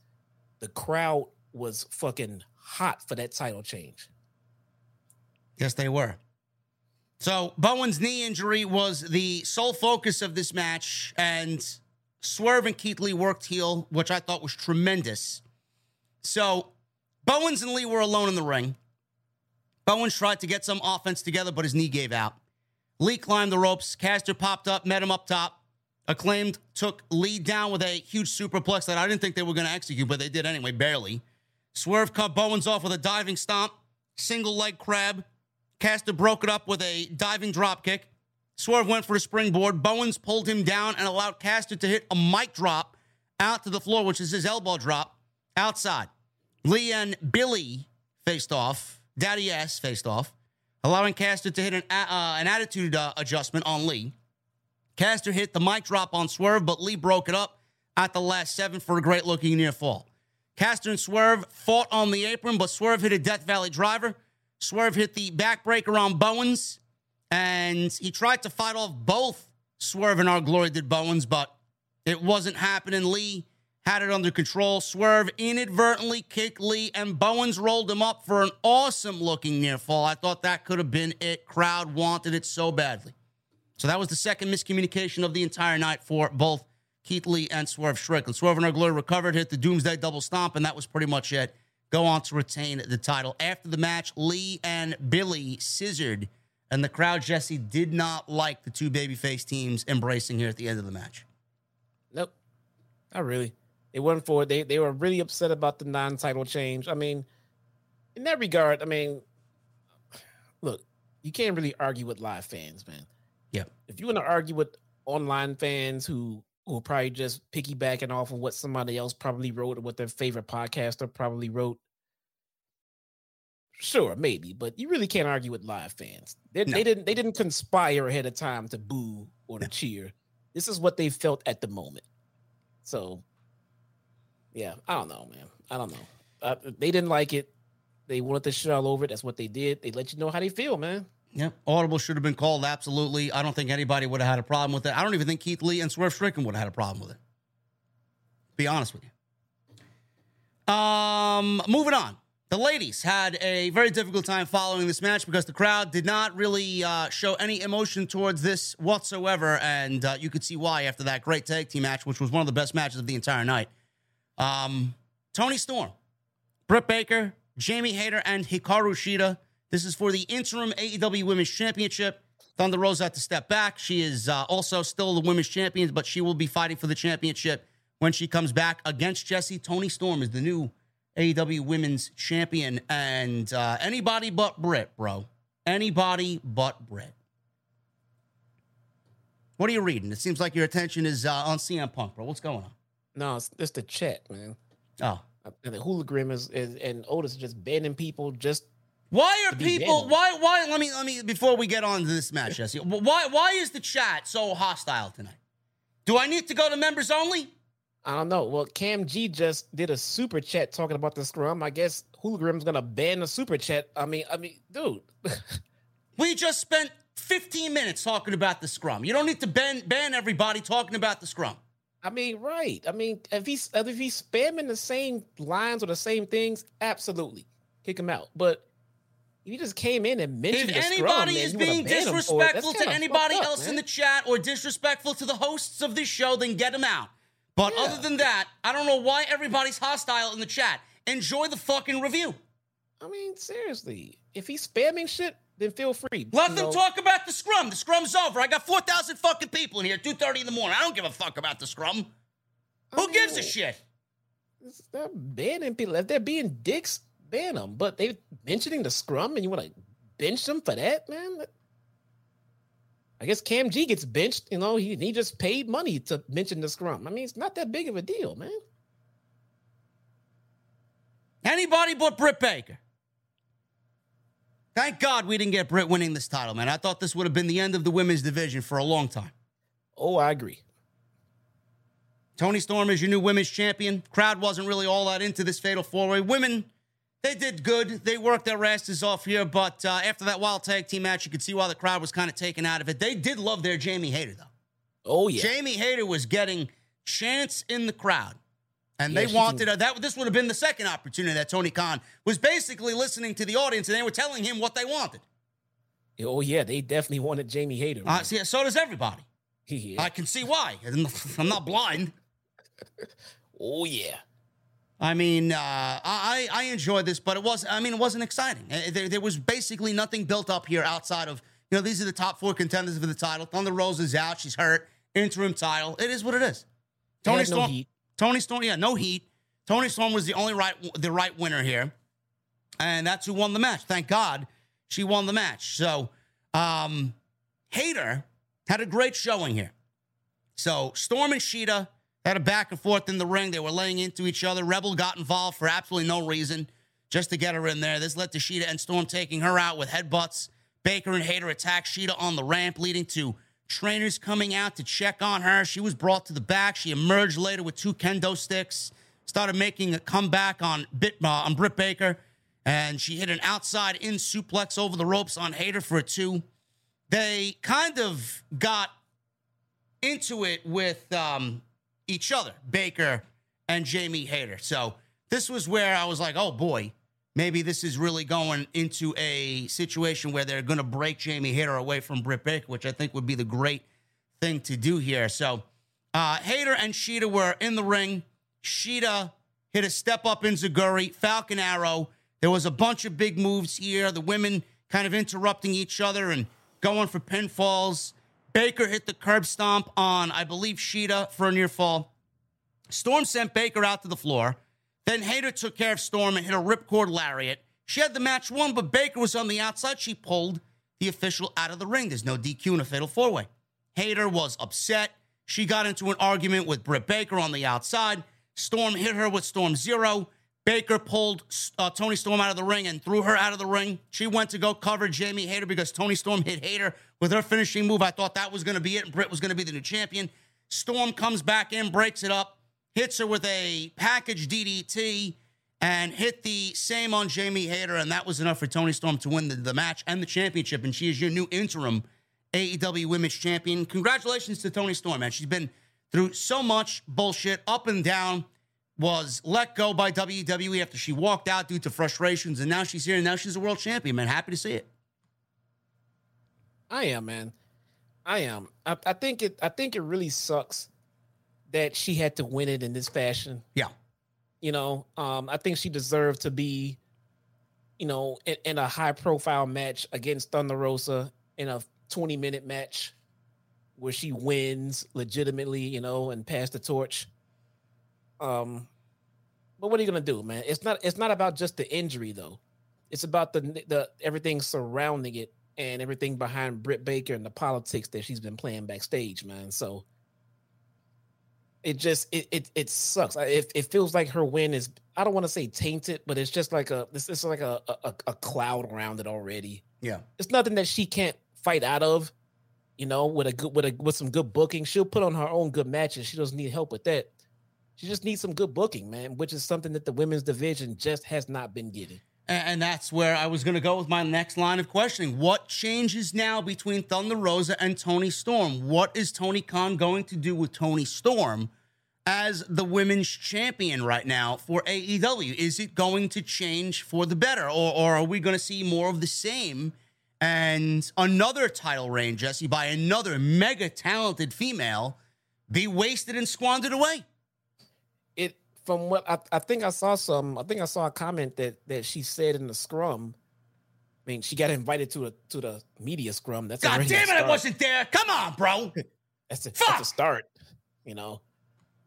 the crowd was fucking hot for that title change. Yes, they were. So Bowens' knee injury was the sole focus of this match, and Swerve and Keith Lee worked heel, which I thought was tremendous. So Bowens and Lee were alone in the ring. Bowens tried to get some offense together, but his knee gave out. Lee climbed the ropes. Caster popped up, met him up top. Acclaimed took Lee down with a huge superplex that I didn't think they were going to execute, but they did anyway, barely. Swerve cut Bowens off with a diving stomp, single leg crab. Caster broke it up with a diving drop kick. Swerve went for a springboard. Bowens pulled him down and allowed Caster to hit a mic drop out to the floor, which is his elbow drop outside. Lee and Billy faced off. Daddy Ass faced off, allowing Caster to hit an, uh, an attitude uh, adjustment on Lee. Caster hit the mic drop on Swerve, but Lee broke it up at the last seven for a great looking near fall. Caster and Swerve fought on the apron, but Swerve hit a Death Valley driver. Swerve hit the backbreaker on Bowens, and he tried to fight off both Swerve and Our Glory did Bowens, but it wasn't happening. Lee had it under control. Swerve inadvertently kicked Lee, and Bowens rolled him up for an awesome looking near fall. I thought that could have been it. Crowd wanted it so badly. So that was the second miscommunication of the entire night for both Keith Lee and Swerve Strickland. Swerve and Our Glory recovered, hit the Doomsday double stomp, and that was pretty much it. Go on to retain the title. After the match, Lee and Billy scissored, and the crowd, Jesse, did not like the two babyface teams embracing here at the end of the match. Nope. Not really. They weren't for it. They they were really upset about the non-title change. I mean, in that regard, I mean, look, you can't really argue with live fans, man. Yeah. If you want to argue with online fans who who probably just piggybacking off of what somebody else probably wrote or what their favorite podcaster probably wrote, sure, maybe, but you really can't argue with live fans. They, No. they didn't they didn't conspire ahead of time to boo or to cheer. This is what they felt at the moment. So, yeah, I don't know, man. I don't know. Uh, they didn't like it. They wanted to shit all over it. That's what they did. They let you know how they feel, man. Yeah, audible should have been called. Absolutely. I don't think anybody would have had a problem with it. I don't even think Keith Lee and Swerve Strickland would have had a problem with it. Be honest with you. Um, moving on. The ladies had a very difficult time following this match because the crowd did not really uh, show any emotion towards this whatsoever, and uh, you could see why after that great tag team match, which was one of the best matches of the entire night. Um, Toni Storm, Britt Baker, Jamie Hayter, and Hikaru Shida. This is for the interim AEW Women's Championship. Thunder Rosa had to step back. She is uh, also still the women's champion, but she will be fighting for the championship when she comes back against Jesse. Toni Storm is the new AEW Women's Champion, and uh, anybody but Britt, bro. Anybody but Britt. What are you reading? It seems like your attention is uh, on CM Punk, bro. What's going on? No, it's, it's the chat, man. Oh, And the hooligan is, is and Otis is just banning people. Just why are people? Why? Why? Let me. Let me. Before we get on to this match, Jesse. Why? Why is the chat so hostile tonight? Do I need to go to members only? I don't know. Well, Cam G just did a super chat talking about the scrum. I guess Hooligan's gonna ban the super chat. I mean, I mean, dude. We just spent 15 minutes talking about the scrum. You don't need to ban ban everybody talking about the scrum. I mean, right. I mean, if he's if he's spamming the same lines or the same things, absolutely kick him out. But if he just came in and mentioned If anybody man, is you being ban him for it, that's disrespectful to anybody up, else in the chat or disrespectful to the hosts of this show, then get them out. But Yeah. other than that, I don't know why everybody's hostile in the chat. Enjoy the fucking review. I mean, seriously, if he's spamming shit, then feel free. Let You them know, talk about the scrum. The scrum's over. I got 4,000 fucking people in here at 2.30 in the morning. I don't give a fuck about the scrum. I Who gives a shit? They're banning people. If they're being dicks, ban them. But they mentioning the scrum and you want to bench them for that, man? I guess Cam G gets benched. You know, he, he just paid money to mention the scrum. I mean, it's not that big of a deal, man. Anybody but Britt Baker. Thank God we didn't get Britt winning this title, man. I thought this would have been the end of the women's division for a long time. Oh, I agree. Toni Storm is your new women's champion. Crowd wasn't really all that into this fatal four way. Women, they did good. They worked their asses off here, but uh, after that wild tag team match, you could see why the crowd was kind of taken out of it. They did love their Jamie Hayter, though. Oh, yeah. Jamie Hayter was getting chance in the crowd. And Yeah, they wanted her. That this would have been the second opportunity that Tony Khan was basically listening to the audience, and they were telling him what they wanted. Oh, yeah. They definitely wanted Jamie Hayter. Uh, man. see, so does everybody. Yeah. I can see why. I'm not blind. oh, yeah. I mean, uh, I I enjoyed this, but it was I mean it wasn't exciting. Uh, There, there was basically nothing built up here outside of you know these are the top four contenders for the title. Thunder Rosa is out; she's hurt. Interim title. It is what it is. Tony no Storm. heat. Toni Storm. Yeah, no heat. Toni Storm was the only right the right winner here, and that's who won the match. Thank God she won the match. So, um, Hayter had a great showing here. So Storm and Shida had a back and forth in the ring. They were laying into each other. Rebel got involved for absolutely no reason, just to get her in there. This led to Shida and Storm taking her out with headbutts. Baker and Hayter attacked Shida on the ramp, leading to trainers coming out to check on her. She was brought to the back. She emerged later with two kendo sticks, started making a comeback on Bit uh, on Britt Baker, and she hit an outside in suplex over the ropes on Hayter for a two. They kind of got into it with um, each other, Baker and Jamie Hayter. So this was where I was like, oh boy, maybe this is really going into a situation where they're going to break Jamie Hayter away from Britt Baker, which I think would be the great thing to do here. So uh, Hayter and Shida were in the ring. Shida hit a step up enzuigiri, Falcon Arrow. There was a bunch of big moves here. The women kind of interrupting each other and going for pinfalls. Baker hit the curb stomp on, I believe, Shida for a near fall. Storm sent Baker out to the floor. Then Hayter took care of Storm and hit a ripcord lariat. She had the match won, but Baker was on the outside. She pulled the official out of the ring. There's no DQ in a fatal four way. Hayter was upset. She got into an argument with Britt Baker on the outside. Storm hit her with Storm Zero. Baker pulled uh, Toni Storm out of the ring and threw her out of the ring. She went to go cover Jamie Hayter because Toni Storm hit Hayter with her finishing move. I thought that was going to be it, and Britt was going to be the new champion. Storm comes back in, breaks it up, hits her with a package DDT, and hit the same on Jamie Hayter, and that was enough for Toni Storm to win the, the match and the championship. And she is your new interim AEW Women's Champion. Congratulations to Toni Storm, man. She's been through so much bullshit, up and down. Was let go by WWE after she walked out due to frustrations, and now she's here, and now she's a world champion, man. Happy to see it. I am, man. I am. I, I think it. I think it really sucks that she had to win it in this fashion. Yeah. You know, um, I think she deserved to be, you know, in, in a high profile match against Thunder Rosa in a 20 minute match where she wins legitimately, you know, and pass the torch. Um, But what are you gonna do, man? It's not. It's not about just the injury though. It's about the the everything surrounding it and everything behind Britt Baker and the politics that she's been playing backstage, man. So it just it it, it sucks. It, it feels like her win is I don't want to say tainted, but it's just like a this is like a, a a cloud around it already. Yeah, it's nothing that she can't fight out of. You know, with a good with a with some good booking, she'll put on her own good matches. She doesn't need help with that. She just needs some good booking, man, which is something that the women's division just has not been getting. And that's where I was going to go with my next line of questioning. What changes now between Thunder Rosa and Toni Storm? What is Tony Khan going to do with Toni Storm as the women's champion right now for AEW? Is it going to change for the better, or, or are we going to see more of the same and another title reign, Jesse, by another mega talented female be wasted and squandered away? From what I, I think I saw some, I think I saw a comment that that she said in the scrum. I mean, she got invited to a to the media scrum. That's God damn it, I wasn't there. Come on, bro. that's, a, that's a start, you know.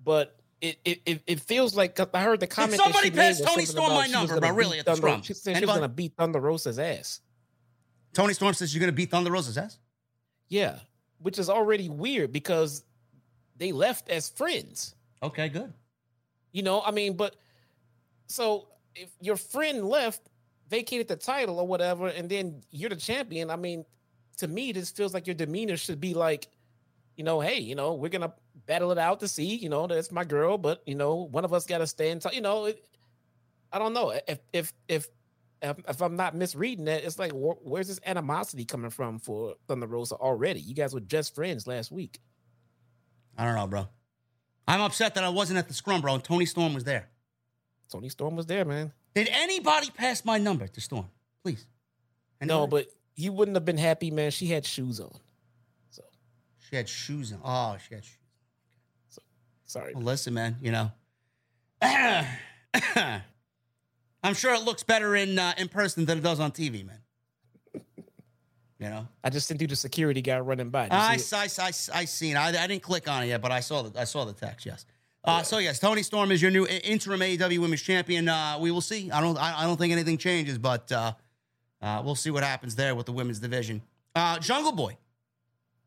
But it it, it feels like I heard the comment. Did somebody pass Toni Storm my number, bro. Really at the Thunder, scrum. She said Anybody? she was gonna beat Thunder Rosa's ass. Toni Storm says you're gonna beat Thunder Rosa's ass. Yeah, which is already weird because they left as friends. Okay, good. You know, I mean, but so if your friend left, vacated the title or whatever, and then you're the champion, I mean, to me, this feels like your demeanor should be like, you know, hey, you know, we're gonna battle it out to see, you know, that's my girl, but you know, one of us got to stand. T- you know, it, I don't know if if if if I'm not misreading that, it's like wh- where's this animosity coming from for Thunder Rosa already? You guys were just friends last week. I don't know, bro. I'm upset that I wasn't at the scrum, bro. And Toni Storm was there. Toni Storm was there, man. Did anybody pass my number to Storm? Please. Anybody? No, but you wouldn't have been happy, man. She had shoes on. So she had shoes on. Oh, she had shoes. So sorry. Well, listen, man. You know, I'm sure it looks better in uh, in person than it does on TV, man. You know, I just sent you the security guy running by. I, I, I, I seen. I, I didn't click on it yet, but I saw the I saw the text. Yes. Uh, so yes, Toni Storm is your new interim AEW Women's Champion. Uh, we will see. I don't. I, I, don't think anything changes, but uh, uh we'll see what happens there with the women's division. Uh, Jungle Boy,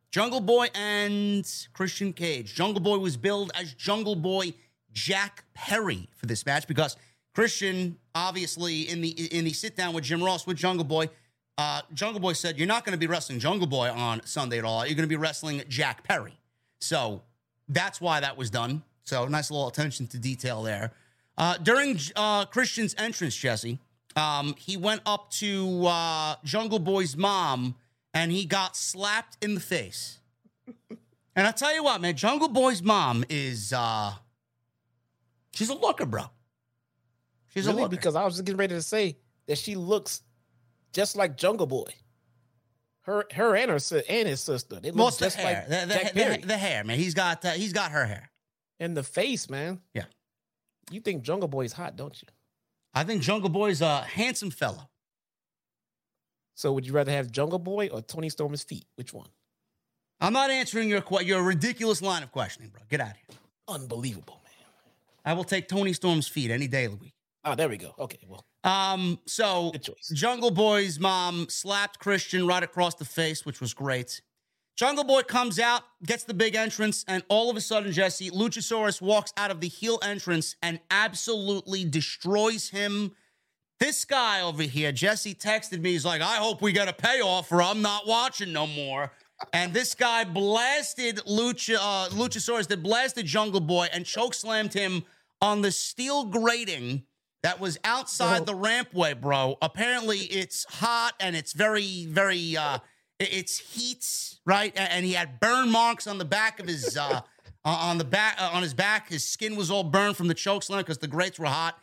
Jungle Boy, and Christian Cage. Jungle Boy was billed as Jungle Boy Jack Perry for this match because Christian, obviously, in the in the sit down with Jim Ross with Jungle Boy uh, Jungle Boy said, You're not going to be wrestling Jungle Boy on Sunday at all. You're going to be wrestling Jack Perry. So that's why that was done. So nice little attention to detail there. Uh, during uh, Christian's entrance, Jesse, um, he went up to uh, Jungle Boy's mom and he got slapped in the face. and I tell you what, man, Jungle Boy's mom is uh, she's a looker, bro. She's really? a looker. Because I was just getting ready to say that she looks just like Jungle Boy. Her, her and her and his sister. They look just the like the, the, the, the, hair, man. He's got uh, he's got her hair and the face, man. Yeah. You think Jungle Boy's hot, don't you? I think Jungle Boy's a handsome fellow. So, would you rather have Jungle Boy or Toni Storm's feet? Which one? I'm not answering your your ridiculous line of questioning, bro. Get out of here. Unbelievable, man. I will take Toni Storm's feet any day of the week. Oh, there we go. Okay, well. Um, so Jungle Boy's mom slapped Christian right across the face, which was great. Jungle Boy comes out, gets the big entrance, and all of a sudden, Jesse, Luchasaurus walks out of the heel entrance and absolutely destroys him. This guy over here, Jesse texted me, he's like, I hope we get a payoff or I'm not watching no more. And this guy blasted Lucha, uh, Luchasaurus that blasted Jungle Boy and chokeslammed him on the steel grating that was outside the rampway, bro. Apparently, it's hot and it's very, very, uh, it's heat, right? And he had burn marks on the back of his, uh, on the back, uh, on his back. His skin was all burned from the choke slam because the grates were hot.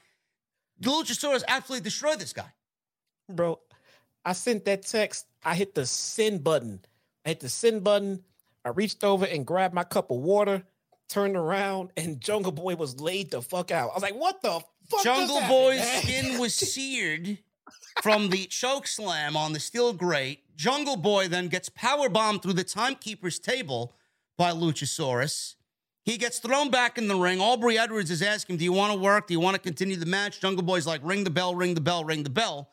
The Luchasaurus absolutely destroyed this guy. Bro, I sent that text. I hit the send button. I hit the send button. I reached over and grabbed my cup of water, turned around, and Jungle Boy was laid the fuck out. I was like, what the Jungle Boy's skin was seared from the choke slam on the steel grate. Jungle Boy then gets power bombed through the timekeeper's table by Luchasaurus. He gets thrown back in the ring. Aubrey Edwards is asking, Do you want to work? Do you want to continue the match? Jungle Boy's like, Ring the bell, ring the bell, ring the bell.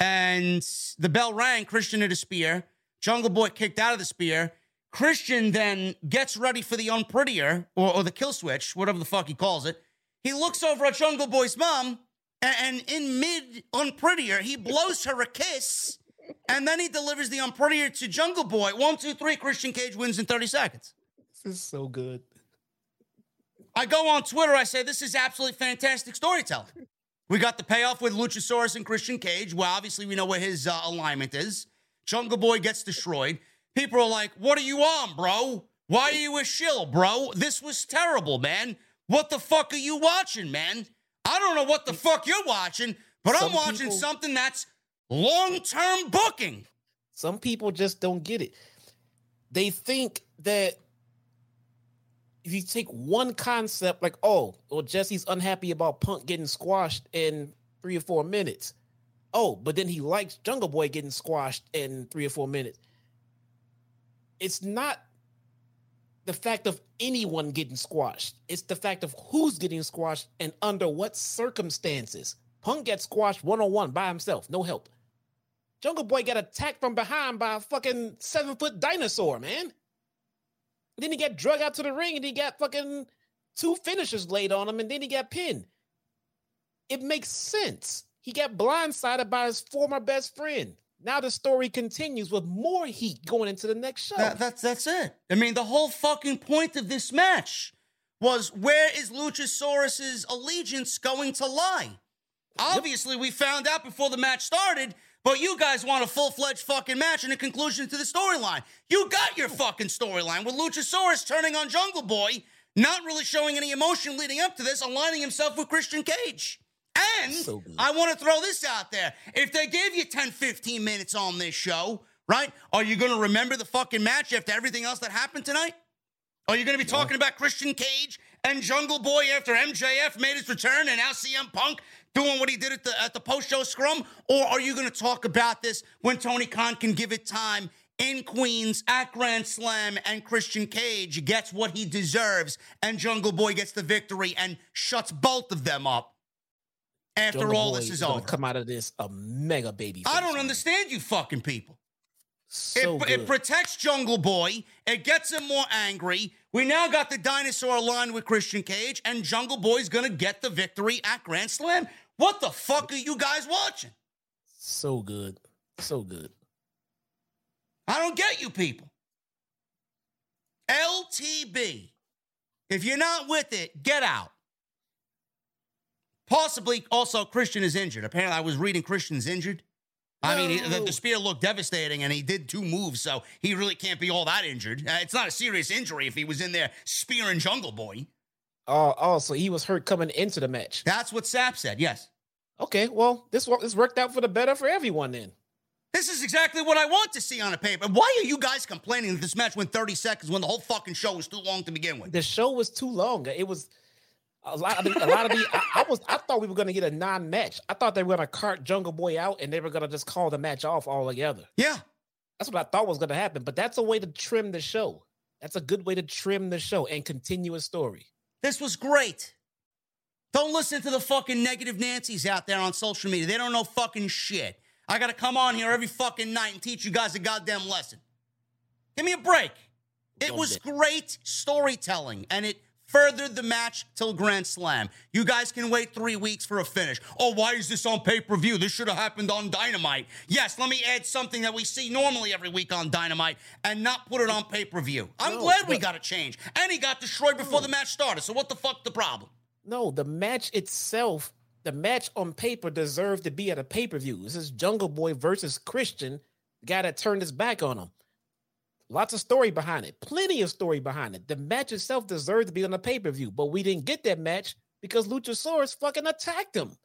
And the bell rang. Christian hit a spear. Jungle Boy kicked out of the spear. Christian then gets ready for the unprettier or, or the kill switch, whatever the fuck he calls it. He looks over at Jungle Boy's mom, and, and in mid unprettier, he blows her a kiss, and then he delivers the unprettier to Jungle Boy. One, two, three. Christian Cage wins in 30 seconds. This is so good. I go on Twitter, I say, this is absolutely fantastic storytelling. We got the payoff with Luchasaurus and Christian Cage. Well, obviously, we know where his uh, alignment is. Jungle Boy gets destroyed. People are like, what are you on, bro? Why are you a shill, bro? This was terrible, man. What the fuck are you watching, man? I don't know what the mm. fuck you're watching, but Some I'm watching people- something that's long term booking. Some people just don't get it. They think that if you take one concept, like, oh, well, Jesse's unhappy about Punk getting squashed in three or four minutes. Oh, but then he likes Jungle Boy getting squashed in three or four minutes. It's not the fact of anyone getting squashed. It's the fact of who's getting squashed and under what circumstances. Punk gets squashed one on one by himself, no help. Jungle Boy got attacked from behind by a fucking seven foot dinosaur, man. Then he got drug out to the ring and he got fucking two finishers laid on him and then he got pinned. It makes sense. He got blindsided by his former best friend. Now the story continues with more heat going into the next show. That, that's that's it. I mean, the whole fucking point of this match was where is Luchasaurus's allegiance going to lie? Obviously, we found out before the match started, but you guys want a full fledged fucking match and a conclusion to the storyline. You got your fucking storyline with Luchasaurus turning on Jungle Boy, not really showing any emotion leading up to this, aligning himself with Christian Cage. And So. I want to throw this out there. If they gave you 10, 15 minutes on this show, right? Are you going to remember the fucking match after everything else that happened tonight? Are you going to be talking about Christian Cage and Jungle Boy after MJF made his return and now CM Punk doing what he did at the at the post show scrum? Or are you going to talk about this when Tony Khan can give it time in Queens at Grand Slam and Christian Cage gets what he deserves and Jungle Boy gets the victory and shuts both of them up after Jungle all Boy this is over? Come out of this a mega baby. I don't man. understand you fucking people. So it, it protects Jungle Boy. It gets him more angry. We now got the dinosaur aligned with Christian Cage, and Jungle Boy's gonna get the victory at Grand Slam. What the fuck are you guys watching? so good. So good. I don't get you people. LTB. If you're not with it, get out. Possibly also Christian is injured. Apparently, I was reading Christian's injured. I mean, he- the, the spear looked devastating, and he did two moves, so he really can't be all that injured. Uh, it's not a serious injury if he was in there spearing Jungle Boy. Oh, oh, so he was hurt coming into the match. That's what Sapp said. Yes, Okay, well, this this worked out for the better for everyone then. this is exactly what I want to see on a paper. Why are you guys complaining that this match went 30 seconds when the whole fucking show was too long to begin with? The show was too long. It was a lot of the, a lot of the. I, I was I thought we were gonna get a non-match. I thought they were gonna cart Jungle Boy out and they were gonna just call the match off altogether. Yeah, That's what I thought was gonna happen. But that's a way to trim the show. That's a good way to trim the show and continue a story. This was great. Don't listen to the fucking negative Nancy's out there on social media. They don't know fucking shit. I got to come on here every fucking night and teach you guys a goddamn lesson. Give me a break. It was great storytelling and it furthered the match till Grand Slam. You guys can wait three weeks for a finish. Oh, why is this on pay per view? This should have happened on Dynamite. Yes, let me add something that we see normally every week on Dynamite and not put it on pay per view. I'm No, glad we got a change. And he got destroyed before the match started. So what the fuck the problem? No, the match itself, the match on paper deserved to be at a pay per view. This is Jungle Boy versus Christian, the guy that turned his back on him. Lots of story behind it, plenty of story behind it. The match itself deserved to be on the pay per view, but we didn't get that match because Luchasaurus fucking attacked him.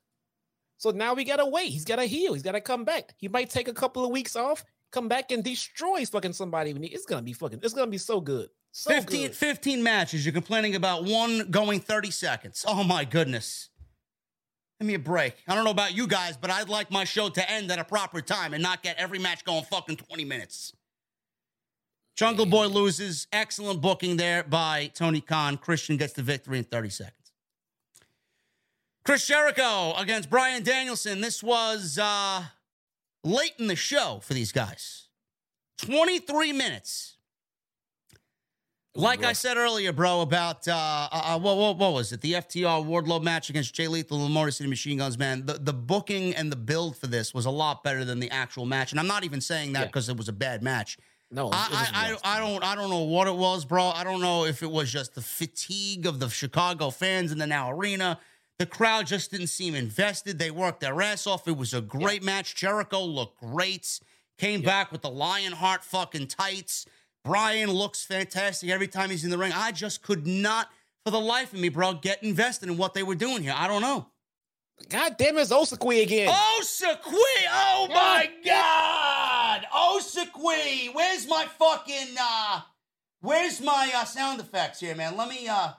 So now we gotta wait. He's gotta heal. He's gotta come back. He might take a couple of weeks off, come back and destroy fucking somebody. It's gonna be fucking. It's gonna be so good. So 15, good. 15 matches. You're complaining about one going 30 seconds. Oh my goodness. Give me a break. I don't know about you guys, but I'd like my show to end at a proper time and not get every match going fucking 20 minutes. Jungle Boy loses. Excellent booking there by Tony Khan. Christian gets the victory in 30 seconds. Chris Jericho against Bryan Danielson. This was uh, late in the show for these guys. 23 minutes. Like I said earlier, bro, about uh, uh, what, what, what was it? The FTR Wardlow match against Jay Lethal and Motor City Machine Guns, man. The, the booking and the build for this was a lot better than the actual match. And I'm not even saying that Yeah. because it was a bad match. No, I, I. I, I don't I don't know what it was, bro. I don't know if it was just the fatigue of the Chicago fans in the NOW Arena. The crowd just didn't seem invested. They worked their ass off. It was a great match. Jericho looked great. Came back with the Lionheart fucking tights. Bryan looks fantastic every time he's in the ring. I just could not, for the life of me, bro, get invested in what they were doing here. I don't know. God damn it, it's Osakui again. Osaqui! Oh my God! Osaqui! Where's my fucking uh where's my uh sound effects here, man? Let me uh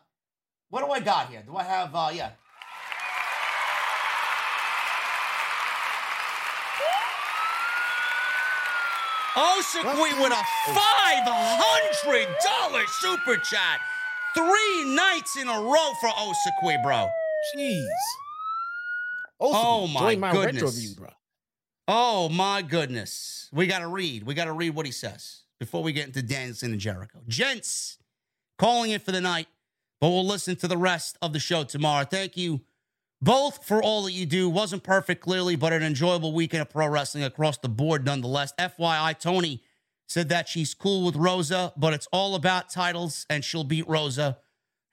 what do I got here? Do I have uh yeah. Osaqui with a five hundred dollar super chat. Three nights in a row for Osaqui, bro. Jeez. Oh, my my goodness. view, bro. Oh my goodness. We got to read. We got to read what he says before we get into Danielson and Jericho. Gents, calling it for the night, but we'll listen to the rest of the show tomorrow. Thank you both for all that you do. Wasn't perfect, clearly, but an enjoyable weekend of pro wrestling across the board nonetheless. FYI, Toni said that she's cool with Rosa, but it's all about titles and she'll beat Rosa.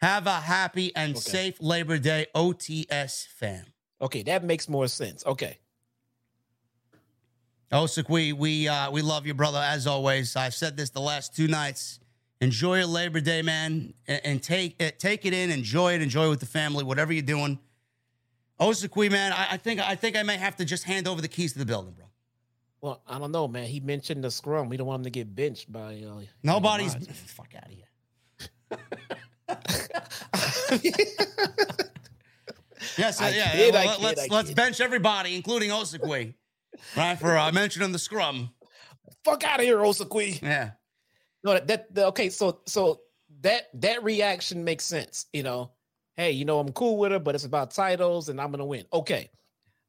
Have a happy and Okay. safe Labor Day, OTS fam. Okay, that makes more sense. Okay. Osik, we we uh, we love you, brother. As always, I've said this the last two nights. Enjoy your Labor Day, man, and, and take it, take it in, enjoy it, enjoy it with the family, whatever you're doing. Osakui, man, I, I think I think I may have to just hand over the keys to the building, bro. Well, I don't know, man. He mentioned the scrum. We don't want him to get benched by uh, Nobody's Mods. fuck out of here. Yes, I yeah, kid, yeah. Well, kid, let's let's bench everybody, including Osakui, right? For uh, mentioning the scrum. Fuck out of here, Osakui. Yeah, No, that, that the- okay. So so that that reaction makes sense. You know, hey, you know, I'm cool with her, but it's about titles, and I'm gonna win. Okay.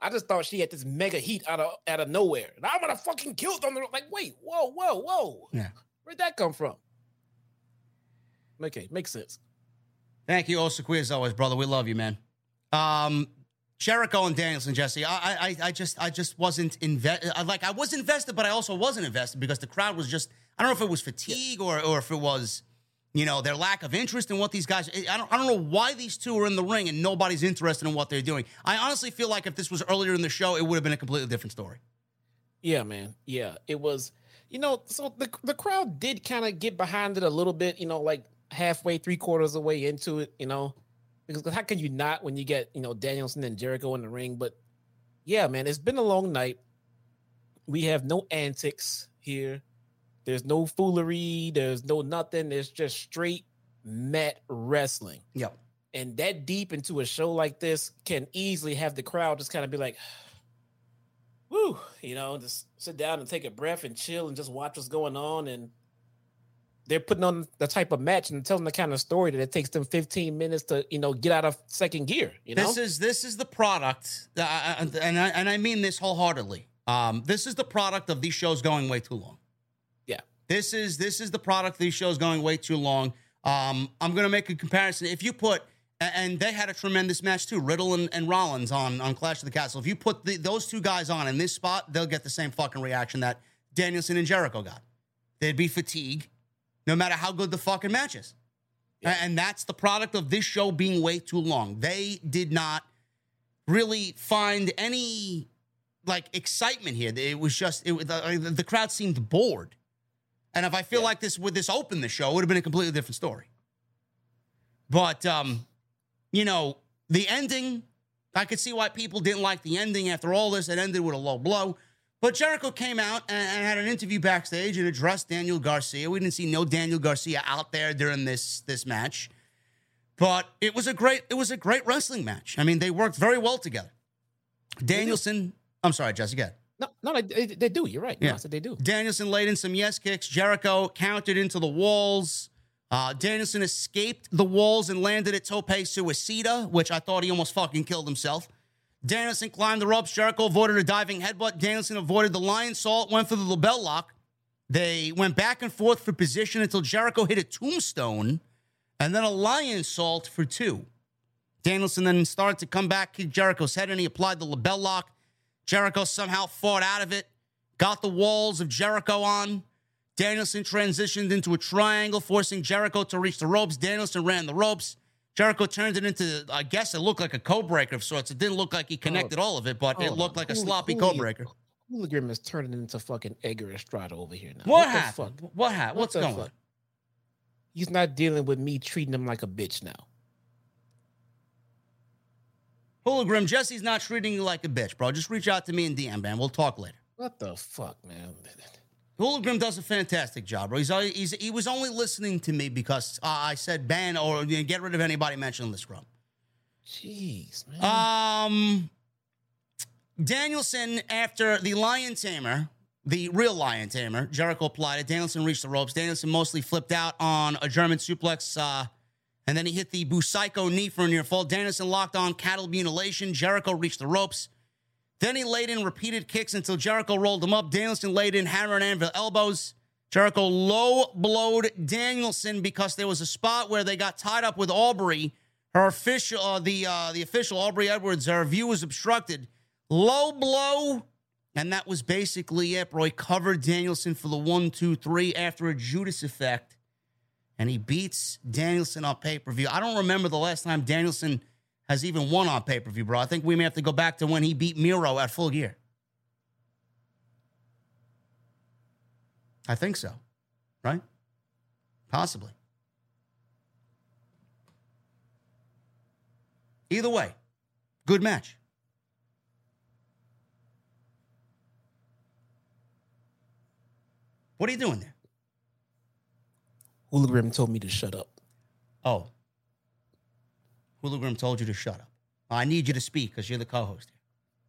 I just thought she had this mega heat out of out of nowhere, and I'm gonna fucking kill them. Like, wait, whoa, whoa, whoa. Yeah. Where'd that come from? Okay, makes sense. Thank you, Osakui, as always, brother. We love you, man. Um, Jericho and Danielson, Jesse. I, I, I just, I just wasn't invested. Like, I was invested, but I also wasn't invested because the crowd was just. I don't know if it was fatigue or, or if it was, you know, their lack of interest in what these guys. I don't, I don't know why these two are in the ring and nobody's interested in what they're doing. I honestly feel like if this was earlier in the show, it would have been a completely different story. Yeah, man. Yeah, it was. You know, so the the crowd did kind of get behind it a little bit. You know, like halfway, three quarters of the way into it. You know, because how can you not when you get you know Danielson and Jericho in the ring? But yeah, man, it's been a long night. We have no antics here. There's no foolery. There's no nothing. There's just straight mat wrestling. Yep. And that deep into a show like this can easily have the crowd just kind of be like, whoo, you know, just sit down and take a breath and chill and just watch what's going on. And they're putting on the type of match and telling the kind of story that it takes them 15 minutes to, you know, get out of second gear. You know, This is this is the product, uh, and I, and I mean this wholeheartedly. Um, this is the product of these shows going way too long. Yeah. This is this is the product of these shows going way too long. Um, I'm gonna make a comparison. If you put and they had a tremendous match too, Riddle and, and Rollins on on Clash of the Castle. If you put the, those two guys on in this spot, they'll get the same fucking reaction that Danielson and Jericho got. There'd be fatigue, no matter how good the fucking match is. A- And that's the product of this show being way too long. They did not really find any like excitement here. It was just it was the, the crowd seemed bored. And if I feel Yeah. like this would this open the show, it would have been a completely different story. But um, you know, the ending, I could see why people didn't like the ending. After all this, it ended with a low blow. But Jericho came out and, had an interview backstage and addressed Daniel Garcia. We didn't see no Daniel Garcia out there during this this match. But it was a great it was a great wrestling match. I mean, they worked very well together. Danielson, I'm sorry, ahead. No, no, they, they do. You're right. Yeah, no, I said they do. Danielson laid in some yes kicks. Jericho countered into the walls. Uh, Danielson escaped the walls and landed at tope suicida, which I thought he almost fucking killed himself. Danielson climbed the ropes. Jericho avoided a diving headbutt. Danielson avoided the Lionsault, went for the LeBell Lock. They went back and forth for position until Jericho hit a tombstone and then a Lionsault for two. Danielson then started to come back, kick Jericho's head, and he applied the LeBell Lock. Jericho somehow fought out of it, got the walls of Jericho on. Danielson transitioned into a triangle, forcing Jericho to reach the ropes. Danielson ran the ropes. Jericho turned it into, I guess it looked like a code breaker of sorts. It didn't look like he oh. connected oh, all of it, but it looked like a sloppy code breaker. Hooligan is turning into fucking Edgar Estrada over here now. What, what happened? What happened? What's what going on? He's not dealing with me treating him like a bitch now. Hooligan, Jesse's not treating you like a bitch, bro. Just reach out to me and DM, man. We'll talk later. What the fuck, man? Hologram does a fantastic job, bro. He's, he's he was only listening to me because uh, I said ban or you know, get rid of anybody mentioning the scrum. Jeez, man. Um, Danielson after the Lion Tamer, the real Lion Tamer, Jericho applied it. Danielson reached the ropes. Danielson mostly flipped out on a German suplex, uh, and then he hit the Busaiku knee for a near fall. Danielson locked on cattle mutilation. Jericho reached the ropes. Then he laid in repeated kicks until Jericho rolled him up. Danielson laid in hammer and anvil elbows. Jericho low blowed Danielson because there was a spot where they got tied up with Aubrey. Her official, uh, the uh, the official Aubrey Edwards, her view was obstructed. Low blow, and that was basically it. Roy covered Danielson for the one, two, three after a Judas effect, and he beats Danielson on pay per view. I don't remember the last time Danielson has even won on pay per view, bro. I think we may have to go back to when he beat Miro at full gear. I think so, right? Possibly. Either way, good match. What are you doing there? Hooligan told me to shut up. Oh, Hooligan told you to shut up. I need you to speak because you're the co-host here.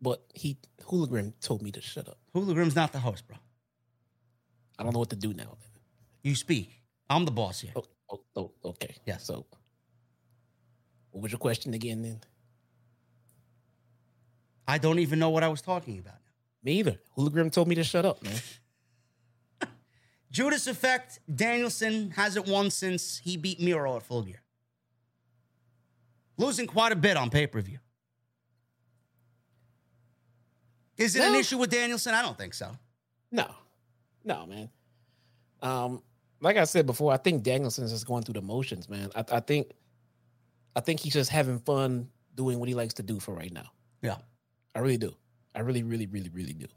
But he Hooligan told me to shut up. Hooligan's not the host, bro. I don't know what to do now. You speak. I'm the boss here. Oh, oh, oh okay. Yeah. So, what was your question again? Then I don't even know what I was talking about. Me either. Hooligan told me to shut up, man. Judas Effect, Danielson hasn't won since he beat Miro at full gear losing quite a bit on pay per view. Is it no. an issue with Danielson? I don't think so. No, no, man. Um, like I said before, I think Danielson's just going through the motions, man. I, I think, I think he's just having fun doing what he likes to do for right now. Yeah, I really do. I really, really, really, really do.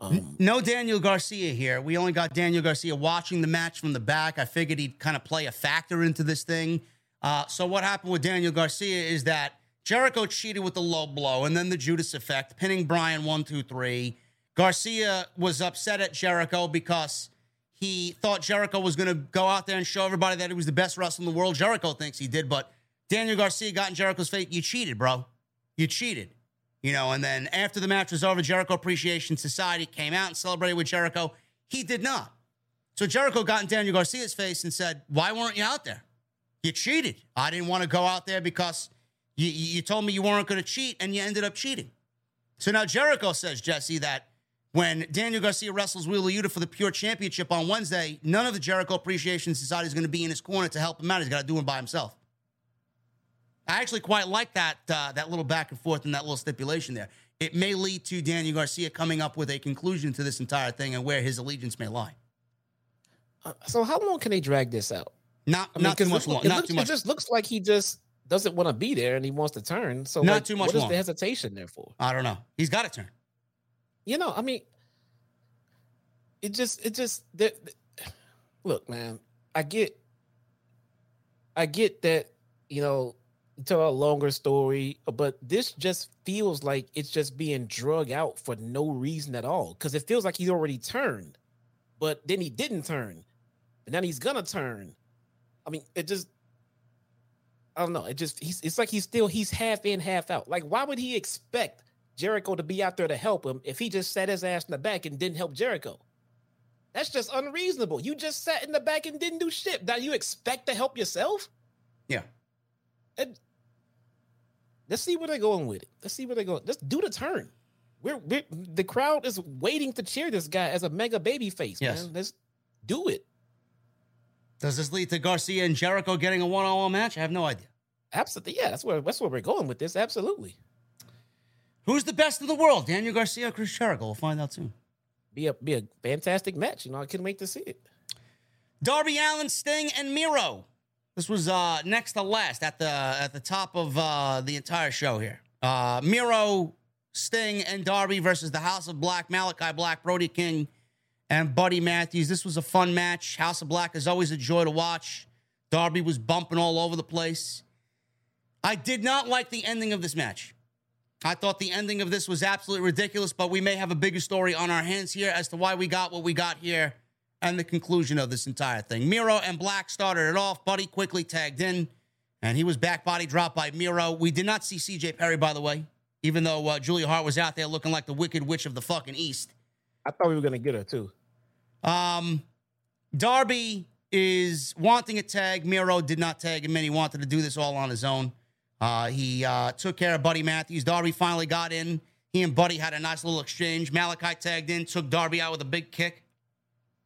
Um, no Daniel Garcia here. We only got Daniel Garcia watching the match from the back. I figured he'd kind of play a factor into this thing. Uh, so what happened with Daniel Garcia is that Jericho cheated with the low blow and then the Judas effect, pinning Bryan one, two, three. Garcia was upset at Jericho because he thought Jericho was going to go out there and show everybody that he was the best wrestler in the world. Jericho thinks he did, but Daniel Garcia got in Jericho's face. You cheated, bro. You cheated. You know, and then after the match was over, Jericho Appreciation Society came out and celebrated with Jericho. He did not. So Jericho got in Daniel Garcia's face and said, Why weren't you out there? You cheated. I didn't want to go out there because you, you told me you weren't going to cheat and you ended up cheating. So now Jericho says, Jesse, that when Daniel Garcia wrestles Wheeler Yuta for the Pure Championship on Wednesday, none of the Jericho Appreciation Society is going to be in his corner to help him out. He's got to do it by himself. I actually quite like that uh, that little back and forth and that little stipulation there. It may lead to Daniel Garcia coming up with a conclusion to this entire thing and where his allegiance may lie. Uh, so how long can they drag this out? Not I mean, not too much long. Not looks, too much. It just looks like he just doesn't want to be there and he wants to turn. So not like, too much. What long. is the hesitation there for? I don't know. He's got to turn. You know, I mean, it just it just that. Look, man, I get, I get that. You know, tell a longer story, but this just feels like it's just being drug out for no reason at all. Because it feels like he's already turned, but then he didn't turn, and then he's gonna turn, I mean, it just I don't know. It just he's it's like he's still he's half in, half out. Like, why would he expect Jericho to be out there to help him if he just sat his ass in the back and didn't help Jericho. That's just unreasonable. You just sat in the back and didn't do shit. Now you expect to help yourself? Yeah. And let's see where they're going with it. Let's see where they're going. Let's do the turn. We're, we're the crowd is waiting to cheer this guy as a mega baby face, Yes. man. Let's do it. Does this lead to Garcia and Jericho getting a one-on-one match? I have no idea. Absolutely. Yeah, that's where that's where we're going with this. Absolutely. Who's the best in the world? Daniel Garcia or Chris Jericho? We'll find out soon. Be a be a fantastic match. You know, I couldn't wait to see it. Darby Allin, Sting, and Miro. This was uh, next to last at the at the top of uh, the entire show here. Uh, Miro, Sting, and Darby versus the House of Black, Malakai Black, Brody King, and Buddy Matthews. This was a fun match. House of Black is always a joy to watch. Darby was bumping all over the place. I did not like the ending of this match. I thought the ending of this was absolutely ridiculous, but we may have a bigger story on our hands here as to why we got what we got here and the conclusion of this entire thing. Miro and Black started it off. Buddy quickly tagged in, and he was back body dropped by Miro. We did not see CJ Perry, by the way, even though uh, Julia Hart was out there looking like the Wicked Witch of the fucking East. I thought we were gonna get her too. Um, Darby is wanting a tag. Miro did not tag him in. He wanted to do this all on his own. Uh, he uh, took care of Buddy Matthews. Darby finally got in. He and Buddy had a nice little exchange. Malakai tagged in, took Darby out with a big kick.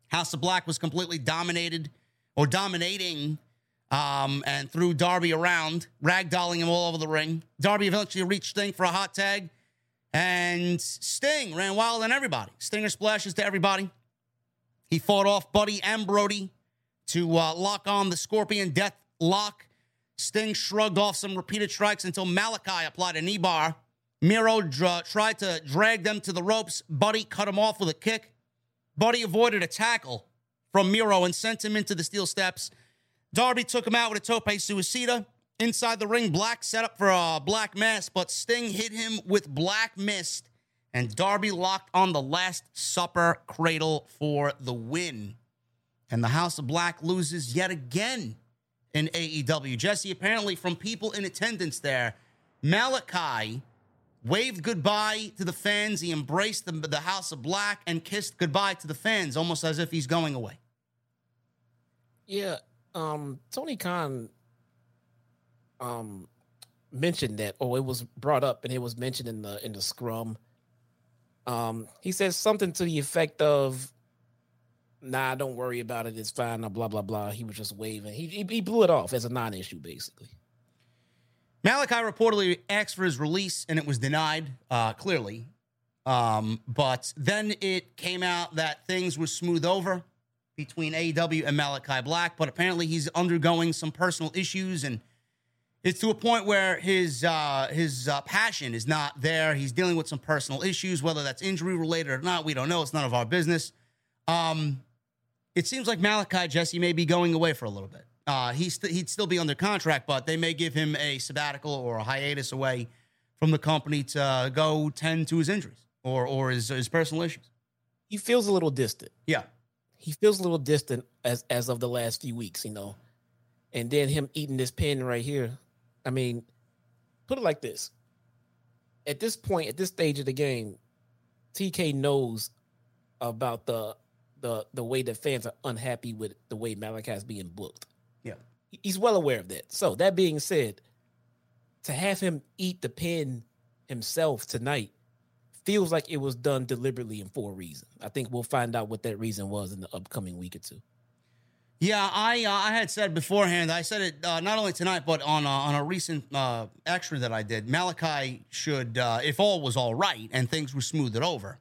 House of Black was completely dominated or dominating um, and threw Darby around, ragdolling him all over the ring. Darby eventually reached Sting for a hot tag, and Sting ran wild on everybody. Stinger splashes to everybody. He fought off Buddy and Brody to uh, lock on the Scorpion Death Lock. Sting shrugged off some repeated strikes until Malakai applied a knee bar. Miro tried to drag them to the ropes. Buddy cut him off with a kick. Buddy avoided a tackle from Miro and sent him into the steel steps. Darby took him out with a tope suicida. Inside the ring, Black set up for a black mass, but Sting hit him with black mist, and Darby locked on the Last Supper cradle for the win. And the House of Black loses yet again in AEW. Jesse, apparently from people in attendance there, Malakai waved goodbye to the fans. He embraced the, the House of Black and kissed goodbye to the fans, almost as if he's going away. Yeah. Um, Tony Khan um mentioned that, or it was brought up and it was mentioned in the in the scrum. Um, he says something to the effect of nah, don't worry about it, it's fine, blah blah blah. He was just waving. He he, he blew it off as a non-issue, basically. Malakai reportedly asked for his release and it was denied, uh, clearly. Um, but then it came out that things were smoothed over between AEW and Malakai Black, but apparently he's undergoing some personal issues and it's to a point where his uh, his uh, passion is not there. He's dealing with some personal issues, whether that's injury related or not. We don't know. It's none of our business. Um, it seems like Malakai Jesse may be going away for a little bit. Uh, he's st- he'd still be under contract, but they may give him a sabbatical or a hiatus away from the company to go tend to his injuries or or his his personal issues. He feels a little distant. Yeah, He feels a little distant as as of the last few weeks, you know. And then him eating this pin right here. I mean, put it like this. At this point, at this stage of the game, TK knows about the the the way that fans are unhappy with the way Malakai's being booked. yeah. He's well aware of that. So that being said, to have him eat the pin himself tonight feels like it was done deliberately and for a reason. I think we'll find out what that reason was in the upcoming week or two. Yeah, I uh, I had said beforehand. I said it uh, not only tonight, but on uh, on a recent uh, extra that I did. Malakai should, uh, if all was all right and things were smoothed over,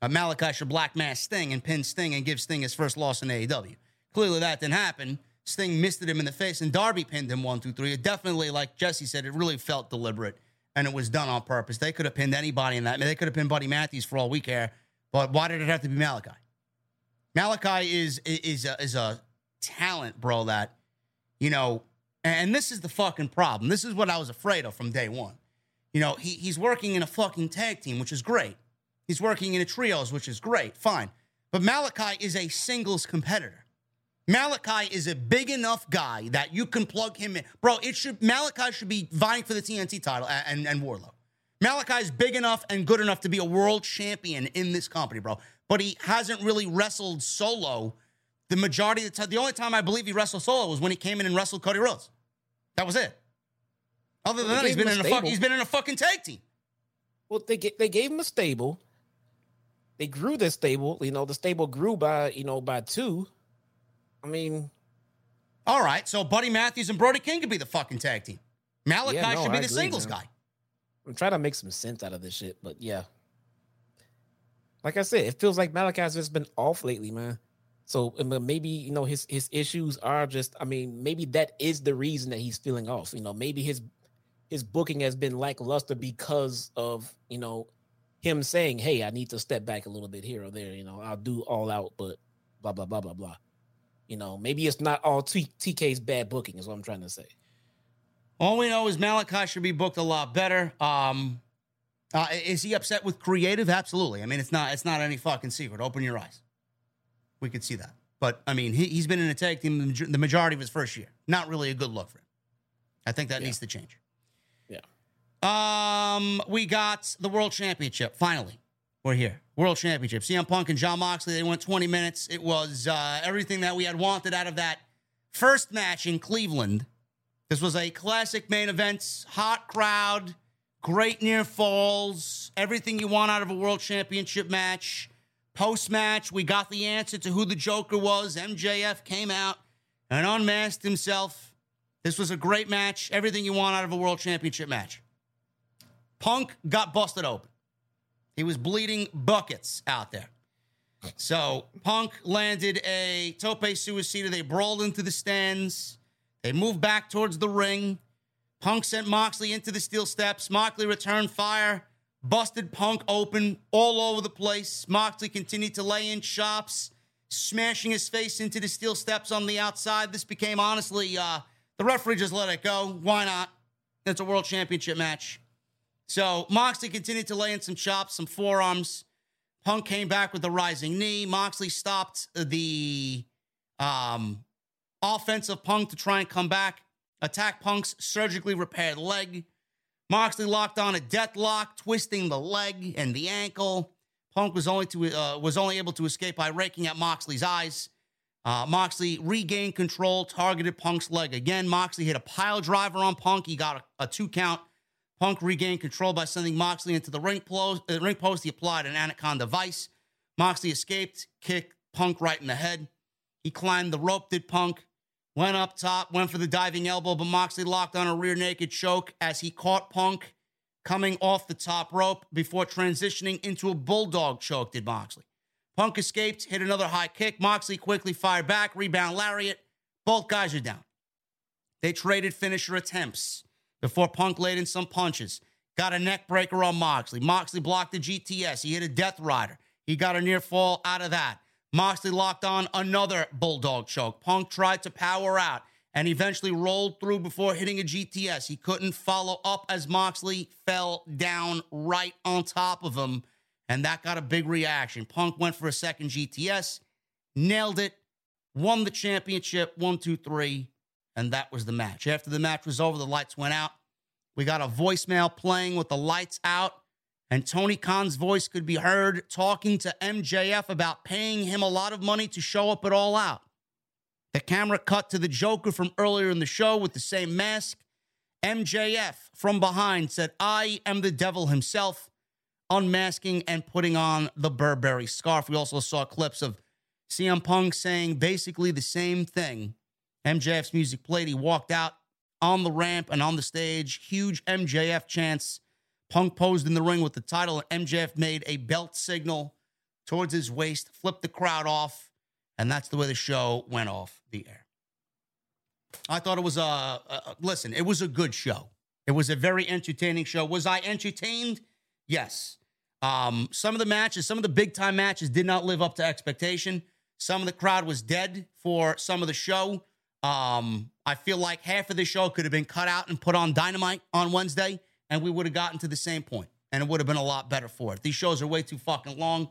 uh, Malakai should black mass Sting and pin Sting and give Sting his first loss in AEW. Clearly, that didn't happen. Sting misted him in the face, and Darby pinned him one, two, three. It definitely, like Jesse said, it really felt deliberate and it was done on purpose. They could have pinned anybody in that. They could have pinned Buddy Matthews for all we care, but why did it have to be Malakai? Malakai is is a, is a talent, bro. That you know, and this is the fucking problem. This is what I was afraid of from day one. You know, he he's working in a fucking tag team, which is great. He's working in a trios, which is great, fine. But Malakai is a singles competitor. Malakai is a big enough guy that you can plug him in, bro. It should Malakai should be vying for the TNT title and and, and Wardlow. Malakai's big enough and good enough to be a world champion in this company, bro. But he hasn't really wrestled solo the majority of the time. The only time I believe he wrestled solo was when he came in and wrestled Cody Rhodes. That was it. Other than Well, that, he's been in a a fuck, he's been in a fucking tag team. Well, they ga- they gave him a stable. They grew this stable. You know, the stable grew by you know by two. I mean, All right, so Buddy Matthews and Brody King could be the fucking tag team. Malakai Yeah, no, should be I the agree, singles man. guy. I'm trying to make some sense out of this shit, but yeah. Like I said, it feels like Malakai's just been off lately, man. So maybe you know his his issues are just. I mean, maybe that is the reason that he's feeling off. You know, maybe his his booking has been lackluster because of you know him saying, "Hey, I need to step back a little bit here or there." You know, I'll do all out, but blah blah blah blah blah. You know, maybe it's not all T- TK's bad booking. Is what I'm trying to say. All we know is Malakai should be booked a lot better. Um, uh, is he upset with creative? Absolutely. I mean, it's not it's not any fucking secret. Open your eyes. We could see that. But I mean, he, he's been in a tag team the the majority of his first year. Not really a good look for him. I think that Yeah. needs to change. Yeah. Um, we got the World Championship. Finally, we're here. World Championship. CM Punk and Jon Moxley. They went 20 minutes. It was uh, everything that we had wanted out of that first match in Cleveland. This was a classic main event, hot crowd, great near falls, everything you want out of a World Championship match. Post match, we got the answer to who the Joker was. MJF came out and unmasked himself. This was a great match. Everything you want out of a World Championship match. Punk got busted open. He was bleeding buckets out there. So Punk landed a tope suicida. They brawled into the stands. They moved back towards the ring. Punk sent Moxley into the steel steps. Moxley returned fire, busted Punk open all over the place. Moxley continued to lay in chops, smashing his face into the steel steps on the outside. This became honestly, uh, the referee just let it go. Why not? It's a world championship match. So Moxley continued to lay in some chops, some forearms. Punk came back with the rising knee. Moxley stopped the um, offensive Punk to try and come back, attack Punk's surgically repaired leg. Moxley locked on a death lock, twisting the leg and the ankle. Punk was only to uh, was only able to escape by raking at Moxley's eyes. Uh, Moxley regained control, targeted Punk's leg again. Moxley hit a pile driver on Punk. He got a, a two count. Punk regained control by sending Moxley into the ring, plo- uh, ring post. He applied an anaconda vice. Moxley escaped, kicked Punk right in the head. He climbed the rope, did Punk, went up top, went for the diving elbow, but Moxley locked on a rear naked choke as he caught Punk coming off the top rope before transitioning into a bulldog choke, did Moxley. Punk escaped, hit another high kick. Moxley quickly fired back, rebound lariat. Both guys are down. They traded finisher attempts before Punk laid in some punches. Got a neck breaker on Moxley. Moxley blocked the GTS. He hit a Death Rider. He got a near fall out of that. Moxley locked on another Bulldog choke. Punk tried to power out and eventually rolled through before hitting a GTS. He couldn't follow up as Moxley fell down right on top of him, and that got a big reaction. Punk went for a second GTS, nailed it, won the championship, one, two, three, and that was the match. After the match was over, the lights went out. We got a voicemail playing with the lights out, and Tony Khan's voice could be heard talking to MJF about paying him a lot of money to show up at All Out. The camera cut to the Joker from earlier in the show with the same mask. MJF from behind said, I am the devil himself, unmasking and putting on the Burberry scarf. We also saw clips of CM Punk saying basically the same thing. MJF's music played. He walked out on the ramp and on the stage. Huge MJF chants. Punk posed in the ring with the title, and MJF made a belt signal towards his waist, flipped the crowd off, and that's the way the show went off the air. I thought it was a, a listen, it was a good show. It was a very entertaining show. Was I entertained? Yes. Um, some of the matches, some of the big time matches did not live up to expectation. Some of the crowd was dead for some of the show. Um, I feel like half of the show could have been cut out and put on Dynamite on Wednesday, and we would have gotten to the same point, and it would have been a lot better for it. These shows are way too fucking long.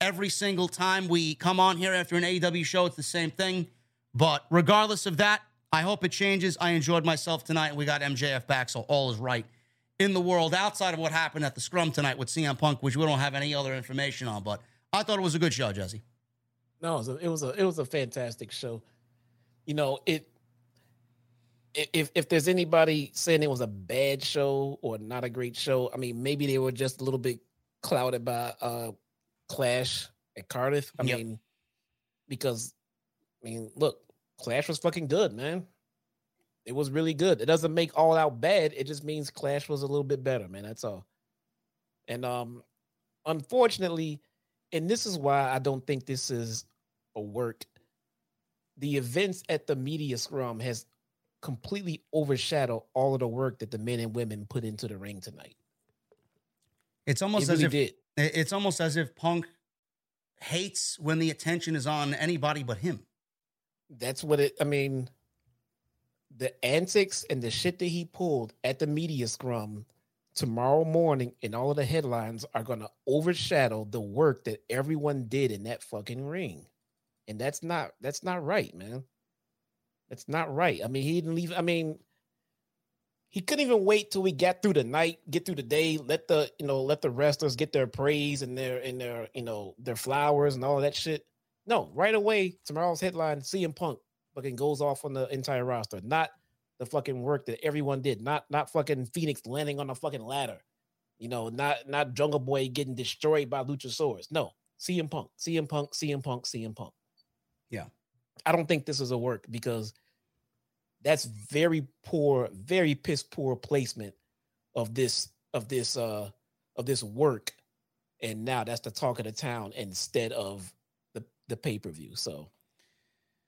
Every single time we come on here after an AEW show, it's the same thing. But regardless of that, I hope it changes. I enjoyed myself tonight, and we got MJF back, so all is right in the world outside of what happened at the scrum tonight with CM Punk, which we don't have any other information on. But I thought it was a good show, Jesse. No, it was a, it was a it was a fantastic show. You know, it if if there's anybody saying it was a bad show or not a great show, I mean, maybe they were just a little bit clouded by uh Clash at Cardiff. I Yep. mean, because I mean, look, Clash was fucking good, man. It was really good. It doesn't make all out bad. It just means Clash was a little bit better, man. That's all. And um, unfortunately, and this is why I don't think this is a work. The events at the media scrum has completely overshadow all of the work that the men and women put into the ring tonight. It's almost It as really if did. it's almost as if Punk hates when the attention is on anybody but him. That's what it. I mean, the antics and the shit that he pulled at the media scrum tomorrow morning, and all of the headlines are going to overshadow the work that everyone did in that fucking ring, and that's not that's not right, man. That's not right. I mean, he didn't leave. I mean, he couldn't even wait till we got through the night, get through the day, let the you know let the wrestlers get their praise and their and their you know their flowers and all that shit. No, right away, tomorrow's headline: CM Punk fucking goes off on the entire roster. Not the fucking work that everyone did. Not not fucking Fenix landing on a fucking ladder. You know, not not Jungle Boy getting destroyed by Luchasaurus. No, CM Punk, CM Punk, CM Punk, CM Punk. Yeah. I don't think this is a work because that's very poor, very piss poor placement of this of this uh of this work. And now that's the talk of the town instead of the the pay-per-view. So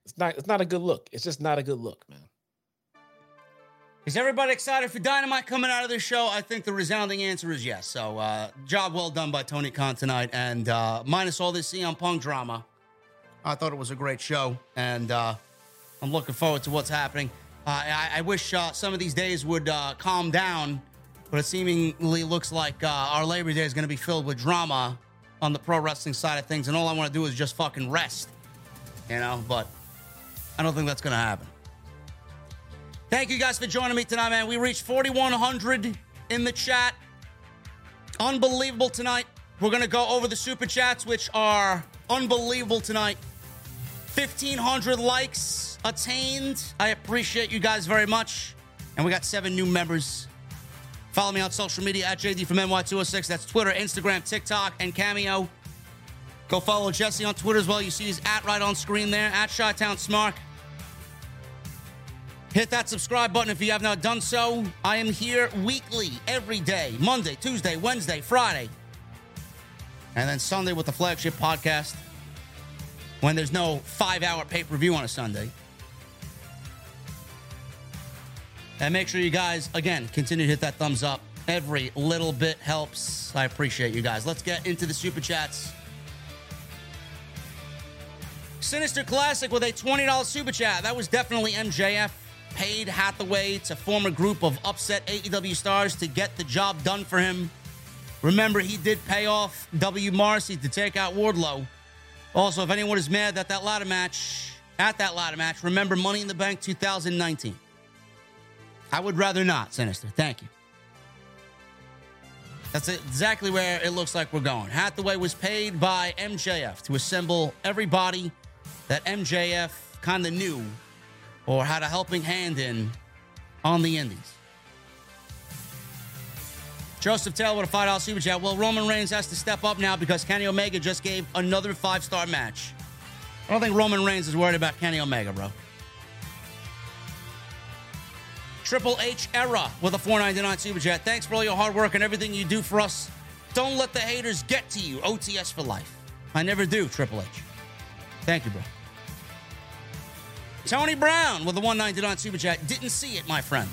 it's not it's not a good look. It's just not a good look, man. Is everybody excited for Dynamite coming out of this show? I think the resounding answer is yes. So, uh, job well done by Tony Khan tonight. And uh, minus all this CM Punk drama, I thought it was a great show. And uh, I'm looking forward to what's happening. Uh, I, I wish uh, some of these days would uh, calm down, but it seemingly looks like our Labor Day is going to be filled with drama on the pro wrestling side of things. And all I want to do is just fucking rest, you know? But I don't think that's going to happen. Thank you guys for joining me tonight, man. We reached 4,100 in the chat. Unbelievable tonight. We're going to go over the super chats, which are unbelievable tonight. 1,500 likes attained. I appreciate you guys very much. And we got seven new members. Follow me on social media at JD from NY206. That's Twitter, Instagram, TikTok, and Cameo. Go follow Jesse on Twitter as well. You see his at right on screen there, at Chi-Town Smart. Hit that subscribe button if you have not done so. I am here weekly, every day Monday, Tuesday, Wednesday, Friday, and then Sunday with the flagship podcast when there's no five hour pay per view on a Sunday. And make sure you guys, again, continue to hit that thumbs up. Every little bit helps. I appreciate you guys. Let's get into the super chats. Sinister Classic with a $20 super chat. That was definitely MJF. Paid Hathaway to form a group of upset AEW stars to get the job done for him. Remember, he did pay off W. Morrissey to take out Wardlow. Also, if anyone is mad that that ladder match, at that ladder match, remember Money in the Bank 2019. I would rather not, Sinister. Thank you. That's exactly where it looks like we're going. Hathaway was paid by MJF to assemble everybody that MJF kind of knew or had a helping hand in on the Indies. Joseph Taylor with a $5 super chat. Well, Roman Reigns has to step up now because Kenny Omega just gave another five star match. I don't think Roman Reigns is worried about Kenny Omega, bro. Triple H era with a 499 super chat. Thanks for all your hard work and everything you do for us. Don't let the haters get to you. OTS for life. I never do, Triple H. Thank you, bro. Tony Brown with the 199 super chat. Didn't see it, my friend.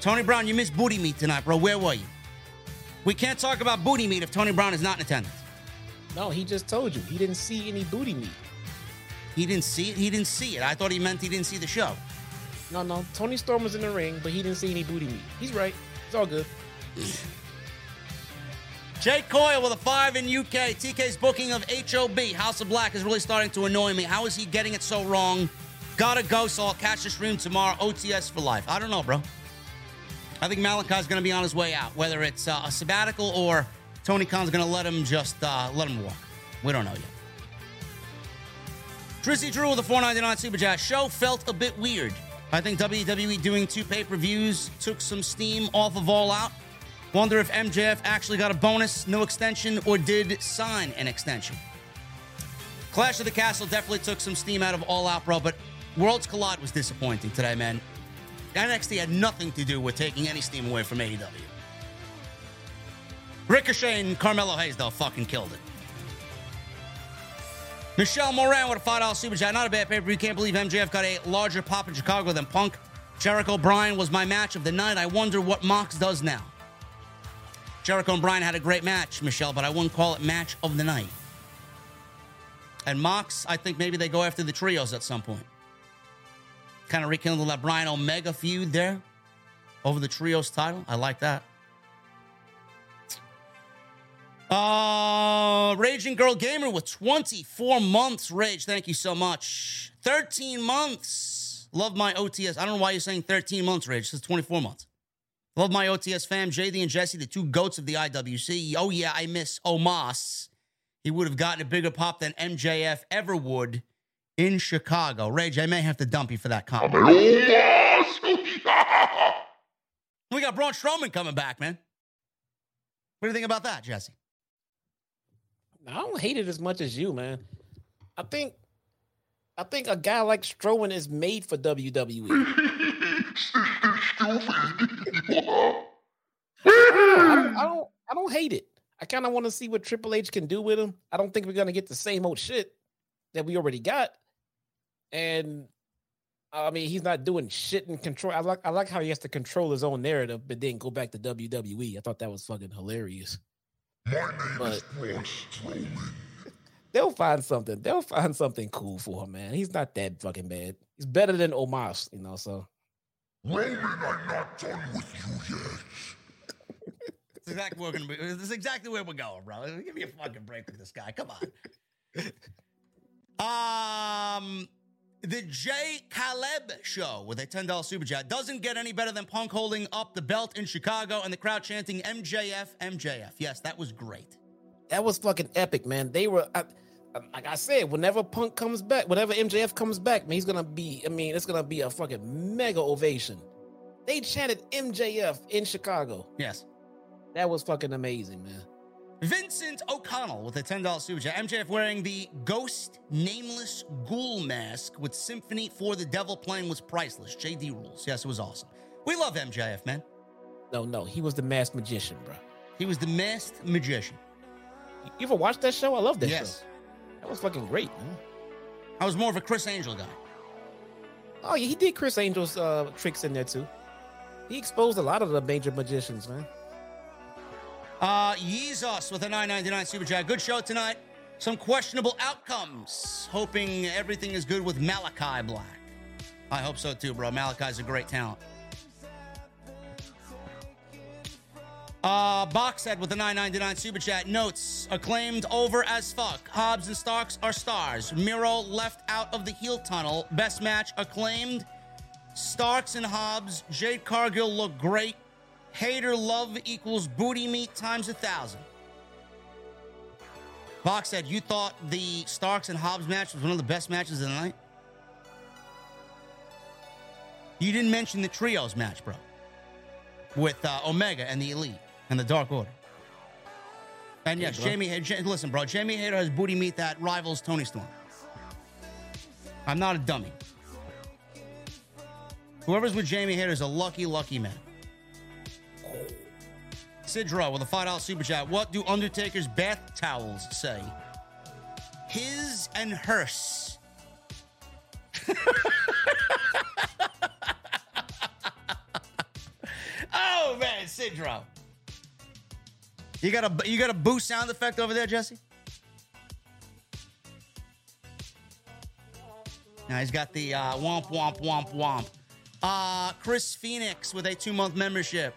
Tony Brown, you missed booty meat tonight, bro. Where were you? We can't talk about booty meat if Tony Brown is not in attendance. No, he just told you he didn't see any booty meat. He didn't see it. He didn't see it. I thought he meant he didn't see the show. No, no. Toni Storm was in the ring, but he didn't see any booty meat. He's right. It's all good. Jake Coyle with a five in UK. TK's booking of HOB, House of Black, is really starting to annoy me. How is he getting it so wrong? Gotta go, so I'll catch the stream tomorrow. OTS for life. I don't know, bro. I think Malakai's going to be on his way out, whether it's uh, a sabbatical or Tony Khan's going to let him just uh, let him walk. We don't know yet. Drizzy Drew with a 499 Super Chat. Show felt a bit weird. I think WWE doing two pay per views took some steam off of All Out. Wonder if MJF actually got a bonus, no extension, or did sign an extension. Clash of the Castle definitely took some steam out of All Out, bro, but Worlds Collide was disappointing today, man. NXT had nothing to do with taking any steam away from AEW. Ricochet and Carmelo Hayes, though, fucking killed it. Michelle Moran with a $5 super chat. Not a bad paper. You can't believe MJF got a larger pop in Chicago than Punk. Jericho Bryan was my match of the night. I wonder what Mox does now. Jericho and Bryan had a great match, Michelle, but I wouldn't call it match of the night. And Mox, I think maybe they go after the trios at some point. Kind of rekindle that Bryan Omega feud there over the trios title. I like that. Uh, Raging Girl Gamer with 24 months. Rage, thank you so much. 13 months. Love my OTS. I don't know why you're saying 13 months, Rage. This is 24 months. Love my OTS fam, JD and Jesse, the two goats of the IWC. Oh, yeah, I miss Omos. He would have gotten a bigger pop than MJF ever would in Chicago. Rage, I may have to dump you for that comment. we got Braun Strowman coming back, man. What do you think about that, Jesse? I don't hate it as much as you, man. I think I think a guy like Strowman is made for WWE. I, don't, I don't I don't hate it. I kind of want to see what Triple H can do with him. I don't think we're gonna get the same old shit that we already got. And I mean, he's not doing shit in control. I like I like how he has to control his own narrative, but then go back to WWE. I thought that was fucking hilarious. My name But- is Braun Strowman. They'll find something. They'll find something cool for him, man. He's not that fucking bad. He's better than Omos, you know. So Roman, I'm not done with you yet. This is exactly where we're gonna be. This is exactly where we're going, bro. Give me a fucking break with this guy. Come on. Um, the Jay Caleb show with a ten dollar super chat doesn't get any better than Punk holding up the belt in Chicago and the crowd chanting MJF, MJF. Yes, that was great. that was fucking epic, man. They were. I, like I said, whenever Punk comes back, whenever MJF comes back, man, he's gonna be. I mean, it's gonna be a fucking mega ovation. They chanted MJF in Chicago. Yes. That was fucking amazing, man. Vincent O'Connell with a $10 super chat. MJF wearing the ghost nameless ghoul mask with Symphony for the Devil playing was priceless. JD rules. Yes, it was awesome. We love MJF, man. No, no, he was the masked magician, bro. He was the masked magician. You ever watched that show? I love that yes. show. That was fucking great, man. I was more of a Criss Angel guy. Oh yeah, he did Criss Angel's uh, tricks in there too. He exposed a lot of the major magicians, man. Uh, Yeezus with a 999 super chat. Good show tonight. Some questionable outcomes. Hoping everything is good with Malakai Black. I hope so too, bro. Malakai's a great talent. Uh, Boxhead with the 999 super chat notes acclaimed over as fuck. Hobbs and Starks are stars. Miro left out of the heel tunnel. Best match acclaimed. Starks and Hobbs. Jade Cargill look great. Hayter love equals booty meat times a thousand. Box said you thought the Starks and Hobbs match was one of the best matches of the night. You didn't mention the trios match, bro, with uh, Omega and the Elite and the Dark Order. And yes, bro. Jamie. Ja- Listen, bro. Jamie Hayter has booty meat that rivals Toni Storm. I'm not a dummy. Whoever's with Jamie Hayter is a lucky, lucky man. Sidro with a $5 super chat. What do Undertaker's bath towels say? His and hers. oh man, Sidro. You got a you got a boo sound effect over there, Jesse? Now he's got the uh, womp womp womp womp. Uh, Chris Phoenix with a two month membership.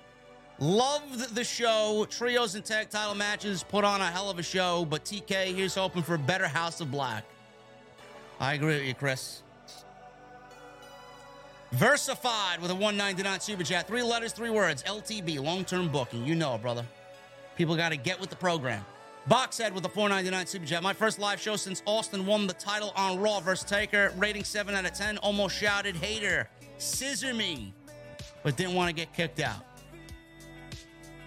Loved the show. Trios and tag title matches put on a hell of a show, but TK here's hoping for a better House of Black. I agree with you, Chris. Versified with a 199 super chat. Three letters, three words. LTB, long term booking. You know, brother. People got to get with the program. Boxhead with a 499 super chat. My first live show since Austin won the title on Raw versus Taker. Rating 7 out of 10. Almost shouted Hayter. Scissor me. But didn't want to get kicked out.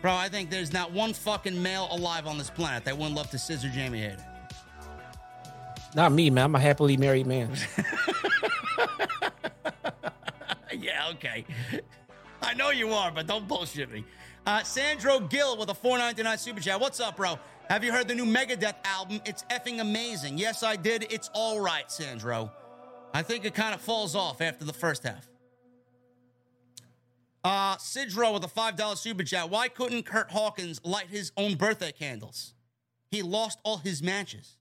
Bro, I think there's not one fucking male alive on this planet that wouldn't love to scissor Jamie Hayter. Not me, man. I'm a happily married man. yeah, okay. I know you are, but don't bullshit me. Uh, Sandro Gill with a 499 super chat. What's up, bro? Have you heard the new Megadeth album? It's effing amazing. Yes, I did. It's all right, Sandro. I think it kind of falls off after the first half. Uh, Sidro with a $5 super chat. Why couldn't Curt Hawkins light his own birthday candles? He lost all his matches.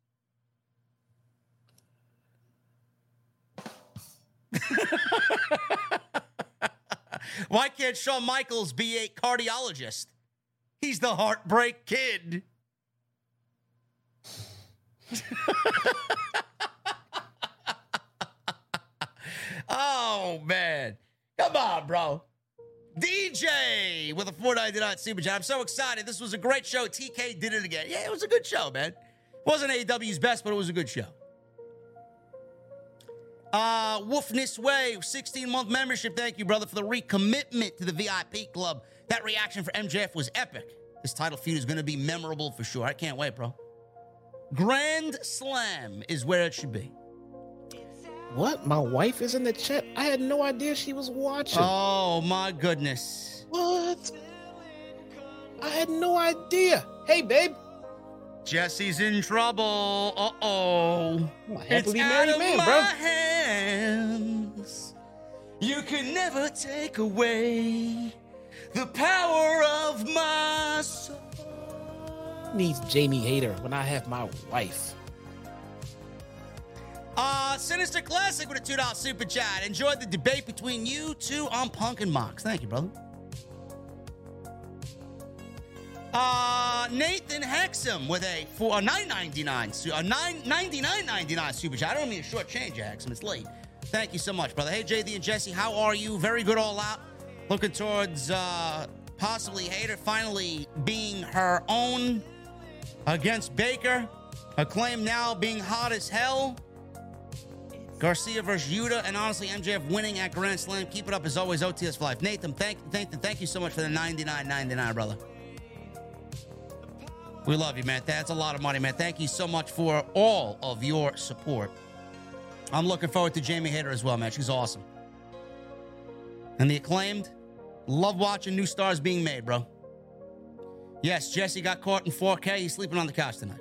Why can't Shawn Michaels be a cardiologist? He's the heartbreak kid. oh, man. Come on, bro. DJ with a 499 super chat. I'm so excited. This was a great show. TK did it again. Yeah, it was a good show, man. It Wasn't AEW's best, but it was a good show. Uh, Wolfness Way, 16 month membership. Thank you, brother, for the recommitment to the VIP club. That reaction for MJF was epic. This title feud is going to be memorable for sure. I can't wait, bro. Grand Slam is where it should be. What? My wife is in the chat. I had no idea she was watching. Oh my goodness. What? I had no idea. Hey, babe. Jesse's in trouble. Uh oh. It's out of man, my bro. hands. You can never take away the power of my soul. Needs Jamie Hayter when I have my wife. Uh, Sinister Classic with a $2 super chat. Enjoyed the debate between you two on Punk and Mox. Thank you, brother. Uh, Nathan Hexam with a a 999 su- a 999.99 super chat. I don't mean a short change, Hexam. It's late. Thank you so much, brother. Hey, JD and Jesse, how are you? Very good all out. Looking towards uh possibly Hayter finally being her own against Baker. Acclaim now being hot as hell. Garcia versus Yuta, and honestly, MJF winning at Grand Slam. Keep it up as always, OTS for life. Nathan, thank, Nathan, thank you so much for the 99.99, brother. We love you, man. That's a lot of money, man. Thank you so much for all of your support. I'm looking forward to Jamie Hayter as well, man. She's awesome. And the acclaimed, love watching new stars being made, bro. Yes, Jesse got caught in 4K. He's sleeping on the couch tonight.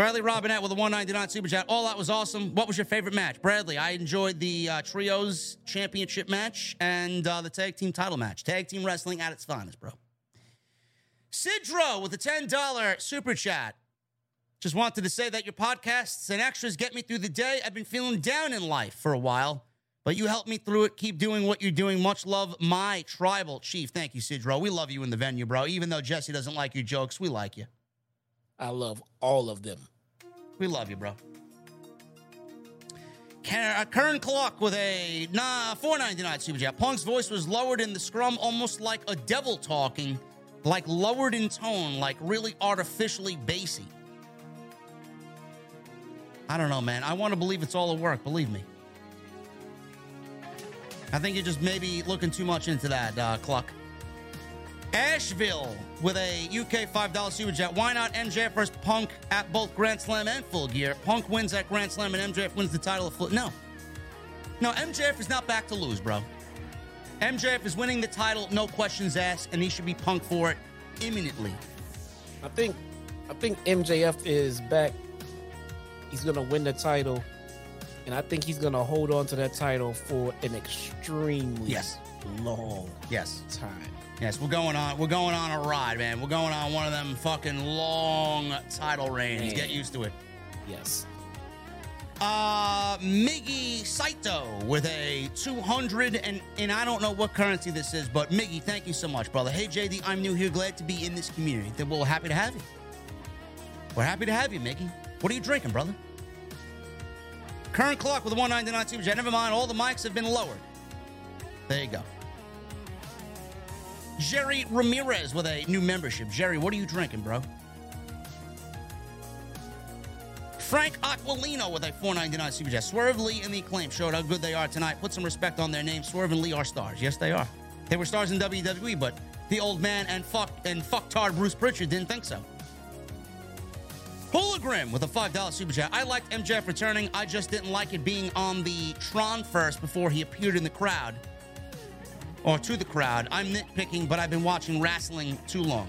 Bradley Robinette with a 199 super chat. All that was awesome. What was your favorite match? Bradley, I enjoyed the uh, Trios Championship match and uh, the Tag Team title match. Tag Team Wrestling at its finest, bro. Sidro with a $10 super chat. Just wanted to say that your podcasts and extras get me through the day. I've been feeling down in life for a while, but you helped me through it. Keep doing what you're doing. Much love, my tribal chief. Thank you, Sidro. We love you in the venue, bro. Even though Jesse doesn't like your jokes, we like you. I love all of them. We love you, bro. Car- Kern Clock with a nah, 499 super chat. Punk's voice was lowered in the scrum, almost like a devil talking, like lowered in tone, like really artificially bassy. I don't know, man. I want to believe it's all a work. Believe me. I think you're just maybe looking too much into that, uh, Cluck. Asheville with a UK $5 super chat. Why not MJF versus Punk at both Grand Slam and Full Gear? Punk wins at Grand Slam and MJF wins the title of Full. No. No, MJF is not back to lose, bro. MJF is winning the title, no questions asked, and he should be Punk for it imminently. I think I think MJF is back. He's gonna win the title, and I think he's gonna hold on to that title for an extremely Yes. long Yes. time. Yes, we're going on. We're going on a ride, man. We're going on one of them fucking long title reigns. Man. Get used to it. Yes. Uh, Miggy Saito with a 200 and and I don't know what currency this is, but Miggy, thank you so much, brother. Hey JD, I'm new here, glad to be in this community. Then we're happy to have you. We're happy to have you, Miggy. What are you drinking, brother? Current clock with a 199 super chat. Never mind, all the mics have been lowered. There you go. Jerry Ramirez with a new membership. Jerry, what are you drinking, bro? Frank Aquilino with a 499 super chat. Swerve Lee and the Acclaim showed how good they are tonight. Put some respect on their name. Swerve and Lee are stars. Yes, they are. They were stars in WWE, but the old man and fuck and fucktard Bruce Pritchard didn't think so. Hologram with a $5 super chat. I liked MJF returning. I just didn't like it being on the Tron first before he appeared in the crowd. Or to the crowd. I'm nitpicking, but I've been watching wrestling too long.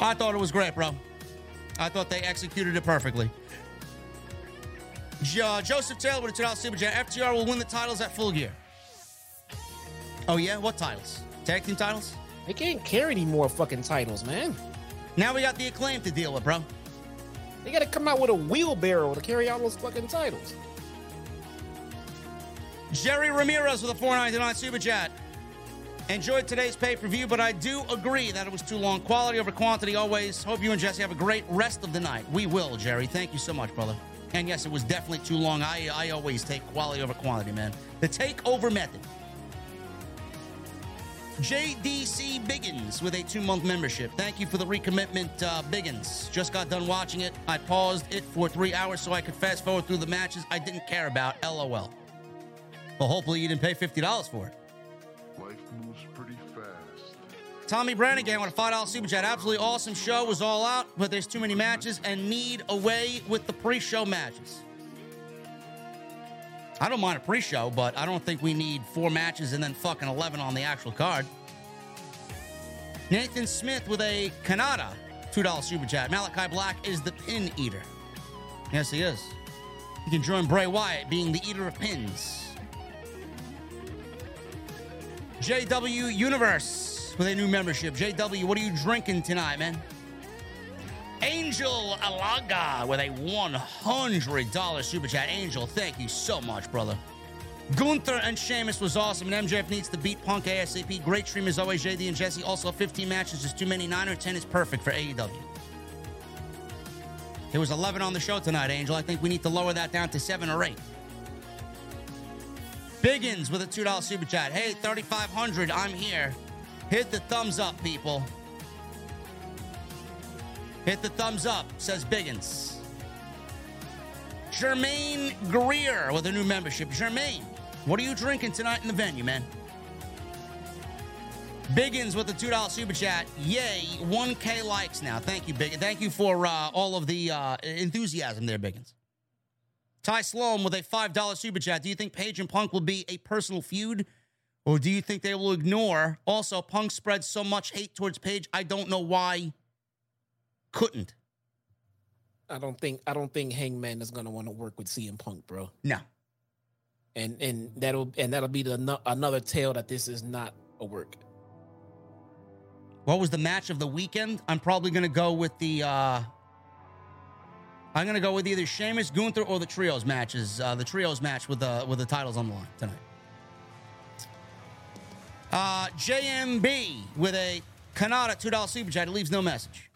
I thought it was great, bro. I thought they executed it perfectly. Jo- uh, Joseph Taylor with a $2 super chat. FTR will win the titles at full gear. Oh, yeah? What titles? Tag team titles? They can't carry any more fucking titles, man. Now we got the acclaim to deal with, bro. They gotta come out with a wheelbarrow to carry all those fucking titles. Jerry Ramirez with a 499 super chat. Enjoyed today's pay per view, but I do agree that it was too long. Quality over quantity always. Hope you and Jesse have a great rest of the night. We will, Jerry. Thank you so much, brother. And yes, it was definitely too long. I, I always take quality over quantity, man. The takeover method. JDC Biggins with a two month membership. Thank you for the recommitment, uh, Biggins. Just got done watching it. I paused it for three hours so I could fast forward through the matches I didn't care about. LOL. Well, hopefully you didn't pay $50 for it. Tommy Brannigan with a $5 super chat. Absolutely awesome show. Was all out, but there's too many matches and need away with the pre show matches. I don't mind a pre show, but I don't think we need four matches and then fucking 11 on the actual card. Nathan Smith with a Canada $2 super chat. Malakai Black is the pin eater. Yes, he is. You can join Bray Wyatt being the eater of pins. JW Universe with a new membership. JW, what are you drinking tonight, man? Angel Alaga with a $100 super chat. Angel, thank you so much, brother. Gunther and Sheamus was awesome, and MJF needs to beat Punk ASAP. Great stream as always, JD and Jesse. Also, 15 matches is too many. 9 or 10 is perfect for AEW. There was 11 on the show tonight, Angel. I think we need to lower that down to 7 or 8. Biggins with a $2 super chat. Hey, 3,500, I'm here. Hit the thumbs up, people. Hit the thumbs up, says Biggins. Jermaine Greer with a new membership. Jermaine, what are you drinking tonight in the venue, man? Biggins with the $2 super chat. Yay, 1K likes now. Thank you, Biggins. Thank you for uh, all of the uh, enthusiasm there, Biggins. Ty Sloan with a $5 super chat. Do you think Page and Punk will be a personal feud? Or do you think they will ignore? Also, Punk spreads so much hate towards Page. I don't know why couldn't. I don't think I don't think Hangman is gonna want to work with CM Punk, bro. No. And and that'll and that'll be the another tale that this is not a work. What was the match of the weekend? I'm probably going to go with the. Uh, I'm going to go with either Sheamus, Gunther, or the trios matches. Uh, the trios match with the with the titles on the line tonight. Uh, JMB with a Canada two dollar super chat. It leaves no message.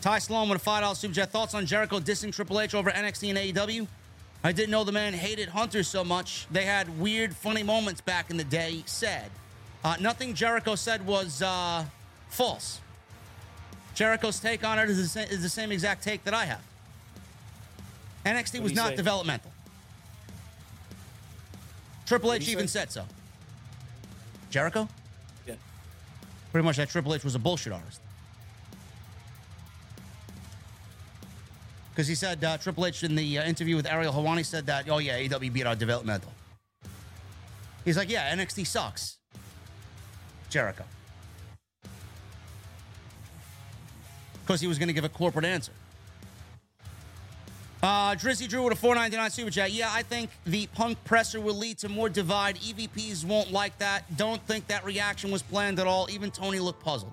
Ty Sloan with a five dollar super chat. Thoughts on Jericho dissing Triple H over NXT and AEW? I didn't know the man hated Hunter so much. They had weird, funny moments back in the day. Said. Uh, nothing Jericho said was uh, false. Jericho's take on it is the, same, is the same exact take that I have. NXT What'd was not say? developmental. Triple H even say? said so. Jericho? Yeah. Pretty much that Triple H was a bullshit artist. Because he said, uh, Triple H in the uh, interview with Ariel Helwani said that, oh yeah, AW beat our developmental. He's like, yeah, NXT sucks. Jericho. Because he was going to give a corporate answer. Uh, Drizzy Drew with a 499 super chat. Yeah, I think the punk presser will lead to more divide. EVPs won't like that. Don't think that reaction was planned at all. Even Tony looked puzzled.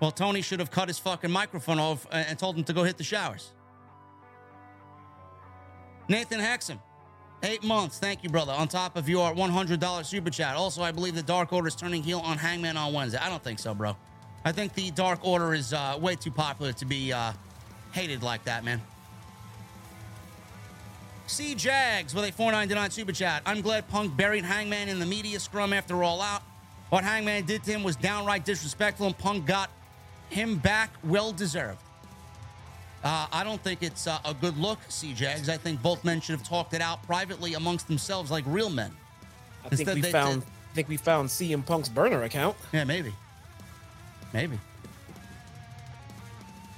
Well, Tony should have cut his fucking microphone off and and told him to go hit the showers. Nathan Hexam, eight months. Thank you, brother. On top of your $100 super chat. Also, I believe the Dark Order is turning heel on Hangman on Wednesday. I don't think so, bro. I think the Dark Order is uh, way too popular to be uh, hated like that, man. C Jags with a 499 super chat. I'm glad Punk buried Hangman in the media scrum after all out. What Hangman did to him was downright disrespectful, and Punk got him back well deserved. Uh, I don't think it's uh, a good look, C Jags. I think both men should have talked it out privately amongst themselves like real men. I think we they- found. I think we found CM Punk's burner account. Yeah, maybe. Maybe.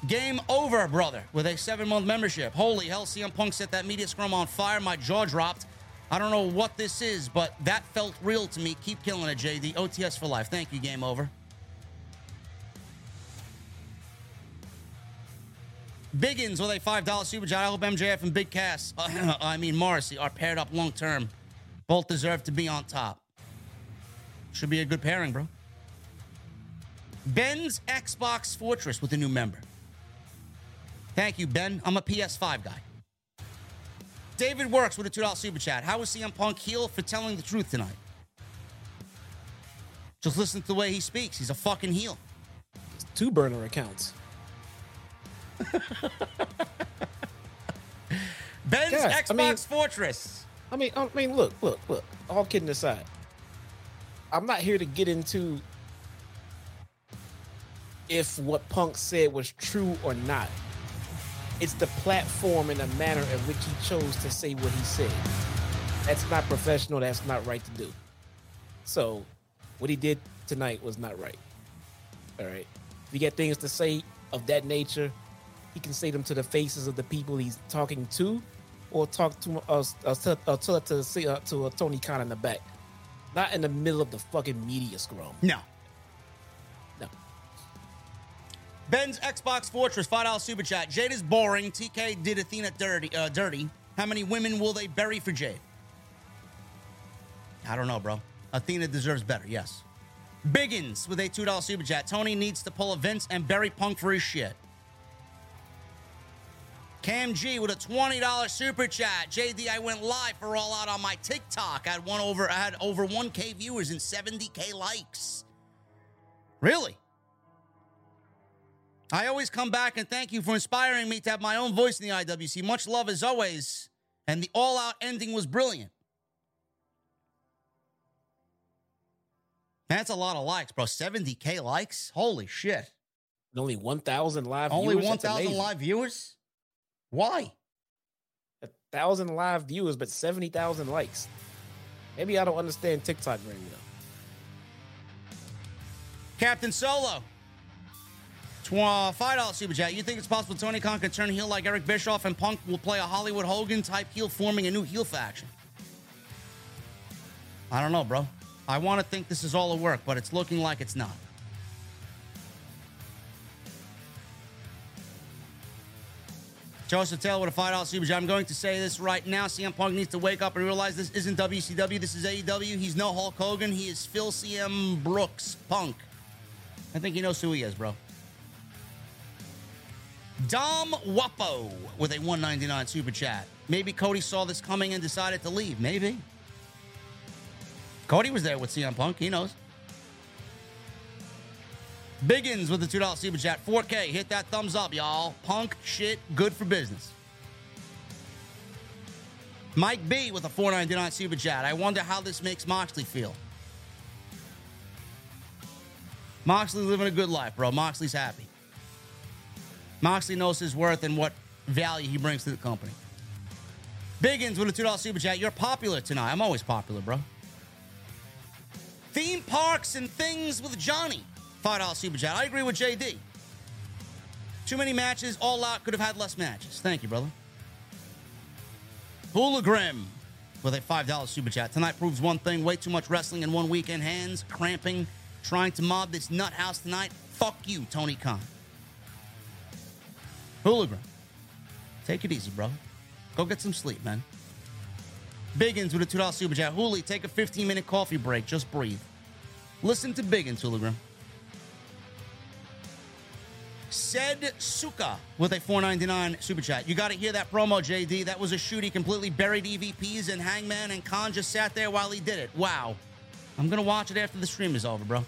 Game over, brother, with a seven month membership. Holy hell, CM Punk set that media scrum on fire. My jaw dropped. I don't know what this is, but that felt real to me. Keep killing it, JD. OTS for life. Thank you, game over. Biggins with a $5 super chat. I hope MJF and Big Cass, uh, I mean Morrissey, are paired up long term. Both deserve to be on top. Should be a good pairing, bro. Ben's Xbox Fortress with a new member. Thank you, Ben. I'm a PS5 guy. David Works with a $2 super chat. How was CM Punk heel for telling the truth tonight? Just listen to the way he speaks. He's a fucking heel. It's Two burner accounts. Ben's Xbox I mean- Fortress. I mean, I mean, look, look, look. All kidding aside, I'm not here to get into if what Punk said was true or not. It's the platform and the manner in which he chose to say what he said. That's not professional. That's not right to do. So, what he did tonight was not right. All right. If you get things to say of that nature, he can say them to the faces of the people he's talking to, or talk to us, uh, uh, tell it to say uh, to uh, Tony Khan in the back, not in the middle of the fucking media scrum. No, Ben's Xbox Fortress, $5 super chat. Jade is boring. TK did Athena dirty. Uh, dirty. How many women will they bury for Jade? I don't know, bro. Athena deserves better, yes. Biggins with a $2 super chat. Tony needs to pull a Vince and bury Punk for his shit. Cam G with a $20 super chat. JD, I went live for All Out on my TikTok. I had one over I had over 1K viewers and 70K likes. Really? I always come back and thank you for inspiring me to have my own voice in the IWC. Much love as always. And the all out ending was brilliant. That's a lot of likes, bro. 70K likes? Holy shit. And only one thousand live. Only viewers? That's 1,000 live viewers? Why? A thousand live viewers, but seventy thousand likes. Maybe I don't understand TikTok very well. Captain Solo. Tw- $5 super chat. You think it's possible Tony Khan can turn heel like Eric Bischoff and Punk will play a Hollywood Hogan type heel, forming a new heel faction? I don't know, bro. I want to think this is all a work, but it's looking like it's not. Joseph Taylor with a $5 super chat. I'm going to say this right now. CM Punk needs to wake up and realize this isn't WCW. This is AEW. He's no Hulk Hogan. He is Phil CM Brooks Punk. I think he knows who he is, bro. Dom Wapo with a 199 super chat. Maybe Cody saw this coming and decided to leave. Maybe. Cody was there with CM Punk. He knows. Biggins with the $2 super chat. 4K. Hit that thumbs up, y'all. Punk shit, good for business. Mike B with a 499 super chat. I wonder how this makes Moxley feel. Moxley living a good life, bro. Moxley's happy. Moxley knows his worth and what value he brings to the company. Biggins with a $2 super chat. You're popular tonight. I'm always popular, bro. Theme parks and things with Johnny. $5 super chat. I agree with JD. Too many matches. All out. Could have had less matches. Thank you, brother. Hoolagrim with a $5 super chat. Tonight proves one thing way too much wrestling in one weekend. Hands cramping, trying to mob this nut house tonight. Fuck you, Tony Khan. Hooligan. Take it easy, bro. Go get some sleep, man. Biggins with a $2 super chat. Hooli, take a 15 minute coffee break. Just breathe. Listen to Biggins, Hooligan. Said Suka with a 499 super chat. You got to hear that promo, JD. That was a shoot. He completely buried EVPs and Hangman and Khan just sat there while he did it. Wow. I'm going to watch it after the stream is over, bro.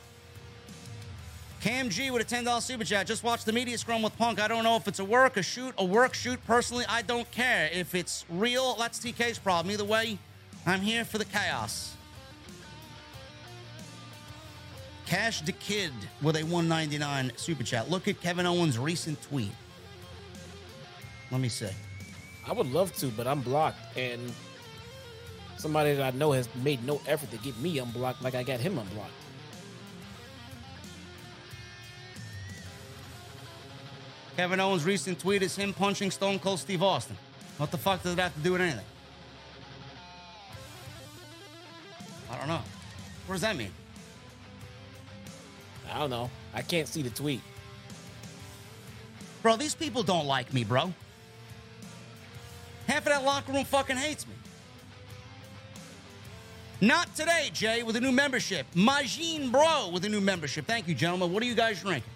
Cam G with a $10 super chat. Just watch the media scrum with Punk. I don't know if it's a work, a shoot, a work shoot. Personally, I don't care. If it's real, that's TK's problem. Either way, I'm here for the chaos. Cash the Kid with a 199 super chat. Look at Kevin Owens' recent tweet. Let me see. I would love to, but I'm blocked, and somebody that I know has made no effort to get me unblocked like I got him unblocked. Kevin Owens' recent tweet is him punching Stone Cold Steve Austin. What the fuck does it have to do with anything? I don't know. What does that mean? I don't know. I can't see the tweet. Bro, these people don't like me, bro. Half of that locker room fucking hates me. Not today, Jay, with a new membership. Majin Bro with a new membership. Thank you, gentlemen. What are you guys drinking?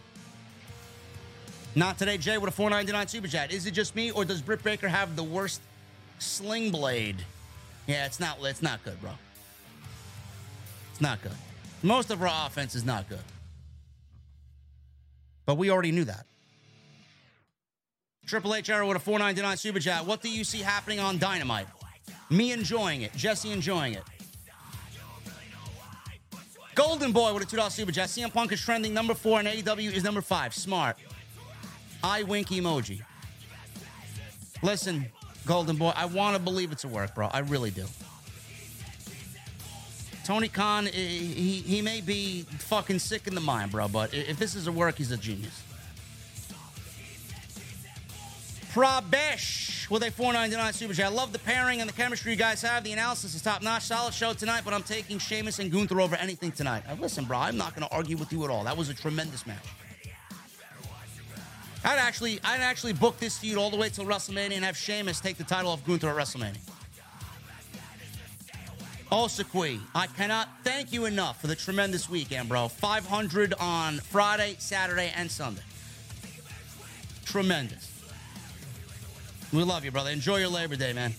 Not today, Jay, with a 499 super chat. Is it just me, or does Britt Baker have the worst sling blade? Yeah, it's not. It's not good, bro. It's not good. Most of our offense is not good, but we already knew that. Triple H with a 499 super chat. What do you see happening on Dynamite? Me enjoying it. Jesse enjoying it. Golden Boy with a $2 super chat. CM Punk is trending number four and AEW is number five. Smart. Eye wink emoji. Listen, Golden Boy, I want to believe it's a work, bro. I really do. Tony Khan, eh, he, he may be fucking sick in the mind, bro, but if this is a work, he's a genius. Prabesh with a 499 super chat. I love the pairing and the chemistry you guys have. The analysis is top notch. Solid show tonight, but I'm taking Sheamus and Gunther over anything tonight. Now, listen, bro, I'm not going to argue with you at all. That was a tremendous match. I'd actually, I'd actually book this feud all the way till WrestleMania and have Sheamus take the title off Gunther at WrestleMania. Osakui, I cannot thank you enough for the tremendous weekend, bro. 500 on Friday, Saturday, and Sunday. Tremendous. We love you, brother. Enjoy your Labor Day, man.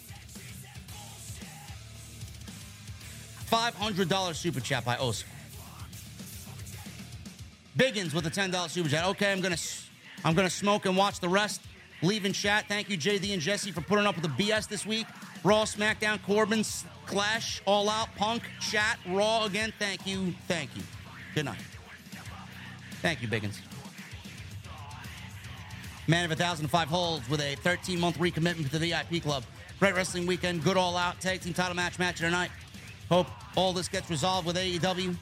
$500 super chat by Osakui. Biggins with a $10 super chat. Okay, I'm gonna I'm gonna smoke and watch the rest. Leave in chat. Thank you, JD and Jesse, for putting up with the BS this week. Raw, SmackDown, Corbin's Clash, All Out, Punk, Chat, Raw again. Thank you, thank you. Good night. Thank you, Biggins. Man of a thousand five holds with a 13 month recommitment to the VIP club. Great wrestling weekend. Good all out tag team title match match tonight. Hope all this gets resolved with AEW.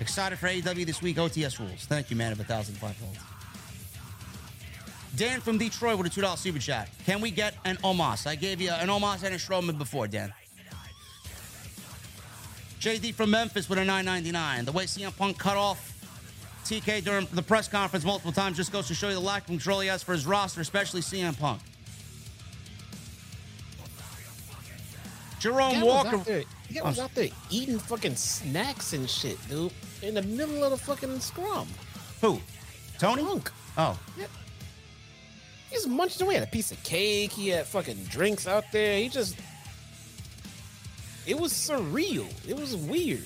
Excited for AEW this week. OTS rules. Thank you, man of a thousand five holds. Dan from Detroit with a $2 super chat. Can we get an Omos? I gave you an Omos and a Strowman before, Dan. JD from Memphis with a 999. The way CM Punk cut off TK during the press conference multiple times just goes to show you the lack of control he has for his roster, especially CM Punk. Jerome Walker. there, was out there eating fucking snacks and shit, dude, in the middle of the fucking scrum. Who? Tony? Punk. Oh. He's munching away. He had a piece of cake. He had fucking drinks out there. He just. It was surreal. It was weird.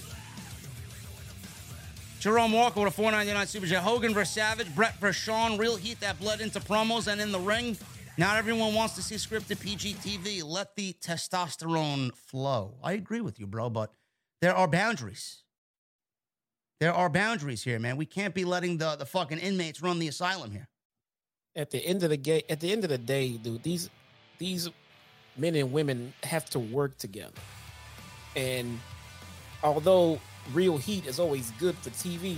Jerome Walker with a 499 Super Chat. Hogan versus Savage, Bret versus Shawn. Real heat that bled into promos and in the ring. Not everyone wants to see scripted PG TV. Let the testosterone flow. I agree with you, bro, but there are boundaries. There are boundaries here, man. We can't be letting the, the fucking inmates run the asylum here. At the end of the day, at the end of the day, dude, these these men and women have to work together. And although real heat is always good for TV,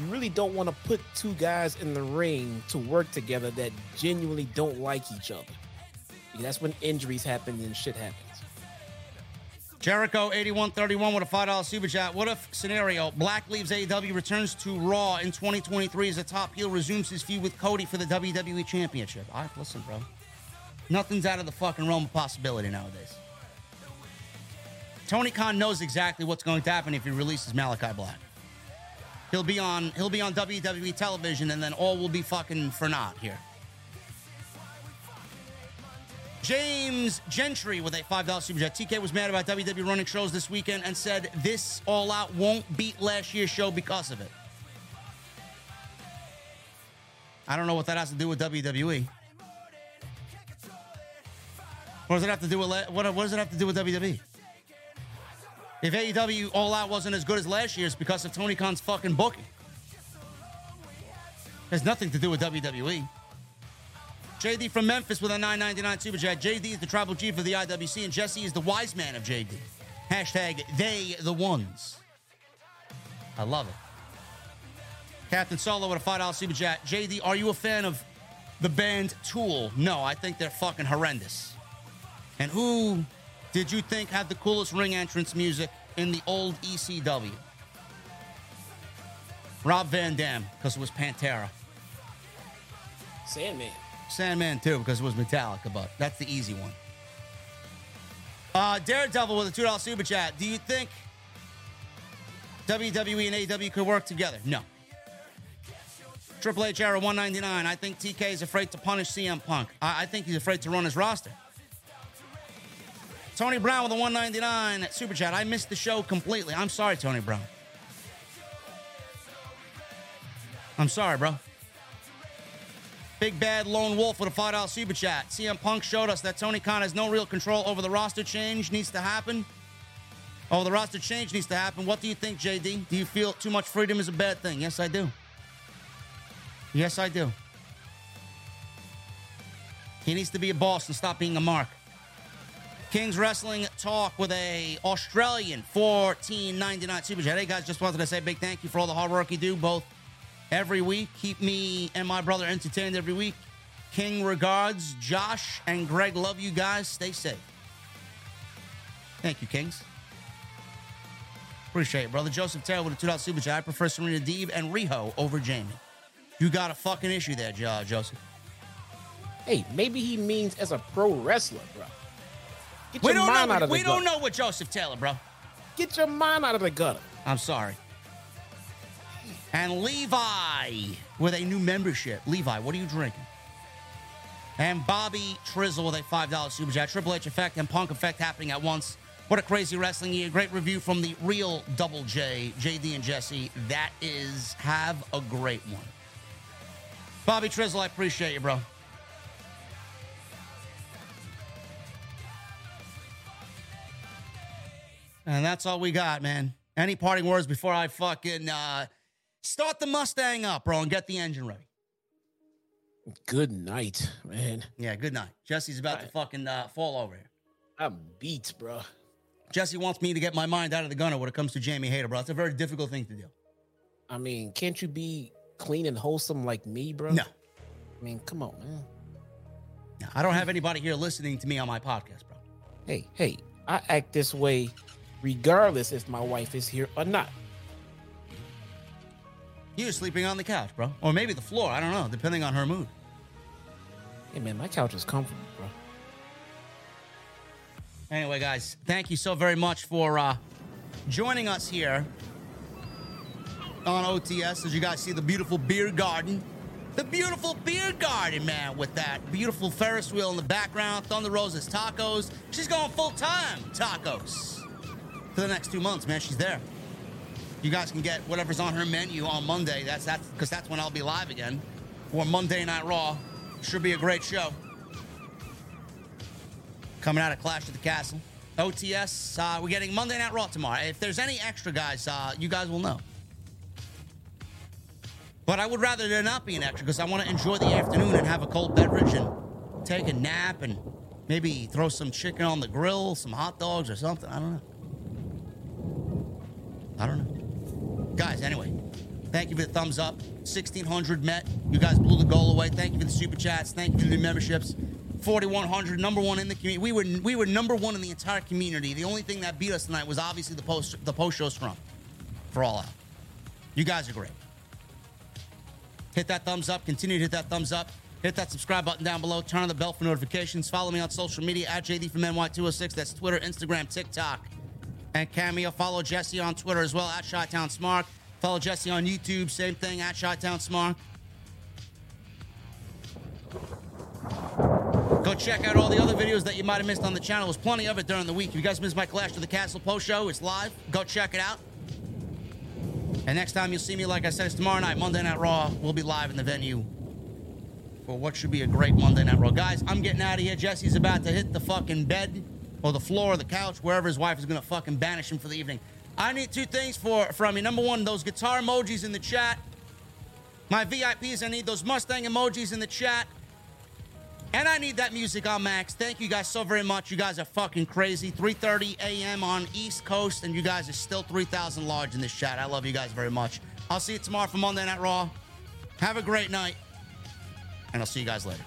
you really don't want to put two guys in the ring to work together that genuinely don't like each other. That's when injuries happen and shit happens. Jericho 8131 with a $5 super chat. What if scenario Black leaves AEW, returns to Raw in 2023 as a top heel, resumes his feud with Cody for the WWE Championship? All right, listen, bro. Nothing's out of the fucking realm of possibility nowadays. Tony Khan knows exactly what's going to happen if he releases Malakai Black. He'll be on he'll be on WWE television and then all will be fucking for naught here. James Gentry with a $5 super. TK was mad about WWE running shows this weekend and said this All Out won't beat last year's show because of it. I don't know what that has to do with WWE. What does it have to do with what, what does it have to do with WWE? If AEW All Out wasn't as good as last year's because of Tony Khan's fucking booking. It Has nothing to do with WWE. JD from Memphis with a 999 super chat. JD is the tribal chief of the IWC, and Jesse is the wise man of JD. Hashtag they the ones. I love it. Captain Solo with a $5 super chat. JD, are you a fan of the band Tool? No, I think they're fucking horrendous. And who did you think had the coolest ring entrance music in the old ECW? Rob Van Dam, because it was Pantera. Sandman. Sandman too, because it was Metallica, but that's the easy one. Uh, Daredevil with a two dollar super chat. Do you think WWE and AW could work together? No. Triple H era 199. I think TK is afraid to punish CM Punk. I, I think he's afraid to run his roster. Tony Brown with a 199 super chat. I missed the show completely. I'm sorry, Tony Brown. I'm sorry, bro. Big Bad Lone Wolf with a $5 super chat. CM Punk showed us that Tony Khan has no real control over the roster change needs to happen. Oh, the roster change needs to happen. What do you think, JD? Do you feel too much freedom is a bad thing? Yes, I do. Yes, I do. He needs to be a boss and stop being a mark. Kings Wrestling Talk with a Australian 14.99 super chat. Hey guys, just wanted to say big thank you for all the hard work you do both every week. Keep me and my brother entertained every week. King regards, Josh and Greg. Love you guys. Stay safe. Thank you, Kings. Appreciate it, brother. Joseph Taylor with a $2 super chat. I prefer Serena Deeb and Riho over Jamie. You got a fucking issue there, Jo- Joseph. Hey, maybe he means as a pro wrestler, bro. Get We your don't mind know. out of the We don't know what Joseph Taylor, bro. Get your mind out of the gutter. I'm sorry. And Levi with a new membership. Levi, what are you drinking? And Bobby Trizzle with a $5 super chat. Triple H effect and Punk effect happening at once. What a crazy wrestling year. Great review from the real Double J, JD and Jesse. That is, have a great one. Bobby Trizzle, I appreciate you, bro. And that's all we got, man. Any parting words before I fucking uh, start the Mustang up, bro, and get the engine ready? Good night, man. Yeah, good night. Jesse's about to fucking uh, fall over here. I'm beat, bro. Jesse wants me to get my mind out of the gunner when it comes to Jamie Hayter, bro. It's a very difficult thing to do. I mean, can't you be clean and wholesome like me, bro? No, I mean, come on, man. no, I don't have anybody here listening to me on my podcast, bro. Hey, hey, I act this way regardless if my wife is here or not. You were sleeping on the couch, bro, or maybe the floor. I don't know, depending on her mood. Hey, man, my couch is comfortable, bro. Anyway, guys, thank you so very much for uh, joining us here on OTS. As you guys see, the beautiful beer garden. The beautiful beer garden, man, with that beautiful Ferris wheel in the background. Thunder Rosa's Tacos. She's going full time tacos for the next two months, man. She's there. You guys can get whatever's on her menu on Monday. That's that's because that's when I'll be live again. Or Monday Night Raw. Should be a great show coming out of Clash of the Castle. OTS, uh, we're getting Monday Night Raw tomorrow. If there's any extra guys, uh, you guys will know. But I would rather there not be an extra because I want to enjoy the afternoon and have a cold beverage and take a nap and maybe throw some chicken on the grill, some hot dogs or something. I don't know. I don't know. Guys, anyway, thank you for the thumbs up. 1600 met. You guys blew the goal away. Thank you for the super chats. Thank you for the new memberships. 4100, number one in the community. We were we were number one in the entire community. The only thing that beat us tonight was obviously the post the post show scrum for all out. You guys are great. Hit that thumbs up. Continue to hit that thumbs up. Hit that subscribe button down below. Turn on the bell for notifications. Follow me on social media at JD from NY206. That's Twitter, Instagram, TikTok, and Cameo. Follow Jesse on Twitter as well at Chi-Town Smart. Follow Jesse on YouTube. Same thing at Chi-Town Smart. Go check out all the other videos that you might have missed on the channel. There's plenty of it during the week. If you guys missed my Clash of the Castle post show, it's live. Go check it out. And next time you'll see me, like I said, it's tomorrow night, Monday Night Raw. We'll be live in the venue for what should be a great Monday Night Raw. Guys, I'm getting out of here. Jesse's about to hit the fucking bed or the floor or the couch, wherever his wife is going to fucking banish him for the evening. I need two things for from you. Number one, those guitar emojis in the chat. My VIPs, I need those Mustang emojis in the chat. And I need that music on max. Thank you guys so very much. You guys are fucking crazy. 3:30 a.m. on East Coast, and you guys are still 3,000 large in this chat. I love you guys very much. I'll see you tomorrow for Monday Night Raw. Have a great night, and I'll see you guys later.